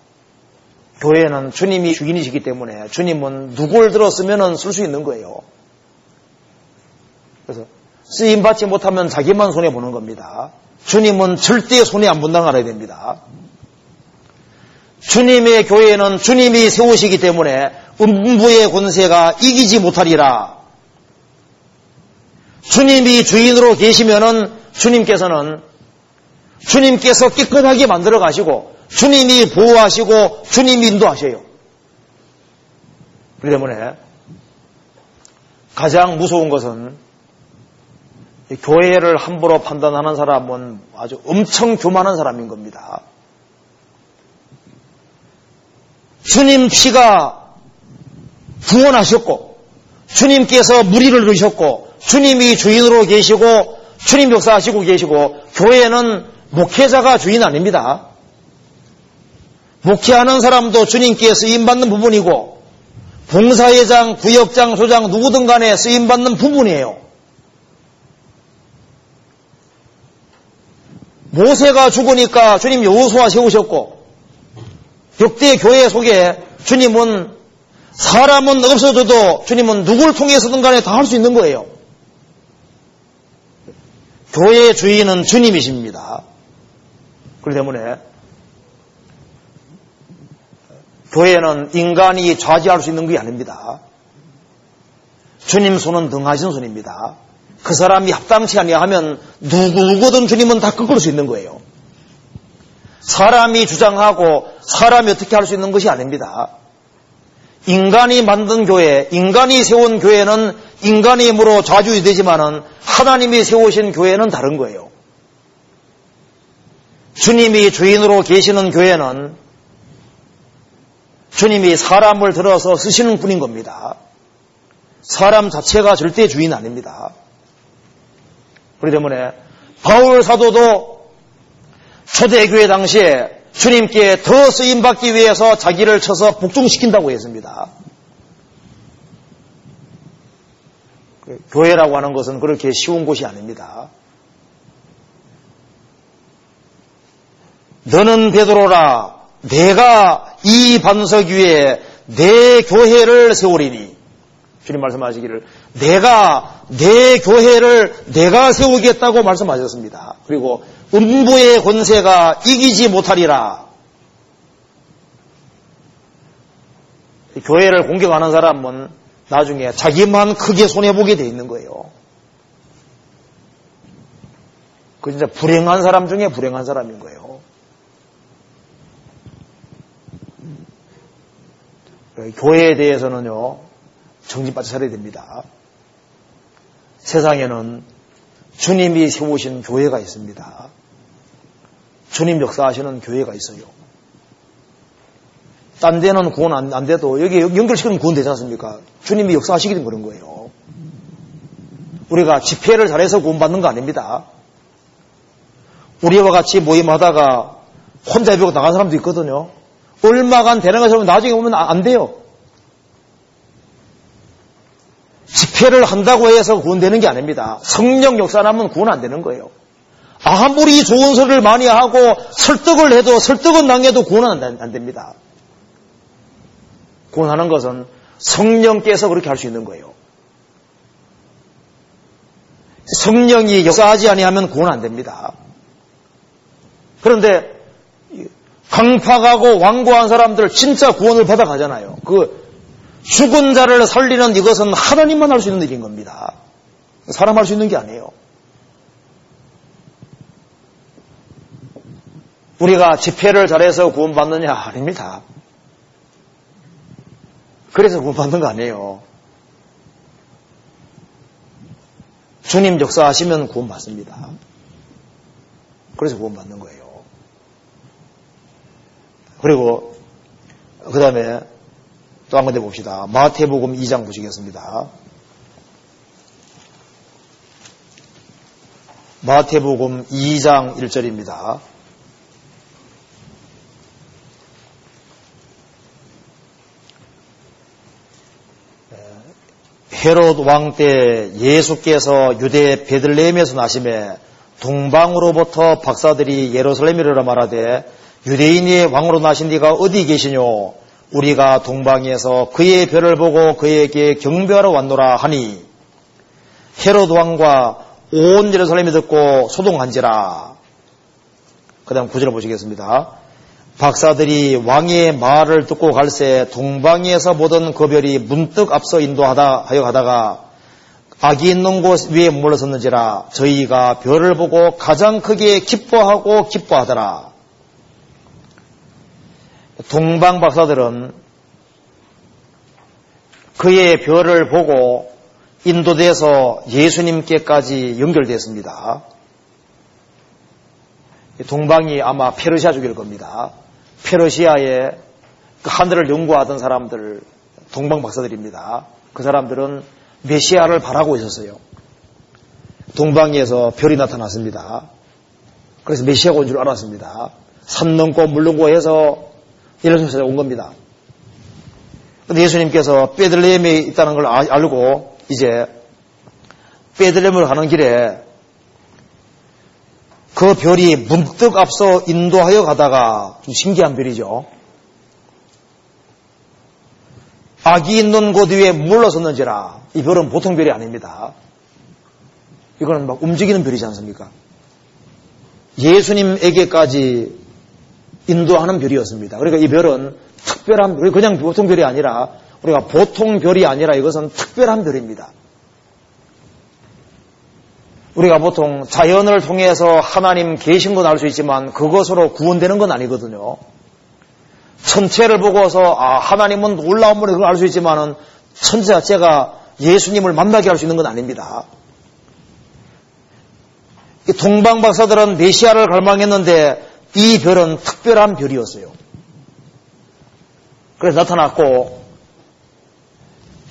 교회는 주님이 주인이시기 때문에 주님은 누굴 들었으면 쓸 수 있는 거예요. 그래서 쓰임 받지 못하면 자기만 손해 보는 겁니다. 주님은 절대 손해 안 본다는 알아야 됩니다. 주님의 교회는 주님이 세우시기 때문에 음부의 권세가 이기지 못하리라. 주님이 주인으로 계시면은 주님께서는 주님께서 깨끗하게 만들어 가시고 주님이 보호하시고 주님이 인도하셔요. 그렇기 때문에 가장 무서운 것은 교회를 함부로 판단하는 사람은 아주 엄청 교만한 사람인 겁니다. 주님 피가 구원하셨고 주님께서 무리를 넣으셨고 주님이 주인으로 계시고 주님 역사하시고 계시고 교회는 목회자가 주인 아닙니다. 목회하는 사람도 주님께 쓰임받는 부분이고 봉사회장, 구역장, 소장 누구든 간에 쓰임받는 부분이에요. 모세가 죽으니까 주님 여호수아 세우셨고 역대 교회 속에 주님은 사람은 없어져도 주님은 누굴 통해서든 간에 다 할 수 있는 거예요. 교회의 주인은 주님이십니다. 그렇기 때문에 교회는 인간이 좌지할 수 있는 게 아닙니다. 주님 손은 등하신 손입니다. 그 사람이 합당치 아니하면 누구든 주님은 다 꺾을 수 있는 거예요. 사람이 주장하고 사람이 어떻게 할 수 있는 것이 아닙니다. 인간이 만든 교회, 인간이 세운 교회는 인간의 힘으로 좌주되지만은 하나님이 세우신 교회는 다른 거예요. 주님이 주인으로 계시는 교회는 주님이 사람을 들어서 쓰시는 분인 겁니다. 사람 자체가 절대 주인 아닙니다. 그렇기 때문에 바울 사도도 초대교회 당시에 주님께 더 쓰임받기 위해서 자기를 쳐서 복종시킨다고 했습니다. 교회라고 하는 것은 그렇게 쉬운 곳이 아닙니다. 너는 베드로라 내가 이 반석 위에 내 교회를 세우리니 주님 말씀하시기를 내가 내 교회를 내가 세우겠다고 말씀하셨습니다. 그리고 음부의 권세가 이기지 못하리라. 교회를 공격하는 사람은 나중에 자기만 크게 손해보게 돼 있는 거예요. 그 진짜 불행한 사람 중에 불행한 사람인 거예요. 교회에 대해서는요, 정신바짝 차려야 됩니다. 세상에는 주님이 세우신 교회가 있습니다. 주님 역사하시는 교회가 있어요. 딴 데는 구원 안, 안 돼도 여기 연결시키면 구원 되지 않습니까? 주님이 역사하시기 그런 거예요. 우리가 집회를 잘해서 구원받는 거 아닙니다. 우리와 같이 모임하다가 혼자 배우고 나간 사람도 있거든요. 얼마간 되는 것처럼 나중에 오면 안 돼요. 집회를 한다고 해서 구원되는 게 아닙니다. 성령 역사나면 구원 안 되는 거예요. 아무리 좋은 소리를 많이 하고 설득을 해도 설득은 당해도 구원은 안 됩니다. 구원하는 것은 성령께서 그렇게 할 수 있는 거예요. 성령이 역사하지 아니하면 구원 안 됩니다. 그런데 강팍하고 완고한 사람들 진짜 구원을 받아가잖아요. 그 죽은 자를 살리는 이것은 하나님만 할 수 있는 일인 겁니다. 사람 할 수 있는 게 아니에요. 우리가 집회를 잘해서 구원받느냐? 아닙니다. 그래서 구원받는 거 아니에요. 주님 역사하시면 구원받습니다. 그래서 구원받는 거예요. 그리고 그 다음에 또 한 군데 봅시다. 마태복음 2장 보시겠습니다. 마태복음 2장 1절입니다. 헤롯 왕 때 예수께서 유대 베들레헴에서 나심에 동방으로부터 박사들이 예루살렘이라 말하되 유대인이 왕으로 나신 네가 어디 계시뇨? 우리가 동방에서 그의 별을 보고 그에게 경배하러 왔노라 하니 헤롯 왕과 온 예루살렘이 듣고 소동한지라. 그 다음 구절을 보시겠습니다. 박사들이 왕의 말을 듣고 갈새 동방에서 보던 그 별이 문득 앞서 인도하다 하여 가다가 악이 있는 곳 위에 물러섰는지라 저희가 별을 보고 가장 크게 기뻐하고 기뻐하더라. 동방 박사들은 그의 별을 보고 인도돼서 예수님께까지 연결됐습니다. 동방이 아마 페르시아족일 겁니다. 페르시아의 그 하늘을 연구하던 사람들, 동방 박사들입니다. 그 사람들은 메시아를 바라고 있었어요. 동방에서 별이 나타났습니다. 그래서 메시아가 온 줄 알았습니다. 산 넘고 물 넘고 해서 예루살렘에 온 겁니다. 근데 예수님께서 베들레헴에 있다는 걸 아, 알고 이제 베들레헴을 가는 길에 그 별이 문득 앞서 인도하여 가다가 좀 신기한 별이죠. 악이 있는 곳 위에 물러섰는지라 이 별은 보통 별이 아닙니다. 이거는 막 움직이는 별이지 않습니까? 예수님에게까지 인도하는 별이었습니다. 그러니까 이 별은 특별한 별, 그냥 보통 별이 아니라 우리가 보통 별이 아니라 이것은 특별한 별입니다. 우리가 보통 자연을 통해서 하나님 계신 건 알 수 있지만 그것으로 구원되는 건 아니거든요. 천체를 보고서 아 하나님은 놀라운 분이 그걸 알 수 있지만은 천체 자체가 예수님을 만나게 할 수 있는 건 아닙니다. 동방 박사들은 메시아를 갈망했는데 이 별은 특별한 별이었어요. 그래서 나타났고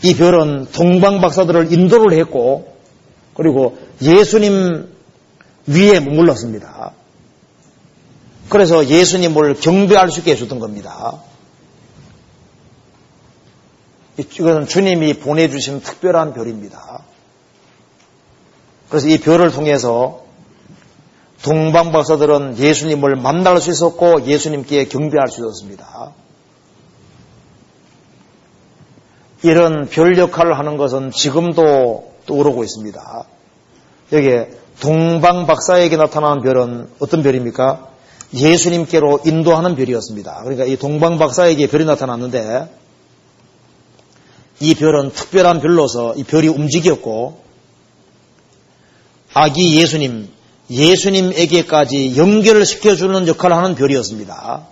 이 별은 동방 박사들을 인도를 했고 그리고 예수님 위에 머물렀습니다. 그래서 예수님을 경배할 수 있게 해줬던 겁니다. 이것은 주님이 보내주신 특별한 별입니다. 그래서 이 별을 통해서 동방박사들은 예수님을 만날 수 있었고 예수님께 경배할 수 있었습니다. 이런 별 역할을 하는 것은 지금도 떠오르고 있습니다. 여기에 동방 박사에게 나타나는 별은 어떤 별입니까? 예수님께로 인도하는 별이었습니다. 그러니까 이 동방 박사에게 별이 나타났는데 이 별은 특별한 별로서 이 별이 움직였고 아기 예수님, 예수님에게까지 연결을 시켜주는 역할을 하는 별이었습니다.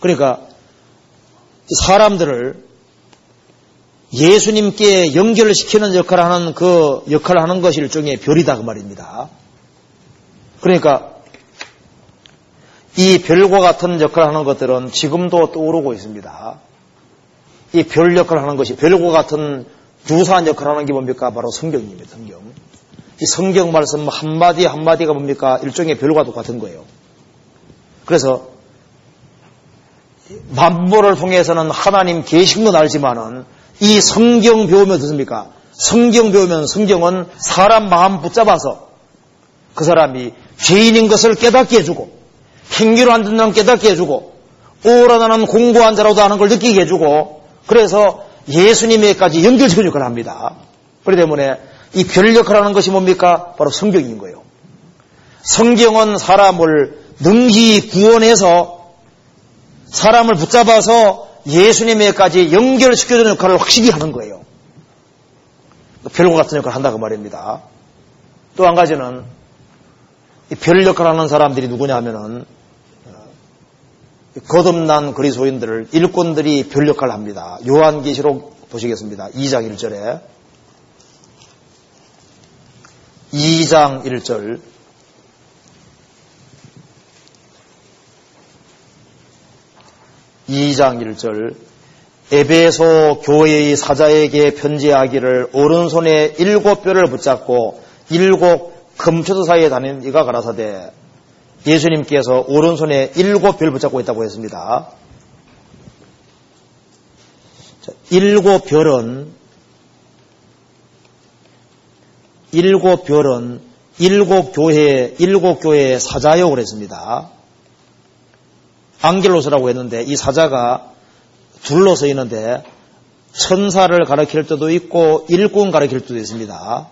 그러니까 사람들을 예수님께 연결을 시키는 역할을 하는 그 역할을 하는 것이 일종의 별이다 그 말입니다. 그러니까 이 별과 같은 역할을 하는 것들은 지금도 떠오르고 있습니다. 이 별 역할을 하는 것이 별과 같은 유사한 역할을 하는 게 뭡니까? 바로 성경입니다. 성경. 이 성경 말씀 한마디 한마디가 뭡니까? 일종의 별과 똑같은 거예요. 그래서 만보를 통해서는 하나님 계신 건 알지만은 이 성경 배우면 어떻습니까? 성경 배우면 성경은 사람 마음 붙잡아서 그 사람이 죄인인 것을 깨닫게 해주고 행위로 안 듣는 깨닫게 해주고 오라나는 공부한 자라도 하는 걸 느끼게 해주고 그래서 예수님에까지 연결시켜 역할을 합니다. 그렇기 때문에 이 별 역할을 하는 것이 뭡니까? 바로 성경인 거예요. 성경은 사람을 능히 구원해서 사람을 붙잡아서 예수님에까지 연결시켜주는 역할을 확실히 하는 거예요. 별과 같은 역할을 한다고 말입니다. 또 한 가지는 별 역할을 하는 사람들이 누구냐 하면은 거듭난 그리스도인들을 일꾼들이 별 역할을 합니다. 요한계시록 보시겠습니다. 2장 1절에 2장 1절. (2장 1절) 에베소 교회의 사자에게 편지하기를 오른손에 일곱 뼈를 붙잡고 일곱 금초도 사이에 다니는 이가 가라사대. 예수님께서 오른손에 일곱 별 붙잡고 있다고 했습니다. 자, 일곱 별은 일곱 별은 일곱 교회 일곱 교회의 사자요 그랬습니다. 안겔로스라고 했는데 이 사자가 둘러서 있는데 천사를 가리킬 때도 있고 일꾼 가리킬 때도 있습니다.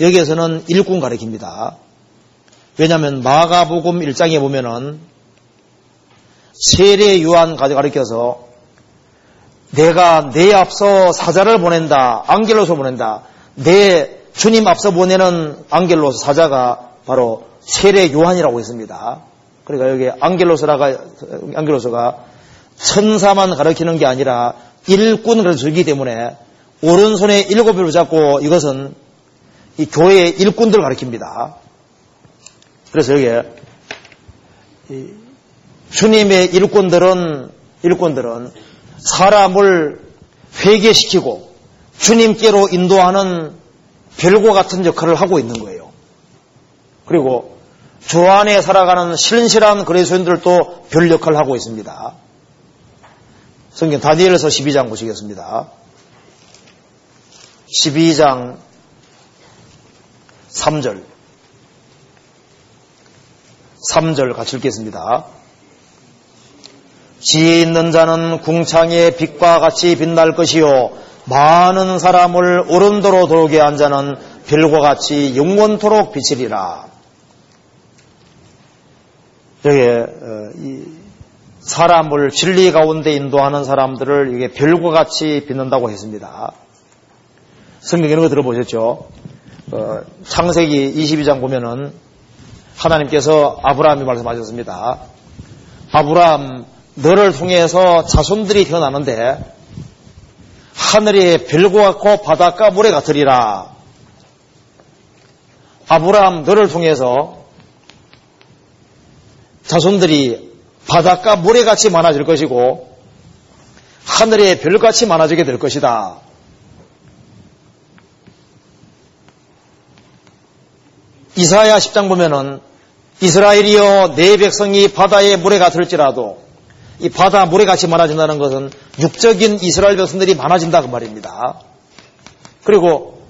여기에서는 일꾼 가리킵니다. 왜냐하면 마가복음 1장에 보면은 세례 요한 가르켜서 내가 내 앞서 사자를 보낸다. 안겔로서 보낸다. 내 주님 앞서 보내는 안겔로서 사자가 바로 세례 요한이라고 했습니다. 그러니까 여기 안겔로서라가 안겔로서가 천사만 가르치는 게 아니라 일꾼을 가르치기 때문에 오른손에 일곱 별을 잡고 이것은 이 교회의 일꾼들을 가르칩니다. 그래서 여기에 주님의 일꾼들은 일꾼들은 사람을 회개시키고 주님께로 인도하는 별과 같은 역할을 하고 있는 거예요. 그리고 주 안에 살아가는 신실한 그리스도인들도 별 역할을 하고 있습니다. 성경 다니엘서 12장 보시겠습니다. 12장 3절 3절 같이 읽겠습니다. 지혜 있는 자는 궁창의 빛과 같이 빛날 것이요 많은 사람을 오른도로 돌게 한 자는 별과 같이 영원토록 비치리라. 여기에 어, 사람을 진리 가운데 인도하는 사람들을 이게 별과 같이 빛난다고 했습니다. 성경 이런 거 들어보셨죠? 어, 창세기 22장 보면은 하나님께서 아브라함이 말씀하셨습니다. 아브라함, 너를 통해서 자손들이 태어나는데 하늘이 별과 같고 바닷가 물에 같으리라. 아브라함, 너를 통해서 자손들이 바닷가 물에같이 많아질 것이고 하늘의 별같이 많아지게 될 것이다. 이사야 10장 보면은 이스라엘이여 내 백성이 바다의 물에 같을지라도 이 바다 물에 같이 많아진다는 것은 육적인 이스라엘 백성들이 많아진다 그 말입니다. 그리고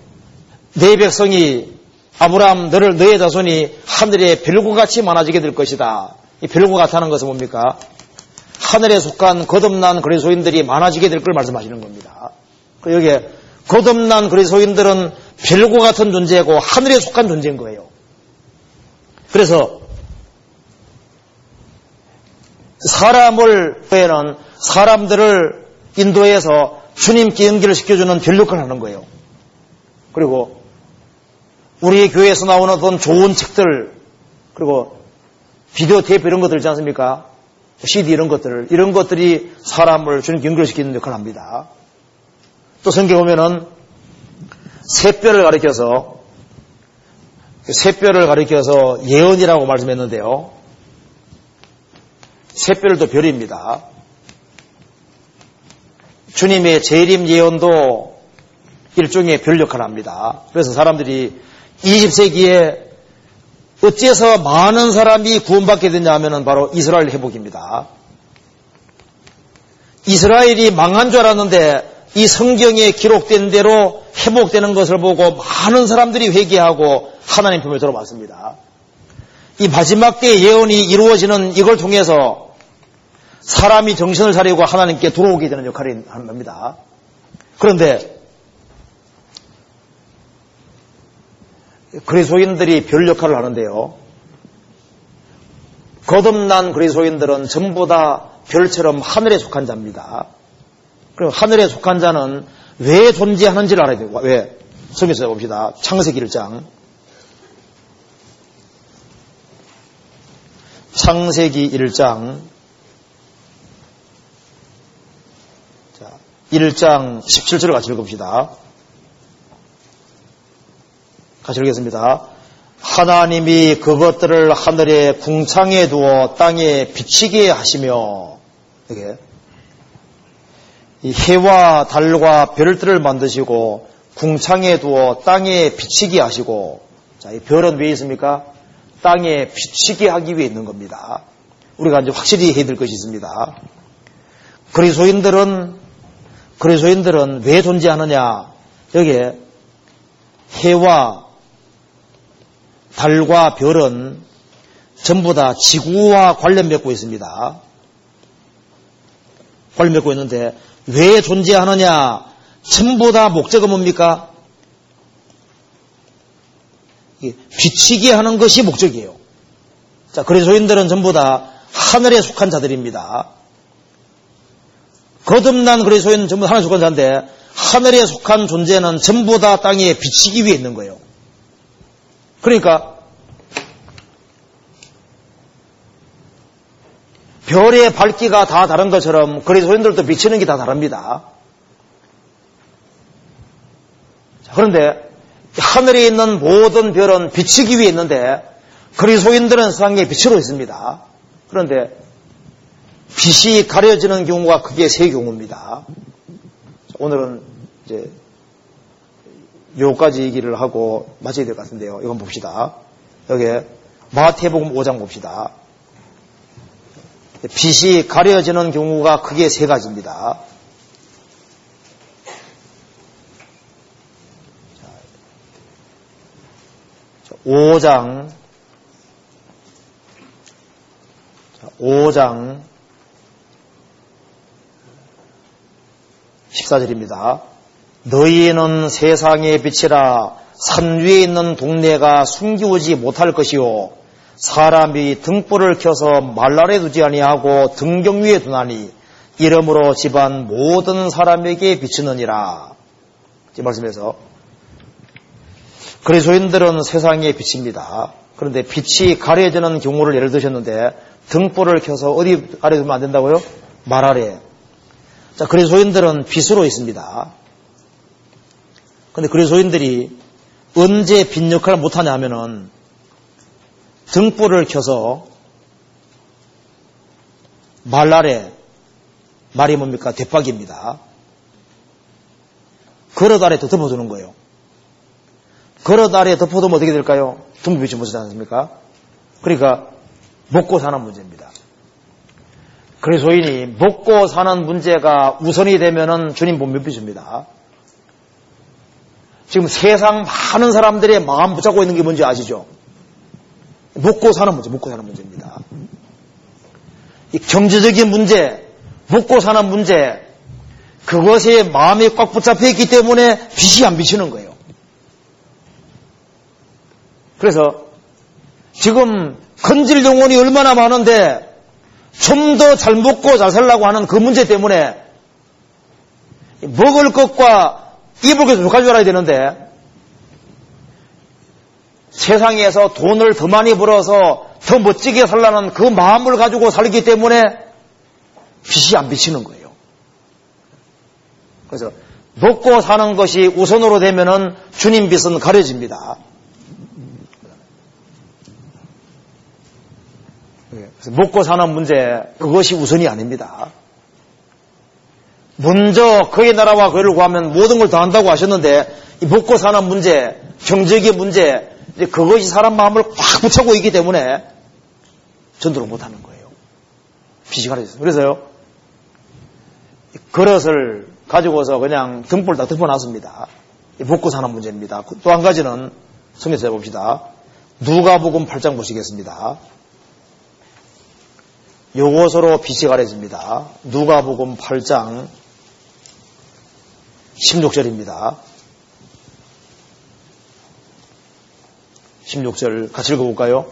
내 백성이 아브라함 너를 너의 자손이 하늘의 별과 같이 많아지게 될 것이다. 이 별과 같다는 것은 뭡니까? 하늘에 속한 거듭난 그리스도인들이 많아지게 될 걸 말씀하시는 겁니다. 그 여기에 거듭난 그리스도인들은 별과 같은 존재고 하늘에 속한 존재인 거예요. 그래서 사람을 빼는 사람들을 인도해서 주님께 연기를 시켜주는 별력을 하는 거예요. 그리고 우리 교회에서 나오는 어떤 좋은 책들 그리고 비디오 테이프 이런 것들 있지 않습니까? CD 이런 것들 이런 것들이 사람을 주님께 연결시키는 역할을 합니다. 또 성경 보면은 새뼈를 가리켜서 새뼈를 가리켜서 예언이라고 말씀했는데요. 새별도 별입니다. 주님의 재림 예언도 일종의 별 역할을 합니다. 그래서 사람들이 20세기에 어째서 많은 사람이 구원받게 되냐 하면 바로 이스라엘 회복입니다. 이스라엘이 망한 줄 알았는데 이 성경에 기록된 대로 회복되는 것을 보고 많은 사람들이 회개하고 하나님 품에 들어왔습니다. 이 마지막 때의 예언이 이루어지는 이걸 통해서 사람이 정신을 차리고 하나님께 돌아오게 되는 역할이 합니다. 그런데 그리스도인들이 별 역할을 하는데요. 거듭난 그리스도인들은 전부 다 별처럼 하늘에 속한 자입니다. 그럼 하늘에 속한 자는 왜 존재하는지를 알아야 돼요. 왜? 성경에서 봅시다. 창세기 1장. 창세기 1장. 자, 1장 17절을 같이 읽어봅시다. 같이 읽겠습니다. 하나님이 그것들을 하늘에 궁창에 두어 땅에 비치게 하시며, 이게 이 해와 달과 별들을 만드시고 궁창에 두어 땅에 비치게 하시고 자, 이 별은 왜 있습니까? 땅에 비치게 하기 위해 있는 겁니다. 우리가 이제 확실히 해야 될 것이 있습니다. 그리스도인들은 그리스도인들은 왜 존재하느냐? 여기에 해와 달과 별은 전부 다 지구와 관련 맺고 있습니다. 관련 맺고 있는데 왜 존재하느냐? 전부 다 목적은 뭡니까? 비치게 하는 것이 목적이에요. 자, 그리스도인들은 전부 다 하늘에 속한 자들입니다. 거듭난 그리스도인은 전부 하늘에 속한 자인데 하늘에 속한 존재는 전부 다 땅에 비치기 위해 있는 거예요. 그러니까 별의 밝기가 다 다른 것처럼 그리스도인들도 비치는 게 다 다릅니다. 그런데 하늘에 있는 모든 별은 비치기 위해 있는데 그리스도인들은 세상에 빛으로 있습니다. 그런데 빛이 가려지는 경우가 크게 세 경우입니다. 오늘은 이제 요까지 얘기를 하고 마쳐야 될 것 같은데요. 이건 봅시다. 여기 마태복음 5장 봅시다. 빛이 가려지는 경우가 크게 세 가지입니다. 5장 5장 14절입니다. 너희는 세상의 빛이라 산 위에 있는 동네가 숨기우지 못할 것이요 사람이 등불을 켜서 말날에 두지 아니하고 등경 위에 두나니 이름으로 집안 모든 사람에게 비치느니라. 이 말씀에서 그리스도인들은 세상의 빛입니다. 그런데 빛이 가려지는 경우를 예를 드셨는데 등불을 켜서 어디 가려두면 안 된다고요? 말 아래. 자, 그리스도인들은 빛으로 있습니다. 그런데 그리스도인들이 언제 빛 역할을 못하냐 하면은 등불을 켜서 말 아래 말이 뭡니까? 대박입니다. 그릇 아래 더 덮어주는 거예요. 그릇 아래 덮어두면 어떻게 될까요? 등불빛이 못지 않습니까? 그러니까 먹고 사는 문제입니다. 그래서인이 먹고 사는 문제가 우선이 되면은 주님 본 몇빛입니다. 지금 세상 많은 사람들의 마음 붙잡고 있는 게 뭔지 아시죠? 먹고 사는 문제, 먹고 사는 문제입니다. 경제적인 문제, 먹고 사는 문제, 그것에 마음이 꽉 붙잡혀 있기 때문에 빛이 안 비치는 거예요. 그래서 지금 건질 영혼이 얼마나 많은데 좀 더 잘 먹고 잘 살라고 하는 그 문제 때문에 먹을 것과 입을 것을 가지고 알아야 되는데 세상에서 돈을 더 많이 벌어서 더 멋지게 살라는 그 마음을 가지고 살기 때문에 빛이 안 비치는 거예요. 그래서 먹고 사는 것이 우선으로 되면은 주님 빛은 가려집니다. 먹고 사는 문제 그것이 우선이 아닙니다. 먼저 그의 나라와 그를 구하면 모든 걸 다 한다고 하셨는데 먹고 사는 문제, 경제의 문제 그것이 사람 마음을 꽉 붙잡고 있기 때문에 전도를 못하는 거예요. 가려졌어요. 그래서요 그릇을 가지고서 그냥 등불 다 덮어놨습니다. 먹고 사는 문제입니다. 또 한 가지는 성경에서 해봅시다. 누가복음 8장 보시겠습니다. 요것으로 빛이 가려집니다. 누가복음 8장 16절입니다. 16절 같이 읽어볼까요?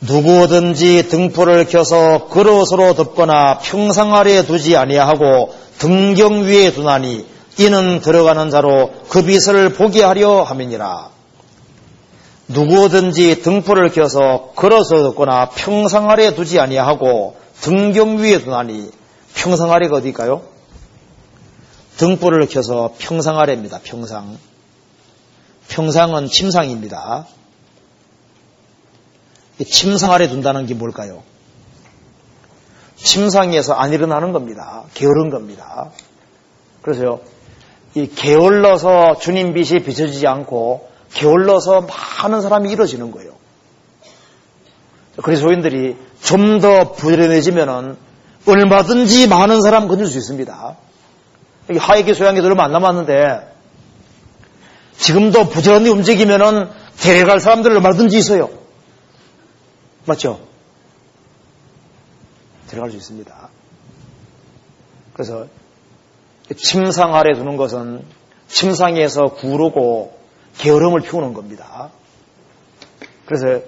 누구든지 등불을 켜서 그릇으로 덮거나 평상 아래 두지 아니하고 등경 위에 두나니 이는 들어가는 자로 그 빛을 보게 하려 함이니라. 누구든지 등불을 켜서 그릇으로 덮거나 평상 아래 두지 아니하고 등경 위에 두나니 평상 아래가 어디일까요? 등불을 켜서 평상 아래입니다. 평상. 평상은 침상입니다. 침상 아래 둔다는 게 뭘까요? 침상에서 안 일어나는 겁니다. 게으른 겁니다. 그래서요, 이 게을러서 주님 빛이 비춰지지 않고 게을러서 많은 사람이 이루어지는 거예요. 그리스도인들이 좀 더 부지런해지면은 얼마든지 많은 사람 건질 수 있습니다. 얼마 안 남았는데 지금도 부지런히 움직이면은 데려갈 사람들 얼마든지 있어요. 맞죠? 들어갈 수 있습니다. 그래서 침상 아래 두는 것은 침상에서 구르고 게으름을 피우는 겁니다. 그래서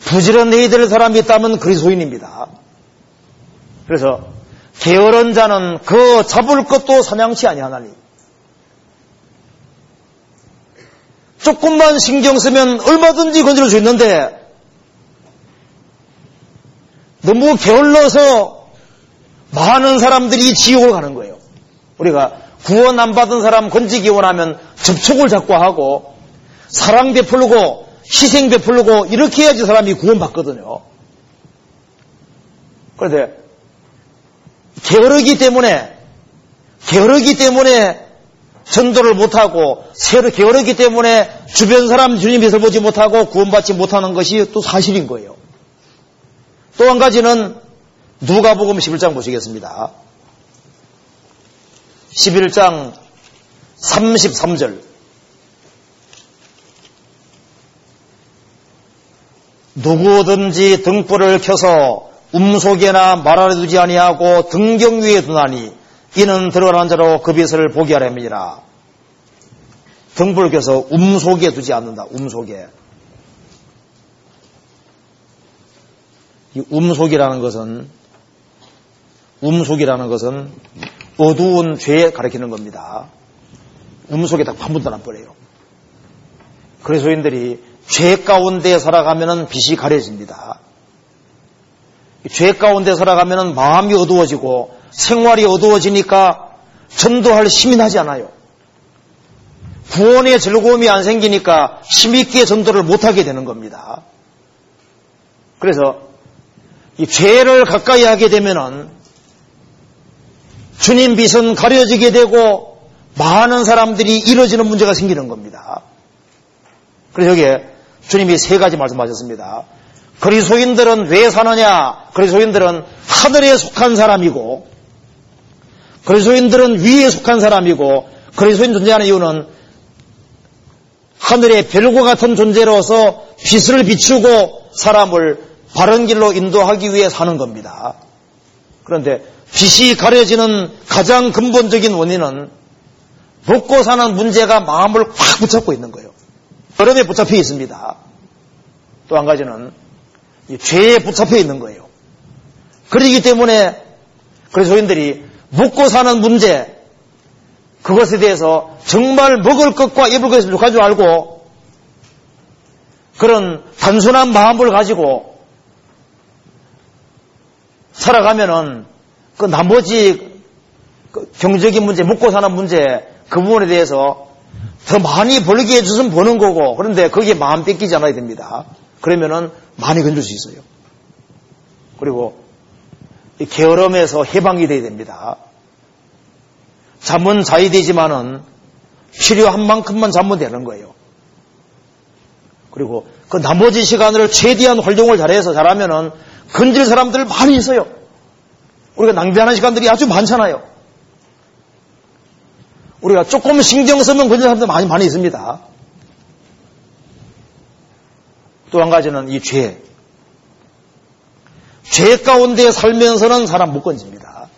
부지런해야 될 사람이 있다면 그리스도인입니다. 그래서 게으른 자는 그 잡을 것도 사냥치 아니하나니 조금만 신경 쓰면 얼마든지 건드릴 수 있는데 너무 게을러서 많은 사람들이 지옥을 가는 거예요. 우리가 구원 안 받은 사람 건지기 원하면 접촉을 자꾸 하고 사랑 베풀고 희생 베풀고 이렇게 해야지 사람이 구원받거든요. 그런데 게으르기 때문에 게으르기 때문에 전도를 못하고 새로 게으르기 때문에 주변 사람 주님 빛을 보지 못하고 구원받지 못하는 것이 또 사실인 거예요. 또 한 가지는 누가복음 11장 보시겠습니다. 11장 33절. 누구든지 등불을 켜서 음속에나 말아래 두지 아니하고 등경 위에 두나니 이는 들어가는 자로 그 빛을 보게 하렵니다. 등불을 켜서 음속에 두지 않는다. 음속에. 이 음속이라는 것은 음속이라는 것은 어두운 죄에 가리키는 겁니다. 음속에다 판문도 안 버려요. 그래서인들이 죄 가운데 살아가면 빛이 가려집니다. 죄 가운데 살아가면 마음이 어두워지고 생활이 어두워지니까 전도할 힘이 나지 않아요. 구원의 즐거움이 안 생기니까 힘있게 전도를 못하게 되는 겁니다. 그래서 이 죄를 가까이 하게 되면은 주님 빛은 가려지게 되고 많은 사람들이 이뤄지는 문제가 생기는 겁니다. 그래서 여기에 주님이 세 가지 말씀하셨습니다. 그리스도인들은 왜 사느냐? 그리스도인들은 하늘에 속한 사람이고 그리스도인들은 위에 속한 사람이고 그리스도인 존재하는 이유는 하늘의 별과 같은 존재로서 빛을 비추고 사람을 바른 길로 인도하기 위해 사는 겁니다. 그런데 빛이 가려지는 가장 근본적인 원인은 먹고 사는 문제가 마음을 꽉 붙잡고 있는 거예요. 여름에 붙잡혀 있습니다. 또 한 가지는 죄에 붙잡혀 있는 거예요. 그러기 때문에 그리스도인들이 먹고 사는 문제 그것에 대해서 정말 먹을 것과 입을 것을 부족할 줄 알고 그런 단순한 마음을 가지고 살아가면은 그 나머지 그 경제적인 문제, 먹고 사는 문제 그 부분에 대해서 더 많이 벌게 해주면 버는 거고 그런데 거기에 마음 뺏기지 않아야 됩니다. 그러면은 많이 건질 수 있어요. 그리고 게으름에서 해방이 돼야 됩니다. 잠은 자야 되지만은 필요한 만큼만 잠면 되는 거예요. 그리고 그 나머지 시간을 최대한 활동을 잘해서 잘하면은 건질 사람들 많이 있어요. 우리가 낭비하는 시간들이 아주 많잖아요. 우리가 조금 신경 쓰면 건질 사람들 많이 많이 있습니다. 또 한 가지는 이 죄. 죄 가운데 살면서는 사람 못 건집니다.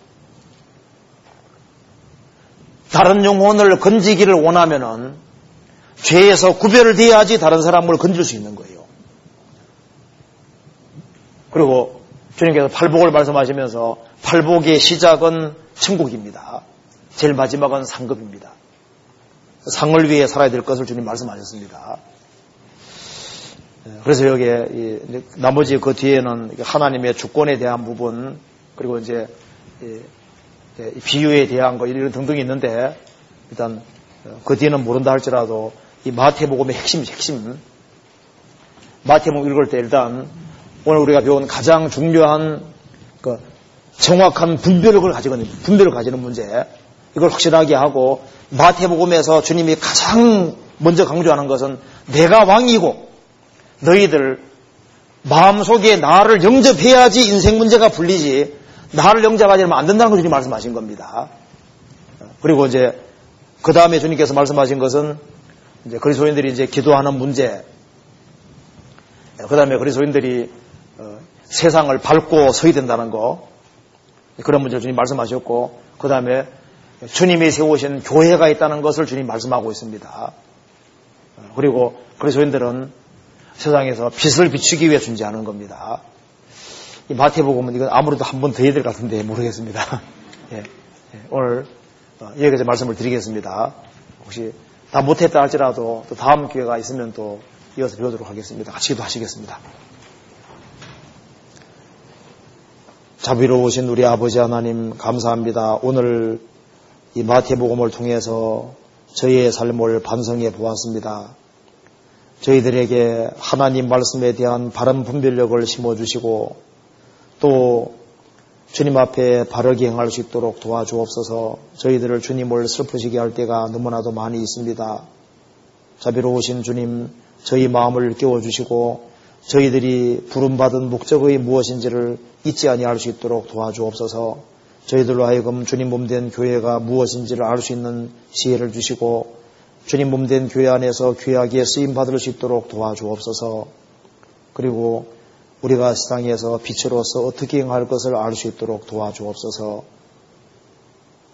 다른 영혼을 건지기를 원하면은 죄에서 구별을 돼야지 다른 사람을 건질 수 있는 거예요. 그리고 주님께서 팔복을 말씀하시면서 팔복의 시작은 천국입니다. 제일 마지막은 상급입니다. 상을 위해 살아야 될 것을 주님 말씀하셨습니다. 그래서 여기에 나머지 그 뒤에는 하나님의 주권에 대한 부분 그리고 이제 비유에 대한 거 이런 등등이 있는데 일단 그 뒤에는 모른다 할지라도 이 마태복음의 핵심 핵심 마태복음 읽을 때 일단 오늘 우리가 배운 가장 중요한 그 정확한 분별력을 가지는 분별을 가지는 문제. 이걸 확실하게 하고 마태복음에서 주님이 가장 먼저 강조하는 것은 내가 왕이고 너희들 마음속에 나를 영접해야지 인생 문제가 풀리지 나를 영접하지 않으면 안 된다는 걸 주님 말씀하신 겁니다. 그리고 이제 그 다음에 주님께서 말씀하신 것은 이제 그리스도인들이 이제 기도하는 문제, 그 다음에 그리스도인들이 어, 세상을 밟고 서야 된다는 거, 그런 문제를 주님 말씀하셨고, 그 다음에 주님이 세우신 교회가 있다는 것을 주님 말씀하고 있습니다. 그리고 그리스도인들은 세상에서 빛을 비추기 위해 존재하는 겁니다. 이 마태복음은 이건 아무래도 한 번 더 해야 될 것 같은데 모르겠습니다. 예, 예, 오늘 어, 여기까지 말씀을 드리겠습니다. 혹시 다 못했다 할지라도 또 다음 기회가 있으면 또 이어서 배우도록 하겠습니다. 같이 기도하시겠습니다. 자비로우신 우리 아버지 하나님 감사합니다. 오늘 이 마태복음을 통해서 저희의 삶을 반성해 보았습니다. 저희들에게 하나님 말씀에 대한 바른 분별력을 심어주시고 또 주님 앞에 바르게 행할 수 있도록 도와주옵소서 저희들을 주님을 슬프시게 할 때가 너무나도 많이 있습니다. 자비로우신 주님 저희 마음을 깨워주시고 저희들이 부름받은 목적의 무엇인지를 잊지 아니할 수 있도록 도와주옵소서 저희들로 하여금 주님 몸된 교회가 무엇인지를 알 수 있는 지혜를 주시고 주님 몸된 교회 안에서 귀하게 쓰임 받을 수 있도록 도와주옵소서. 그리고 우리가 세상에서 빛으로서 어떻게 행할 것을 알 수 있도록 도와주옵소서.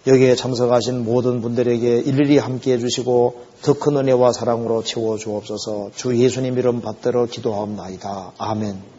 여기에 참석하신 모든 분들에게 일일이 함께 해 주시고 더 큰 은혜와 사랑으로 채워 주옵소서. 주 예수님 이름 받들어 기도하옵나이다. 아멘.